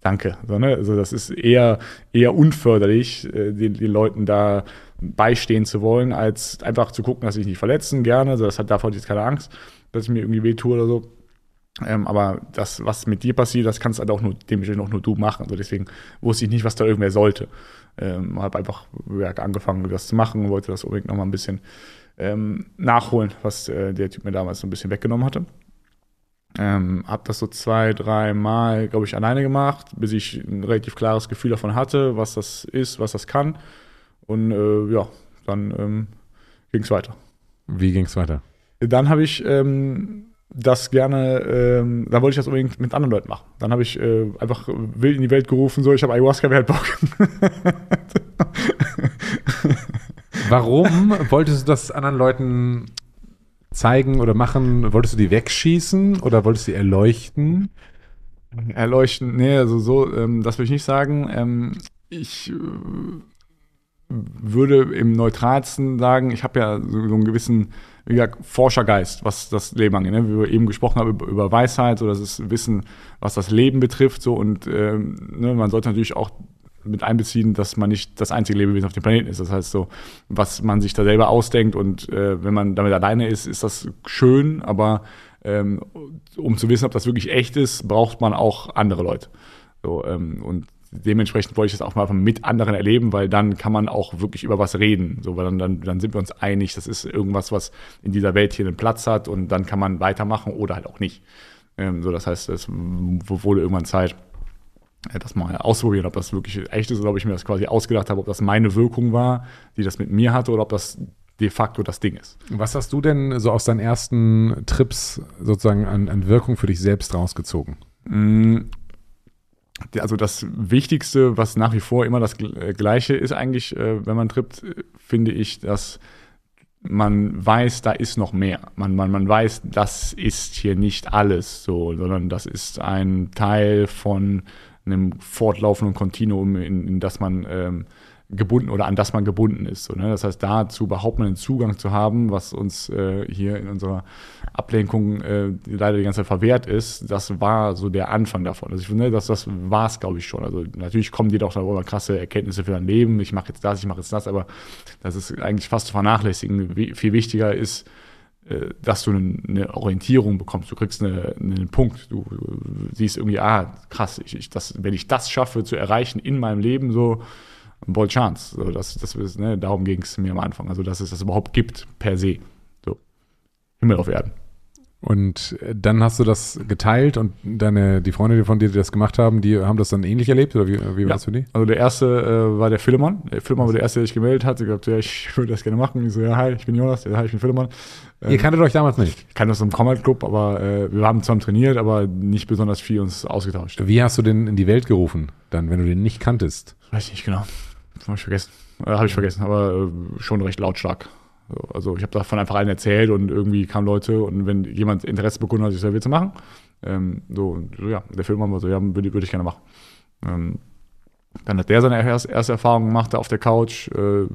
danke. So, ne? Also das ist eher, eher unförderlich, äh, den, den Leuten da beistehen zu wollen, als einfach zu gucken, dass sie sich nicht verletzen, gerne. Also das hat davon jetzt keine Angst, dass ich mir irgendwie wehtue oder so. Ähm, aber das, was mit dir passiert, das kannst halt auch nur, dementsprechend auch nur du machen. Also deswegen wusste ich nicht, was da irgendwer sollte. Ähm, habe einfach ja, angefangen, das zu machen, wollte das unbedingt nochmal ein bisschen ähm, nachholen, was äh, der Typ mir damals so ein bisschen weggenommen hatte. Ähm, habe das so zwei, drei Mal, glaube ich, alleine gemacht, bis ich ein relativ klares Gefühl davon hatte, was das ist, was das kann. Und äh, ja, dann ähm, ging es weiter. Wie ging es weiter? Dann habe ich ähm, das gerne, ähm, da wollte ich das unbedingt mit anderen Leuten machen. Dann habe ich äh, einfach wild in die Welt gerufen, so, ich habe Ayahuasca, wer hat Bock? Warum wolltest du das anderen Leuten zeigen oder machen? Wolltest du die wegschießen oder wolltest du die erleuchten? Erleuchten, nee, also so, ähm, das würde ich nicht sagen. Ähm, ich äh, würde im neutralsten sagen, ich habe ja so, so einen gewissen wie gesagt, Forschergeist, was das Leben angeht. Ne? Wie wir eben gesprochen haben über, über Weisheit, so das ist Wissen, was das Leben betrifft. So, und ähm, ne, man sollte natürlich auch mit einbeziehen, dass man nicht das einzige Lebewesen auf dem Planeten ist. Das heißt so, was man sich da selber ausdenkt und äh, wenn man damit alleine ist, ist das schön, aber ähm, um zu wissen, ob das wirklich echt ist, braucht man auch andere Leute. So, ähm, und dementsprechend wollte ich das auch mal mit anderen erleben, weil dann kann man auch wirklich über was reden. So, weil dann, dann, dann sind wir uns einig, das ist irgendwas, was in dieser Welt hier einen Platz hat und dann kann man weitermachen oder halt auch nicht. Ähm, so, das heißt, es wurde irgendwann Zeit, äh, das mal ausprobieren, ob das wirklich echt ist oder ob ich mir das quasi ausgedacht habe, ob das meine Wirkung war, die das mit mir hatte oder ob das de facto das Ding ist. Was hast du denn so aus deinen ersten Trips sozusagen an, an Wirkung für dich selbst rausgezogen? Also das Wichtigste, was nach wie vor immer das äh, Gleiche ist eigentlich, äh, wenn man trippt, finde ich, dass man weiß, da ist noch mehr. Man, man, man weiß, das ist hier nicht alles so, sondern das ist ein Teil von einem fortlaufenden Kontinuum, in, in das man ähm, gebunden oder an das man gebunden ist. So, ne? Das heißt, dazu überhaupt mal einen Zugang zu haben, was uns äh, hier in unserer Ablenkung äh, leider die ganze Zeit verwehrt ist, das war so der Anfang davon. Also ich finde, das, das war es, glaube ich, schon. Also natürlich kommen dir doch darüber krasse Erkenntnisse für dein Leben. Ich mache jetzt das, ich mache jetzt das, aber das ist eigentlich fast zu vernachlässigen. Wie, viel wichtiger ist, äh, dass du eine Orientierung bekommst. Du kriegst eine, einen Punkt. Du, siehst irgendwie, ah, krass, ich, ich, das, wenn ich das schaffe zu erreichen in meinem Leben, so Bold Chance. So, das, das ist, ne, darum ging es mir am Anfang. Also, dass es das überhaupt gibt, per se. So. Himmel auf Erden. Und dann hast du das geteilt und deine, die Freunde von dir, die das gemacht haben, die haben das dann ähnlich erlebt oder wie, wie war ja. das für die? Also der erste äh, war der Philemon. Der Philemon war der erste, der sich gemeldet hat. Ich gesagt, ja, ich würde das gerne machen. Ich so, ja, hi, ich bin Jonas. Ja, hi, ich bin Philemon. Ihr kanntet euch damals nicht? Ich kannte uns im Combat Club, aber äh, wir haben zusammen trainiert, aber nicht besonders viel uns ausgetauscht. Wie hast du den in die Welt gerufen, dann, wenn du den nicht kanntest? Weiß ich nicht genau. Habe ich vergessen. Äh, habe ich vergessen, aber äh, schon recht lautstark. Also ich habe davon einfach allen erzählt und irgendwie kamen Leute und wenn jemand Interesse bekundet hat, sich selber zu machen, ähm, so, so, ja, der Film haben wir so, ja, würde, würde ich gerne machen. Ähm, dann hat der seine erste, erste Erfahrung gemacht auf der Couch. Äh,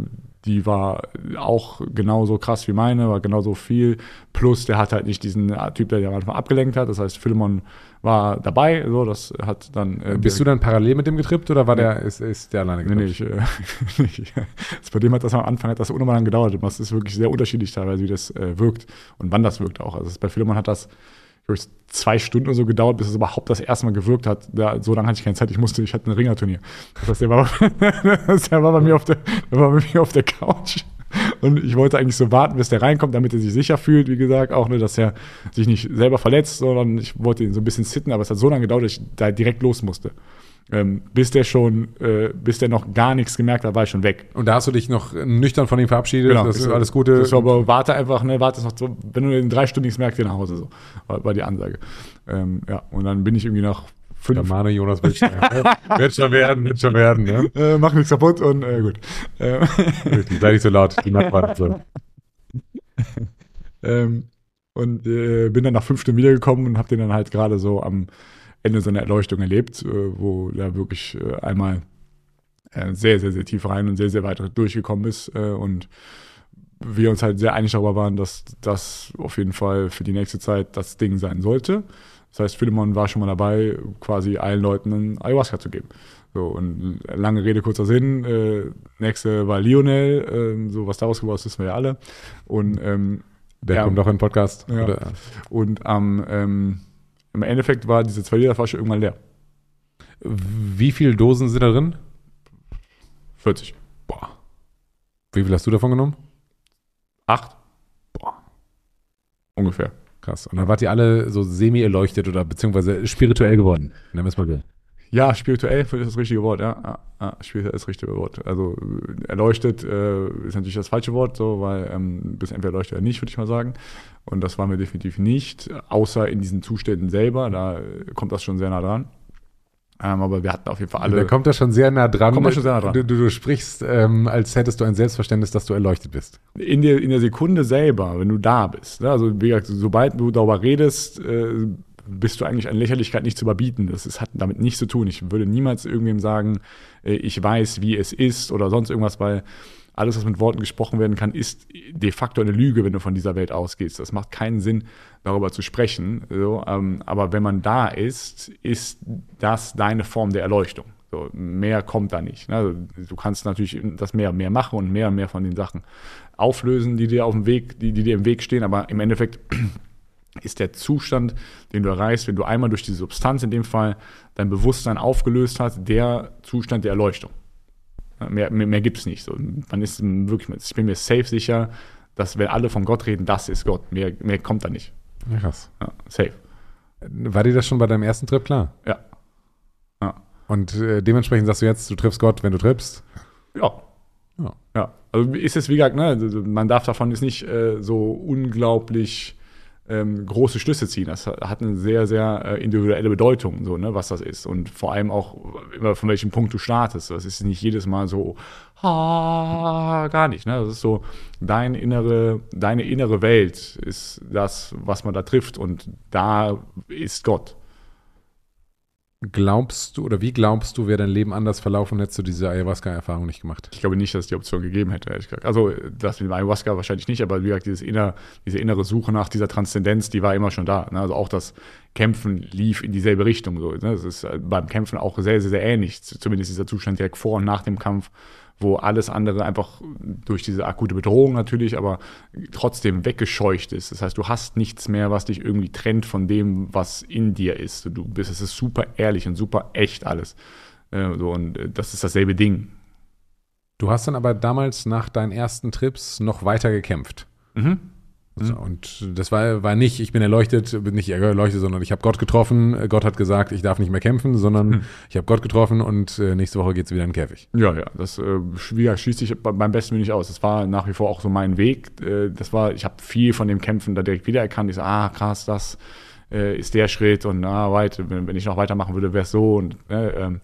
die war auch genauso krass wie meine, war genauso viel. Plus, der hat halt nicht diesen Typ, der am Anfang abgelenkt hat. Das heißt, Philemon war dabei. So, das hat dann. Äh, Bist du dann parallel mit dem getrippt oder war der, ist, ist der alleine getrippt? Nee, ich, äh, ich, bei dem hat das am Anfang hat das unnormal lang gedauert. Das ist wirklich sehr unterschiedlich teilweise, wie das äh, wirkt und wann das wirkt auch. Also bei Philemon hat das ich, zwei Stunden oder so gedauert, bis es überhaupt das erste Mal gewirkt hat. Da, so lange hatte ich keine Zeit. Ich musste, ich hatte ein Ringerturnier. Das heißt, der war, der war, bei, mir auf der, der war bei mir auf der Couch. Und ich wollte eigentlich so warten, bis der reinkommt, damit er sich sicher fühlt, wie gesagt, auch, ne, dass er sich nicht selber verletzt, sondern ich wollte ihn so ein bisschen sitten, aber es hat so lange gedauert, dass ich da direkt los musste. Ähm, bis der schon, äh, bis der noch gar nichts gemerkt hat, war ich schon weg. Und da hast du dich noch nüchtern von ihm verabschiedet. Das ist alles Gute. Genau. Das war aber warte einfach, ne, warte noch so, wenn du in drei Stunden nichts merkst, geh nach Hause so. War, war die Ansage. Ähm, ja, und dann bin ich irgendwie nach Der fünf. Mane Jonas wird schon, wird schon werden, wird schon werden. Ne? Äh, mach nichts kaputt und äh, gut. Äh, Sei nicht so laut, die Nachbarn. So. ähm, und äh, bin dann nach fünf Stunden wiedergekommen und habe den dann halt gerade so am Ende seiner Erleuchtung erlebt, äh, wo er wirklich äh, einmal äh, sehr, sehr, sehr tief rein und sehr, sehr weit durchgekommen ist äh, und wir uns halt sehr einig darüber waren, dass das auf jeden Fall für die nächste Zeit das Ding sein sollte. Das heißt, Philemon war schon mal dabei, quasi allen Leuten einen Ayahuasca zu geben. So, und lange Rede, kurzer Sinn. Äh, nächste war Lionel, ähm, so was daraus geworden ist, wissen wir ja alle. Und ähm, Der Ja. kommt doch in den Podcast. Ja. Oder? Und am, ähm, im Endeffekt war diese 2 Liter Flasche irgendwann leer. Wie viele Dosen sind da drin? 40. Boah. Wie viel hast du davon genommen? Acht? Boah. Ungefähr. Krass. Und dann wart ihr alle so semi-erleuchtet oder beziehungsweise spirituell geworden. Nennen wir es mal so. Ja, spirituell ist das richtige Wort, ja. ja, ja spirituell ist das richtige Wort. Also erleuchtet äh, ist natürlich das falsche Wort, so, weil ähm, bis entweder erleuchtet oder nicht, würde ich mal sagen. Und das waren wir definitiv nicht, außer in diesen Zuständen selber. Da kommt das schon sehr nah dran. Ähm, aber wir hatten auf jeden Fall alle. da kommt das schon sehr nah dran. Kommt schon sehr nah dran. Du, du, du sprichst, ähm, als hättest du ein Selbstverständnis, dass du erleuchtet bist. in der, in der Sekunde selber, wenn du da bist, ne? also wie gesagt, sobald du darüber redest, äh, bist du eigentlich an Lächerlichkeit nicht zu überbieten. Das ist, hat damit nichts zu tun. Ich würde niemals irgendwem sagen, äh, ich weiß, wie es ist oder sonst irgendwas, weil alles, was mit Worten gesprochen werden kann, ist de facto eine Lüge, wenn du von dieser Welt ausgehst. Das macht keinen Sinn, darüber zu sprechen. So, ähm, aber wenn man da ist, ist das deine Form der Erleuchtung. So, mehr kommt da nicht. Ne? Also, du kannst natürlich das mehr und mehr machen und mehr und mehr von den Sachen auflösen, die dir auf dem Weg, die, die dir im Weg stehen, aber im Endeffekt ist der Zustand, den du erreichst, wenn du einmal durch die Substanz in dem Fall dein Bewusstsein aufgelöst hast, der Zustand der Erleuchtung. Mehr, mehr, mehr gibt es nicht. So, man ist wirklich, ich bin mir safe sicher, dass wenn alle von Gott reden, das ist Gott. Mehr, mehr kommt da nicht. Ja, krass. Ja, safe. War dir das schon bei deinem ersten Trip klar? Ja. Ja. Und äh, dementsprechend sagst du jetzt, du triffst Gott, wenn du trippst. Ja. Ja. Ja. Also ist es, wie gesagt, ne, also man darf davon jetzt nicht äh, so unglaublich ähm, große Schlüsse ziehen. Das hat eine sehr, sehr äh, individuelle Bedeutung, so, ne, was das ist. Und vor allem auch immer von welchem Punkt du startest. Das ist nicht jedes Mal so, ah, gar nicht. Ne? Das ist so, dein innere, deine innere Welt ist das, was man da trifft. Und da ist Gott. Glaubst du oder wie glaubst du, wäre dein Leben anders verlaufen, hättest du diese Ayahuasca-Erfahrung nicht gemacht? Ich glaube nicht, dass es die Option gegeben hätte, ehrlich gesagt. Also das mit dem Ayahuasca wahrscheinlich nicht, aber wie gesagt, dieses inner, diese innere Suche nach dieser Transzendenz, die war immer schon da. Ne? Also auch das Kämpfen lief in dieselbe Richtung. So, ne? Das ist äh, beim Kämpfen auch sehr, sehr, sehr ähnlich. Zumindest dieser Zustand direkt vor und nach dem Kampf, wo alles andere einfach durch diese akute Bedrohung natürlich, aber trotzdem weggescheucht ist. Das heißt, du hast nichts mehr, was dich irgendwie trennt von dem, was in dir ist. Du bist, es ist super ehrlich und super echt alles. Äh, so, und äh, das ist dasselbe Ding. Du hast dann aber damals nach deinen ersten Trips noch weiter gekämpft. Mhm. So, und das war, war nicht, ich bin erleuchtet, bin nicht erleuchtet, sondern ich habe Gott getroffen. Gott hat gesagt, ich darf nicht mehr kämpfen, sondern Hm. ich habe Gott getroffen und äh, nächste Woche geht's wieder in den Käfig. Ja, ja, das äh, wie gesagt, schließt sich be- beim besten Willen nicht aus. Das war nach wie vor auch so mein Weg. Äh, das war, ich habe viel von dem Kämpfen da direkt wiedererkannt. Ich so, ah, krass, das äh, ist der Schritt und ah, weit, wenn, wenn ich noch weitermachen würde, wäre es so und äh, ähm,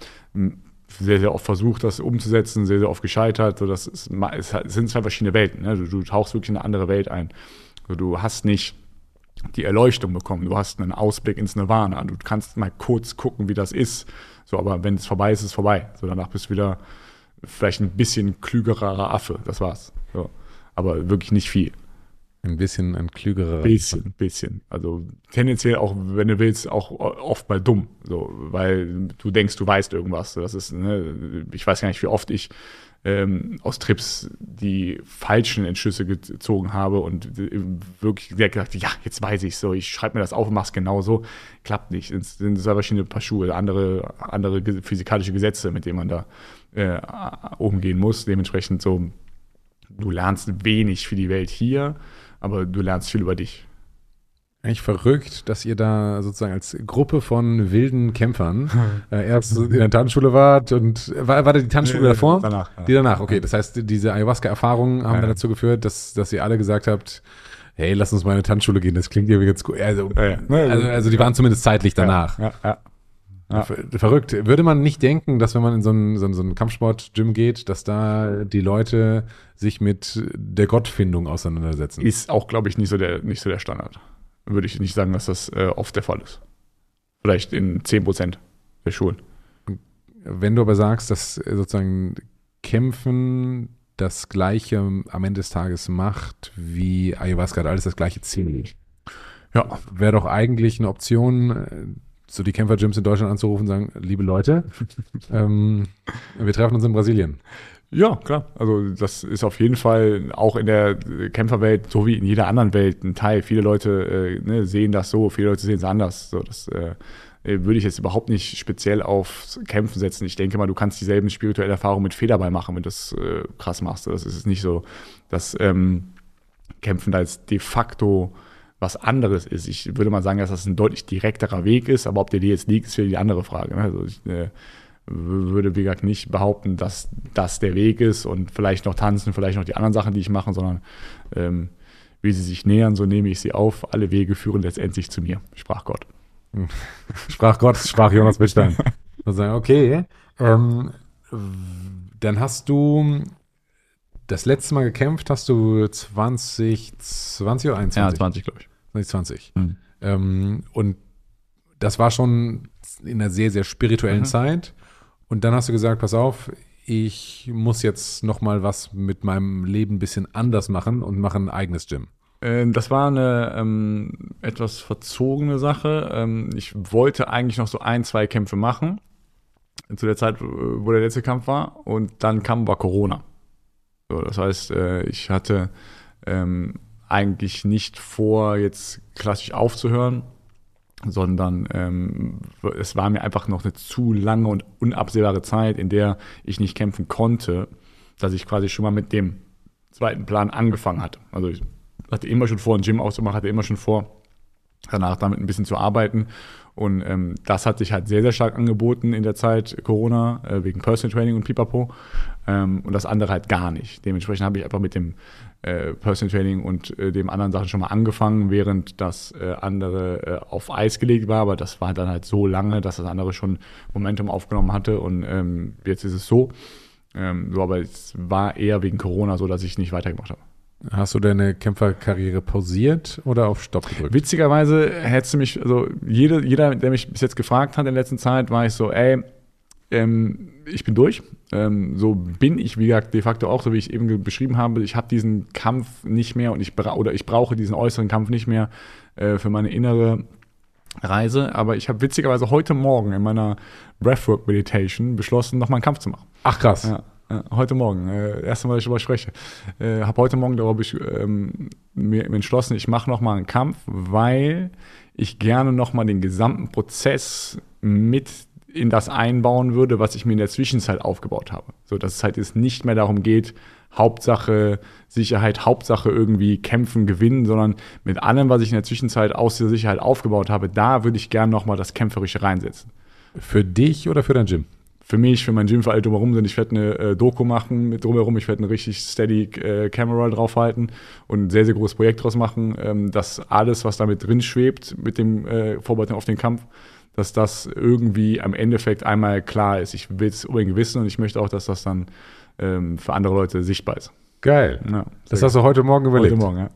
sehr, sehr oft versucht, das umzusetzen, sehr, sehr oft gescheitert. So, das ist, es sind zwei verschiedene Welten. Ne? Du, du tauchst wirklich in eine andere Welt ein. So, du hast nicht die Erleuchtung bekommen. Du hast einen Ausblick ins Nirvana. Du kannst mal kurz gucken, wie das ist. So, aber wenn es vorbei ist, ist es vorbei. So, danach bist du wieder vielleicht ein bisschen klügerer Affe. Das war's. So. Aber wirklich nicht viel. Ein bisschen ein klügerer. Bisschen, bisschen. Also tendenziell auch, wenn du willst, auch oft mal dumm. So, weil du denkst, du weißt irgendwas. Das ist, ne, ich weiß gar nicht, wie oft ich ähm, aus Trips die falschen Entschlüsse gezogen habe und wirklich gedacht, ja, jetzt weiß ich so, ich schreibe mir das auf und mach's genauso. Klappt nicht. Es sind zwei verschiedene Paar Schuhe, andere, andere physikalische Gesetze, mit denen man da äh, umgehen muss. Dementsprechend so, du lernst wenig für die Welt hier, aber du lernst viel über dich. Eigentlich verrückt, dass ihr da sozusagen als Gruppe von wilden Kämpfern äh, erst in der Tanzschule wart und war, war da die Tanzschule davor? Danach. Ja. Die danach, okay. Das heißt, diese Ayahuasca-Erfahrungen haben Ja. dann dazu geführt, dass, dass ihr alle gesagt habt, hey, lass uns mal in eine Tanzschule gehen, das klingt ja ganz gut. Also, Ja, ja. also, also die waren zumindest zeitlich danach. Verrückt. Würde man nicht denken, dass wenn man in so ein, so so ein Kampfsport-Gym geht, dass da die Leute sich mit der Gottfindung auseinandersetzen? Ist auch, glaube ich, nicht so, der, nicht so der Standard. Würde ich nicht sagen, dass das äh, oft der Fall ist. Vielleicht in 10% der Schulen. Wenn du aber sagst, dass äh, sozusagen Kämpfen das Gleiche am Ende des Tages macht wie Ayahuasca, hat alles das gleiche Ziel. Ja, Wäre doch eigentlich eine Option, äh, so die Kämpfer-Gyms in Deutschland anzurufen und sagen, liebe Leute, ähm, wir treffen uns in Brasilien. Ja, klar. Also das ist auf jeden Fall auch in der Kämpferwelt, so wie in jeder anderen Welt, ein Teil. Viele Leute äh, ne, sehen das so, viele Leute sehen es anders. So, das äh, würde ich jetzt überhaupt nicht speziell auf Kämpfen setzen. Ich denke mal, du kannst dieselben spirituellen Erfahrungen mit Federball machen, wenn du das äh, krass machst. Das ist nicht so, dass ähm, Kämpfen da jetzt de facto was anderes ist. Ich würde mal sagen, dass das ein deutlich direkterer Weg ist, aber ob der dir jetzt liegt, ist wieder die andere Frage. Ne? Also ich äh, würde, wie gesagt, nicht behaupten, dass das der Weg ist und vielleicht noch tanzen, vielleicht noch die anderen Sachen, die ich mache, sondern ähm, wie sie sich nähern, so nehme ich sie auf. Alle Wege führen letztendlich zu mir, sprach Gott. Sprach Gott, sprach Jonas Wittstein. Okay, ähm, dann hast du das letzte Mal gekämpft, hast du 2020 oder 21? 20, glaube ich. 2020. Mhm. Ähm, und das war schon in einer sehr, sehr spirituellen Mhm. Zeit. Und dann hast du gesagt, pass auf, ich muss jetzt noch mal was mit meinem Leben ein bisschen anders machen und mache ein eigenes Gym. Ähm, Das war eine ähm, etwas verzogene Sache. Ähm, ich wollte eigentlich noch so ein, zwei Kämpfe machen. Zu der Zeit, äh, wo der letzte Kampf war. Und dann kam aber Corona. So, das heißt, äh, ich hatte ähm, eigentlich nicht vor, jetzt klassisch aufzuhören, sondern ähm, es war mir einfach noch eine zu lange und unabsehbare Zeit, in der ich nicht kämpfen konnte, dass ich quasi schon mal mit dem zweiten Plan angefangen hatte. Also ich hatte immer schon vor, ein Gym auszumachen, hatte immer schon vor, danach damit ein bisschen zu arbeiten. Und ähm, das hat sich halt sehr, sehr stark angeboten in der Zeit Corona, äh, wegen Personal Training und Pipapo. Ähm, und das andere halt gar nicht. Dementsprechend habe ich einfach mit dem äh, Personal Training und äh, dem anderen Sachen schon mal angefangen, während das äh, andere äh, auf Eis gelegt war. Aber das war dann halt so lange, dass das andere schon Momentum aufgenommen hatte. Und ähm, jetzt ist es so. Ähm, so, aber es war eher wegen Corona so, dass ich nicht weitergemacht habe. Hast du deine Kämpferkarriere pausiert oder auf Stopp gedrückt? Witzigerweise hättest du mich, also jede, jeder, der mich bis jetzt gefragt hat in der letzten Zeit, war ich so, ey, ähm, ich bin durch. Ähm, so bin ich, wie gesagt, de facto auch, so wie ich eben beschrieben habe. Ich habe diesen Kampf nicht mehr und ich oder ich brauche diesen äußeren Kampf nicht mehr äh, für meine innere Reise. Aber ich habe witzigerweise heute Morgen in meiner Breathwork Meditation beschlossen, nochmal einen Kampf zu machen. Ach krass. Ja, ja, heute Morgen. Äh, erste Mal, dass ich darüber spreche. Äh, habe heute Morgen darüber ich, ähm, mir entschlossen, ich mache nochmal einen Kampf, weil ich gerne nochmal den gesamten Prozess mit in das einbauen würde, was ich mir in der Zwischenzeit aufgebaut habe. So, dass es halt jetzt nicht mehr darum geht, Hauptsache Sicherheit, Hauptsache irgendwie kämpfen, gewinnen, sondern mit allem, was ich in der Zwischenzeit aus der Sicherheit aufgebaut habe, da würde ich gerne nochmal das Kämpferische reinsetzen Für dich oder für dein Gym? für mich, für mein Gym, für alle drumherum sind. Ich werde eine äh, Doku machen mit drumherum. Ich werde eine richtig steady äh, Camera draufhalten und ein sehr, sehr großes Projekt draus machen, ähm, dass alles, was damit drin schwebt, mit dem äh, Vorbereitung auf den Kampf, dass das irgendwie am Endeffekt einmal klar ist. Ich will es unbedingt wissen und ich möchte auch, dass das dann ähm, für andere Leute sichtbar ist. Geil. Ja, Das hast du heute Morgen überlegt. heute Morgen, ja.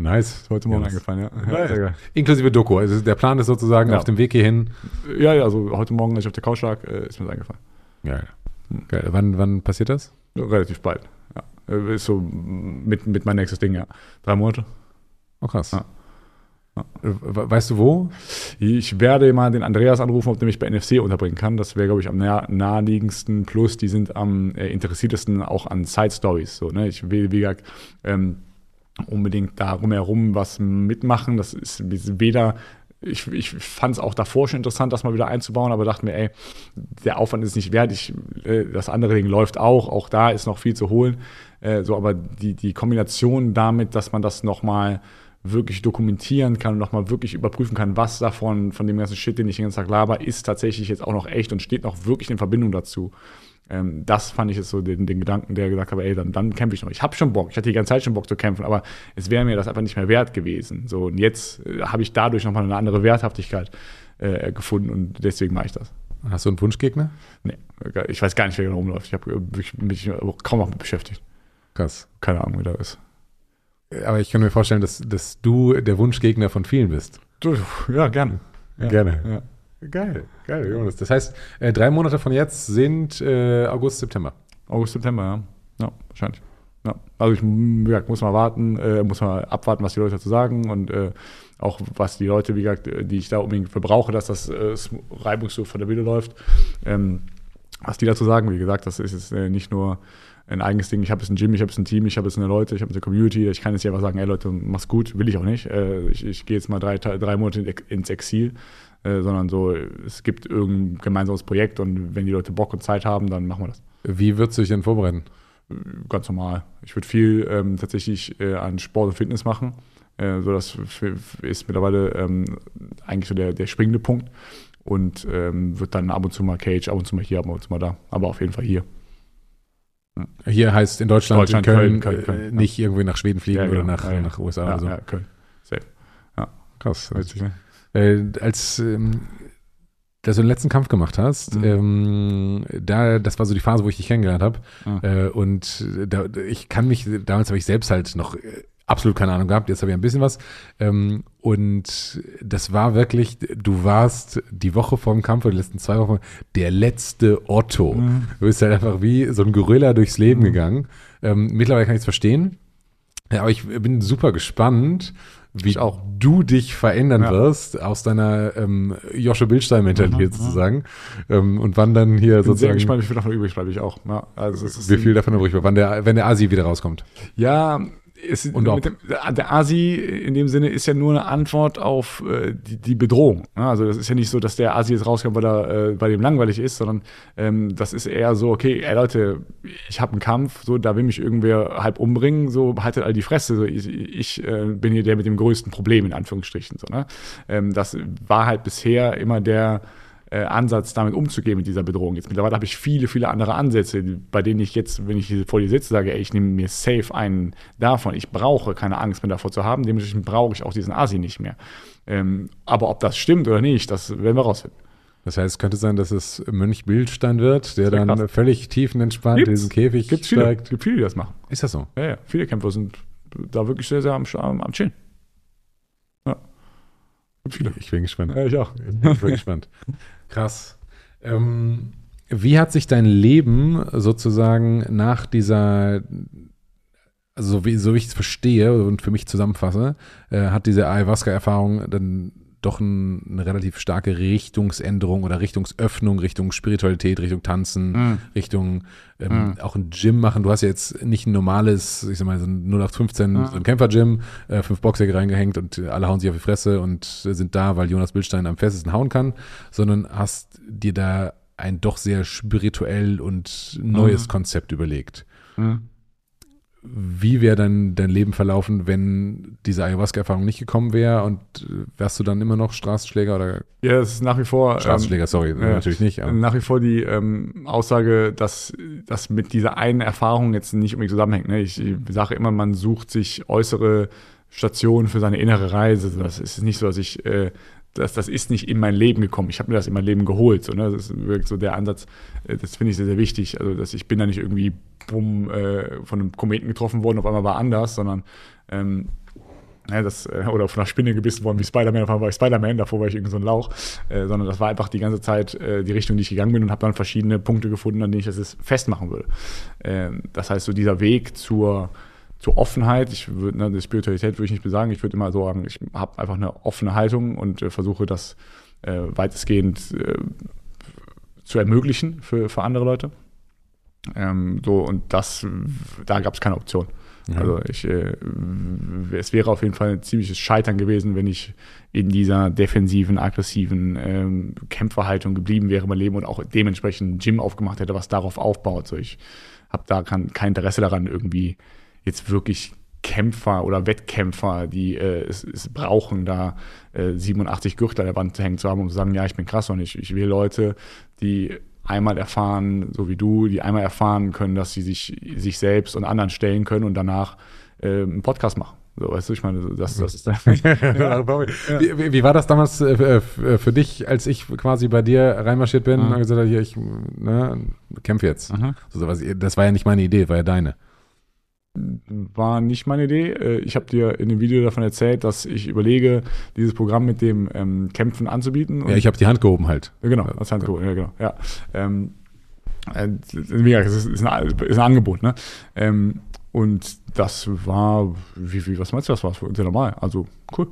Nice. Heute Morgen Ja, eingefallen, ja. Sehr geil. Inklusive Doku. Also der Plan ist sozusagen Ja. auf dem Weg hierhin. Ja, ja, also heute Morgen, als ich auf der Couch lag, äh, ist mir das eingefallen. Geil. Geil. Wann, wann passiert das? Relativ bald. Ja. Äh, Ist so mit, mit mein nächstes Ding, ja. Drei Monate. Oh, krass. Weißt du wo? Ich werde mal den Andreas anrufen, ob der mich bei NFC unterbringen kann. Das wäre, glaube ich, am nah naheliegendsten. Plus, die sind am äh, interessiertesten auch an Side Stories. So, ne? Ich will, wie gesagt, ähm, unbedingt darum herum was mitmachen. Das ist weder. Ich, ich fand es auch davor schon interessant, das mal wieder einzubauen, aber dachte mir, ey, der Aufwand ist nicht wert. Ich, äh, das andere Ding läuft auch. Auch da ist noch viel zu holen. Äh, so, aber die, die Kombination damit, dass man das nochmal wirklich dokumentieren kann und nochmal wirklich überprüfen kann, was davon, von dem ganzen Shit, den ich den ganzen Tag laber, ist tatsächlich jetzt auch noch echt und steht noch wirklich in Verbindung dazu. Ähm, das fand ich jetzt so den, den Gedanken, der gesagt hat, ey, dann, dann kämpfe ich noch. Ich habe schon Bock, ich hatte die ganze Zeit schon Bock zu kämpfen, aber es wäre mir das einfach nicht mehr wert gewesen. So, und jetzt äh, habe ich dadurch nochmal eine andere Werthaftigkeit äh, gefunden und deswegen mache ich das. Hast du einen Wunschgegner? Nee, ich weiß gar nicht, wer genau rumläuft. Ich habe mich kaum noch mit beschäftigt. Krass. Keine Ahnung, wie der ist. Aber ich kann mir vorstellen, dass, dass du der Wunschgegner von vielen bist. Du, ja, gerne. Ja, gerne. Ja. Geil, geil, Jonas. Das heißt, äh, drei Monate von jetzt sind äh, August, September. August, September, ja. Ja, wahrscheinlich. Ja. Also ich ja, muss mal warten, äh, muss mal abwarten, was die Leute dazu sagen und auch was die Leute, wie gesagt, die ich da unbedingt verbrauche, dass das reibungslos von der Bühne läuft. Ähm, was die dazu sagen, wie gesagt, das ist jetzt nicht nur ein eigenes Ding. Ich habe jetzt ein Gym, ich habe jetzt ein Team, ich habe jetzt eine Leute, ich habe eine Community. Ich kann jetzt nicht einfach sagen, ey Leute, mach's gut, will ich auch nicht. Äh, ich, ich gehe jetzt mal drei, drei Monate ins Exil, äh, sondern so, es gibt irgendein gemeinsames Projekt und wenn die Leute Bock und Zeit haben, dann machen wir das. Wie würdest du dich denn vorbereiten? Ganz normal. Ich würde viel ähm, tatsächlich äh, an Sport und Fitness machen. Äh, so das ist mittlerweile ähm, eigentlich so der, der springende Punkt und ähm, wird dann ab und zu mal Cage, ab und zu mal hier, ab und zu mal da, aber auf jeden Fall hier. Hier heißt in Deutschland, Deutschland in Köln, Köln, Köln, Köln, äh, nicht irgendwie nach Schweden fliegen Ja, oder genau. nach, Ja, ja. nach USA Ja, oder so. ja, Köln. Safe. Krass. Witzig, ne? Äh, als ähm, dass du den letzten Kampf gemacht hast, Mhm. ähm, da, das war so die Phase, wo ich dich kennengelernt habe. Ah. Äh, und da, ich kann mich, damals habe ich selbst halt noch äh, absolut keine Ahnung gehabt, jetzt habe ich ein bisschen was. Ähm, und das war wirklich, du warst die Woche vor dem Kampf oder die letzten zwei Wochen der letzte Otto. Mhm. Du bist halt einfach wie so ein Gorilla durchs Leben gegangen. Ähm, mittlerweile kann ich es verstehen. Ja, aber ich bin super gespannt, wie auch. du dich verändern Ja. wirst aus deiner ähm, Josche Bildstein-Mentalität sozusagen. Ähm, und wann dann hier Bin sehr sozusagen, gespannt, wie viel davon übrig bleibe ich auch. Ja, also wie viel davon übrig war, wann der, wenn der Asi wieder rauskommt. Ja, es, Und dem, der Asi in dem Sinne ist ja nur eine Antwort auf äh, die, die Bedrohung. Ja, also das ist ja nicht so, dass der Asi jetzt rauskommt, weil er äh, bei dem langweilig ist, sondern ähm, das ist eher so, okay, ey Leute, ich habe einen Kampf, so da will mich irgendwer halb umbringen, so haltet all die Fresse. So, ich ich äh, bin hier der mit dem größten Problem, in Anführungsstrichen. So, ne? ähm, das war halt bisher immer der äh, Ansatz, damit umzugehen mit dieser Bedrohung. Jetzt mittlerweile habe ich viele, viele andere Ansätze, bei denen ich jetzt, wenn ich vor dir sitze, sage, ey, ich nehme mir safe einen davon. Ich brauche keine Angst mehr davor zu haben. Dementsprechend brauche ich auch diesen Asi nicht mehr. Ähm, aber ob das stimmt oder nicht, das werden wir rausfinden. Das heißt, es könnte sein, dass es Mönch Bildstein wird, der dann krass. völlig tiefenentspannt in Gibt's. diesen Käfig Gibt viele, steigt. gibt viele, die das machen. Ist das so? Ja, ja. Viele Kämpfer sind da wirklich sehr, sehr am, am, am Chillen. Ja. Gibt viele. Ich bin gespannt. Ja, ich auch. Ich bin gespannt. Krass. Ähm, wie hat sich dein Leben sozusagen nach dieser, also so wie, so wie ich es verstehe und für mich zusammenfasse, äh, hat diese Ayahuasca-Erfahrung dann doch ein, eine relativ starke Richtungsänderung oder Richtungsöffnung, Richtung Spiritualität, Richtung Tanzen, Mhm. Richtung ähm, Mhm. auch ein Gym machen. Du hast ja jetzt nicht ein normales, ich sag mal, so ein 0815, Mhm. so ein Kämpfer-Gym, äh, fünf Boxsäcke reingehängt und alle hauen sich auf die Fresse und sind da, weil Jonas Bildstein am festesten hauen kann, sondern hast dir da ein doch sehr spirituell und neues Mhm. Konzept überlegt. Mhm. Wie wäre dann dein Leben verlaufen, wenn diese Ayahuasca-Erfahrung nicht gekommen wäre und äh, wärst du dann immer noch Straßenschläger oder Ja, es ist nach wie vor. ähm, Straßenschläger, sorry, ja. natürlich nicht. Nach wie vor die ähm, Aussage, dass das mit dieser einen Erfahrung jetzt nicht unbedingt zusammenhängt. Ne? Ich, ich sage immer, man sucht sich äußere Stationen für seine innere Reise. Das ist nicht so, dass ich, äh, das, das ist nicht in mein Leben gekommen. Ich habe mir das in mein Leben geholt. So, ne? Das ist wirklich so der Ansatz. Äh, das finde ich sehr, sehr wichtig. Also, dass ich bin da nicht irgendwie bumm, äh, von einem Kometen getroffen worden, auf einmal war anders, sondern ähm, ja, das, äh, oder von einer Spinne gebissen worden wie Spider-Man, auf einmal war ich Spider-Man, davor war ich irgendwie so ein Lauch, äh, sondern das war einfach die ganze Zeit äh, die Richtung, die ich gegangen bin und habe dann verschiedene Punkte gefunden, an denen ich das festmachen würde. Ähm, das heißt, so dieser Weg zur, zur Offenheit, ich würde, ne, die Spiritualität würde ich nicht besagen, ich würde immer sagen, ich habe einfach eine offene Haltung und äh, versuche das äh, weitestgehend äh, zu ermöglichen für, für andere Leute. Ähm, so, und das, da gab es keine Option. Ja. Also ich, äh, es wäre auf jeden Fall ein ziemliches Scheitern gewesen, wenn ich in dieser defensiven, aggressiven ähm, Kämpferhaltung geblieben wäre mein Leben und auch dementsprechend ein Gym aufgemacht hätte, was darauf aufbaut. So, ich habe da kein, kein Interesse daran, irgendwie jetzt wirklich Kämpfer oder Wettkämpfer, die äh, es, es brauchen, da äh, 87 Gürtel an der Wand hängen zu haben, um zu sagen, ja, ich bin krass und ich, ich will Leute, die einmal erfahren, so wie du, die einmal erfahren können, dass sie sich, sich selbst und anderen stellen können und danach äh, einen Podcast machen. So, weißt du, ich meine, das, das ist ja. wie, wie, war das damals äh, für dich, als ich quasi bei dir reinmarschiert bin mhm. und gesagt habe, hier, ich ne, kämpfe jetzt. Mhm. So, das war ja nicht meine Idee, war ja deine war nicht meine Idee. Äh, ich habe dir in dem Video davon erzählt, dass ich überlege, dieses Programm mit dem ähm, Kämpfen anzubieten. ja, ich habe die Hand gehoben halt. Genau, als Hand gehoben, ja, genau. Ja. Ähm, äh, gesagt, es ist, ein, ist ein Angebot, ne? Ähm, und das war, wie, wie, was meinst du, das war sehr normal. Also, cool.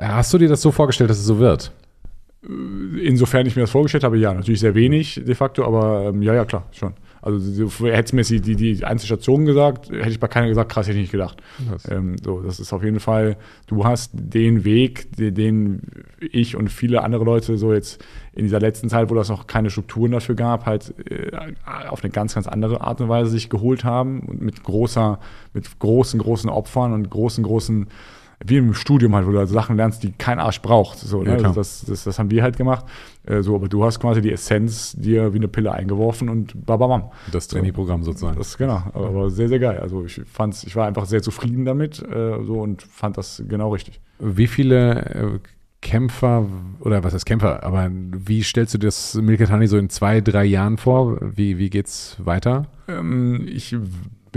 Hast du dir das so vorgestellt, dass es so wird? Insofern ich mir das vorgestellt habe, ja, natürlich sehr wenig de facto, aber ähm, ja, ja, klar, schon. Also hätte mir die, die Einzelstation gesagt, hätte ich bei keiner gesagt, krass, hätte ich nicht gedacht. Ähm, so, das ist auf jeden Fall, du hast den Weg, den ich und viele andere Leute so jetzt in dieser letzten Zeit, wo das noch keine Strukturen dafür gab, halt äh, auf eine ganz, ganz andere Art und Weise sich geholt haben und mit großer, mit großen, großen Opfern und großen, großen wie im Studium halt, wo du halt Sachen lernst, die kein Arsch braucht. So, ne? ja, das, das, das, haben wir halt gemacht. Äh, so, aber du hast quasi die Essenz dir wie eine Pille eingeworfen und bababam. Das Trainingprogramm so, sozusagen. Das, genau, aber, aber, sehr, sehr geil. Also ich fand's, ich war einfach sehr zufrieden damit äh, so und fand das genau richtig. Wie viele äh, Kämpfer, oder was heißt Kämpfer, aber wie stellst du das Milketani so in zwei, drei Jahren vor? Wie, wie geht's weiter? Ähm, ich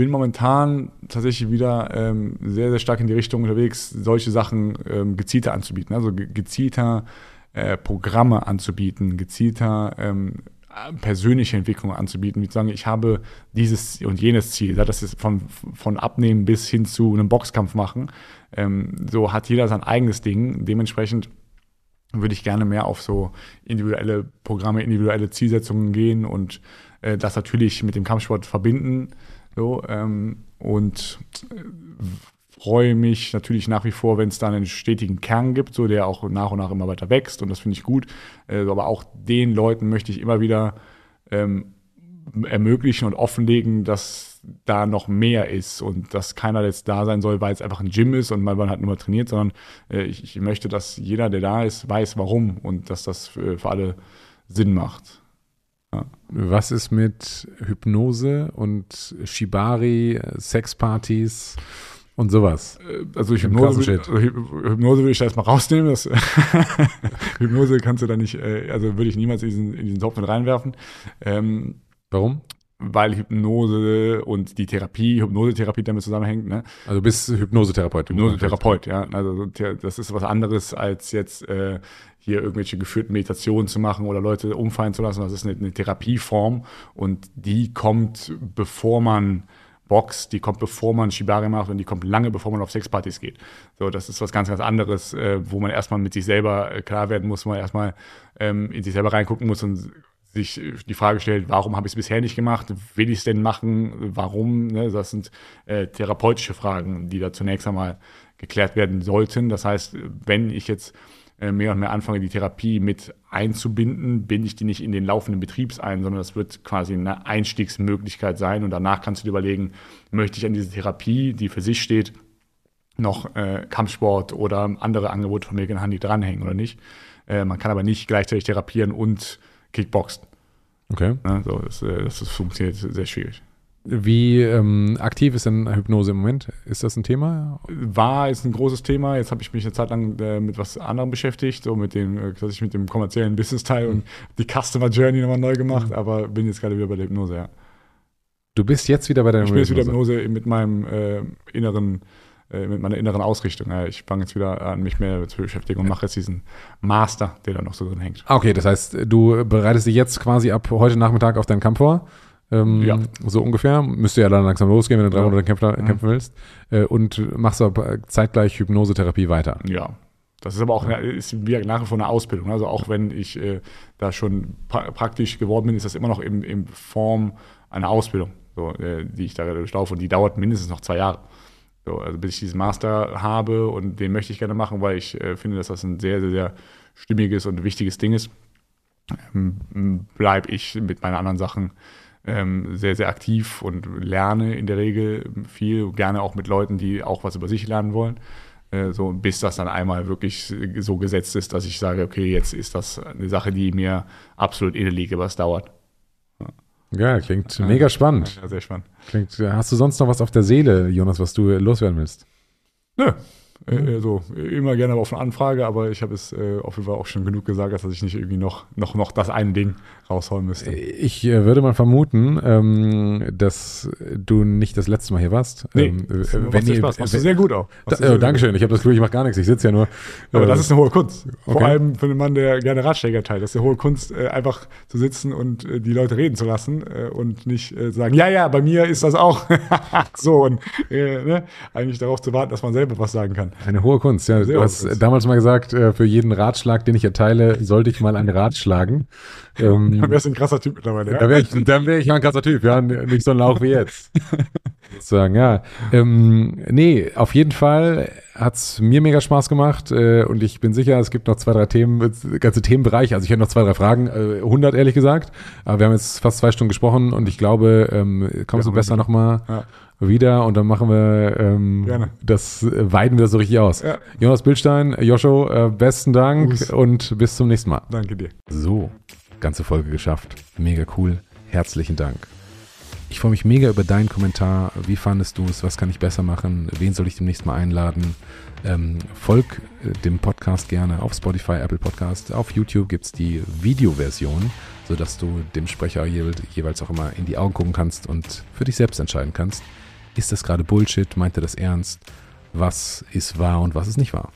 bin momentan tatsächlich wieder ähm, sehr, sehr stark in die Richtung unterwegs, solche Sachen ähm, gezielter anzubieten. Also gezielter äh, Programme anzubieten, gezielter ähm, persönliche Entwicklung anzubieten, wie zu sagen, ich habe dieses und jenes Ziel, das ist von, von Abnehmen bis hin zu einem Boxkampf machen. Ähm, so hat jeder sein eigenes Ding. Dementsprechend würde ich gerne mehr auf so individuelle Programme, individuelle Zielsetzungen gehen und äh, das natürlich mit dem Kampfsport verbinden. So, ähm, und äh, freue mich natürlich nach wie vor, wenn es da einen stetigen Kern gibt, so der auch nach und nach immer weiter wächst und das finde ich gut. Äh, aber auch den Leuten möchte ich immer wieder ähm, ermöglichen und offenlegen, dass da noch mehr ist und dass keiner jetzt da sein soll, weil es einfach ein Gym ist und man halt nur mal trainiert, sondern äh, ich, ich, möchte, dass jeder, der da ist, weiß, warum und dass das für, für alle Sinn macht. Ja. Was ist mit Hypnose und Shibari, Sexpartys und sowas? Äh, also Hypnose, also Hypnose würde ich da erstmal rausnehmen. Das Hypnose kannst du da nicht, äh, also würde ich niemals in diesen, in diesen Topf mit reinwerfen. Ähm, Warum? Weil Hypnose und die Therapie, Hypnosetherapie damit zusammenhängt. Ne? Also bist Hypnosetherapeut. Hypnosetherapeut, ja. Also das ist was anderes als jetzt äh, hier irgendwelche geführten Meditationen zu machen oder Leute umfallen zu lassen. Das ist eine, eine Therapieform und die kommt, bevor man boxt, die kommt, bevor man Shibari macht und die kommt lange, bevor man auf Sexpartys geht. So, das ist was ganz, ganz anderes, äh, wo man erstmal mit sich selber äh, klar werden muss, wo man erstmal ähm, in sich selber reingucken muss und sich die Frage stellt, warum habe ich es bisher nicht gemacht? Will ich es denn machen? Warum? Ne? Das sind äh, therapeutische Fragen, die da zunächst einmal geklärt werden sollten. Das heißt, wenn ich jetzt äh, mehr und mehr anfange, die Therapie mit einzubinden, binde ich die nicht in den laufenden Betriebs ein, sondern das wird quasi eine Einstiegsmöglichkeit sein. Und danach kannst du dir überlegen, möchte ich an diese Therapie, die für sich steht, noch äh, Kampfsport oder andere Angebote von Megan Handy dranhängen oder nicht. Äh, man kann aber nicht gleichzeitig therapieren und Kickboxen. Okay. Ja, so, das, äh, das, das funktioniert sehr schwierig. Wie ähm, aktiv ist denn Hypnose im Moment? Ist das ein Thema? War ist ein großes Thema. Jetzt habe ich mich eine Zeit lang äh, mit was anderem beschäftigt, so mit dem, äh, dass ich mit dem kommerziellen Business-Teil mhm. und die Customer Journey nochmal neu gemacht, mhm. aber bin jetzt gerade wieder bei der Hypnose, ja. Du bist jetzt wieder bei der Hypnose? Ich bin jetzt wieder Hypnose mit meinem äh, inneren, äh, mit meiner inneren Ausrichtung. Ja, ich fange jetzt wieder an, mich mehr zu beschäftigen und mache jetzt diesen Master, der da noch so drin hängt. Ah, okay, das heißt, du bereitest dich jetzt quasi ab heute Nachmittag auf deinen Kampf vor? Ähm, ja. So ungefähr. Müsste ja dann langsam losgehen, wenn du drei ja. Monate kämpfen, mhm. kämpfen willst. Äh, und machst aber zeitgleich Hypnosetherapie weiter. Ja. Das ist aber auch ist wie nach wie vor eine Ausbildung. Also auch wenn ich äh, da schon pra praktisch geworden bin, ist das immer noch in, in Form einer Ausbildung, so, äh, die ich da durchlaufe. Und die dauert mindestens noch zwei Jahre. So, also bis ich diesen Master habe und den möchte ich gerne machen, weil ich äh, finde, dass das ein sehr, sehr, sehr stimmiges und wichtiges Ding ist. Ähm, bleibe ich mit meinen anderen Sachen ähm, sehr, sehr aktiv und lerne in der Regel viel, gerne auch mit Leuten, die auch was über sich lernen wollen. Äh, so, bis das dann einmal wirklich so gesetzt ist, dass ich sage, okay, jetzt ist das eine Sache, die mir absolut inne liegt, aber es dauert. Ja, klingt mega spannend. Ja, sehr spannend. Klingt, hast du sonst noch was auf der Seele, Jonas, was du loswerden willst? Nö, äh, also immer gerne auf eine Anfrage, aber ich habe es äh, auf jeden Fall auch schon genug gesagt, dass ich nicht irgendwie noch, noch, noch das eine Ding rausholen müsste. Ich äh, würde mal vermuten, ähm, dass du nicht das letzte Mal hier warst. Nee, ähm, äh, wenn ihr, Spaß. Machst du sehr gut auch. da, sehr gut. Dankeschön. Ich habe das Gefühl, ich mache gar nichts. Ich sitze ja nur. Aber äh, das ist eine hohe Kunst. Vor Okay. allem für einen Mann, der gerne Ratschläger teilt. Das ist eine hohe Kunst, äh, einfach zu sitzen und äh, die Leute reden zu lassen äh, und nicht äh, sagen, ja, ja, bei mir ist das auch so. Und äh, ne? eigentlich darauf zu warten, dass man selber was sagen kann. Eine hohe Kunst, ja. Du hast Kunst. damals mal gesagt, äh, für jeden Ratschlag, den ich erteile, sollte ich mal einen Rat schlagen. Ähm, Dann wärst du ein krasser Typ mittlerweile. Da Ja? wäre ich, dann wär ich mal ein krasser Typ, ja, nicht so ein Lauch wie jetzt. Sozusagen, ja. Ähm, nee, auf jeden Fall hat's mir mega Spaß gemacht äh, und ich bin sicher, es gibt noch zwei, drei Themen, äh, ganze Themenbereiche. Also ich hätte noch zwei, drei Fragen, äh, 100 ehrlich gesagt. Aber wir haben jetzt fast zwei Stunden gesprochen und ich glaube, ähm, kommst du haben besser nochmal Ja. Wieder und dann machen wir ähm, Gerne. das, äh, weiden wir das so richtig aus. Ja. Jonas Bildstein, Joscho, äh, besten Dank Gruß. und bis zum nächsten Mal. Danke dir. So, ganze Folge geschafft. Mega cool. Herzlichen Dank. Ich freue mich mega über deinen Kommentar. Wie fandest du es? Was kann ich besser machen? Wen soll ich demnächst mal einladen? Ähm, folg äh, dem Podcast gerne auf Spotify, Apple Podcast. Auf YouTube gibt es die Videoversion, sodass du dem Sprecher jeweils auch immer in die Augen gucken kannst und für dich selbst entscheiden kannst. Ist das gerade Bullshit? Meint er das ernst? Was ist wahr und was ist nicht wahr?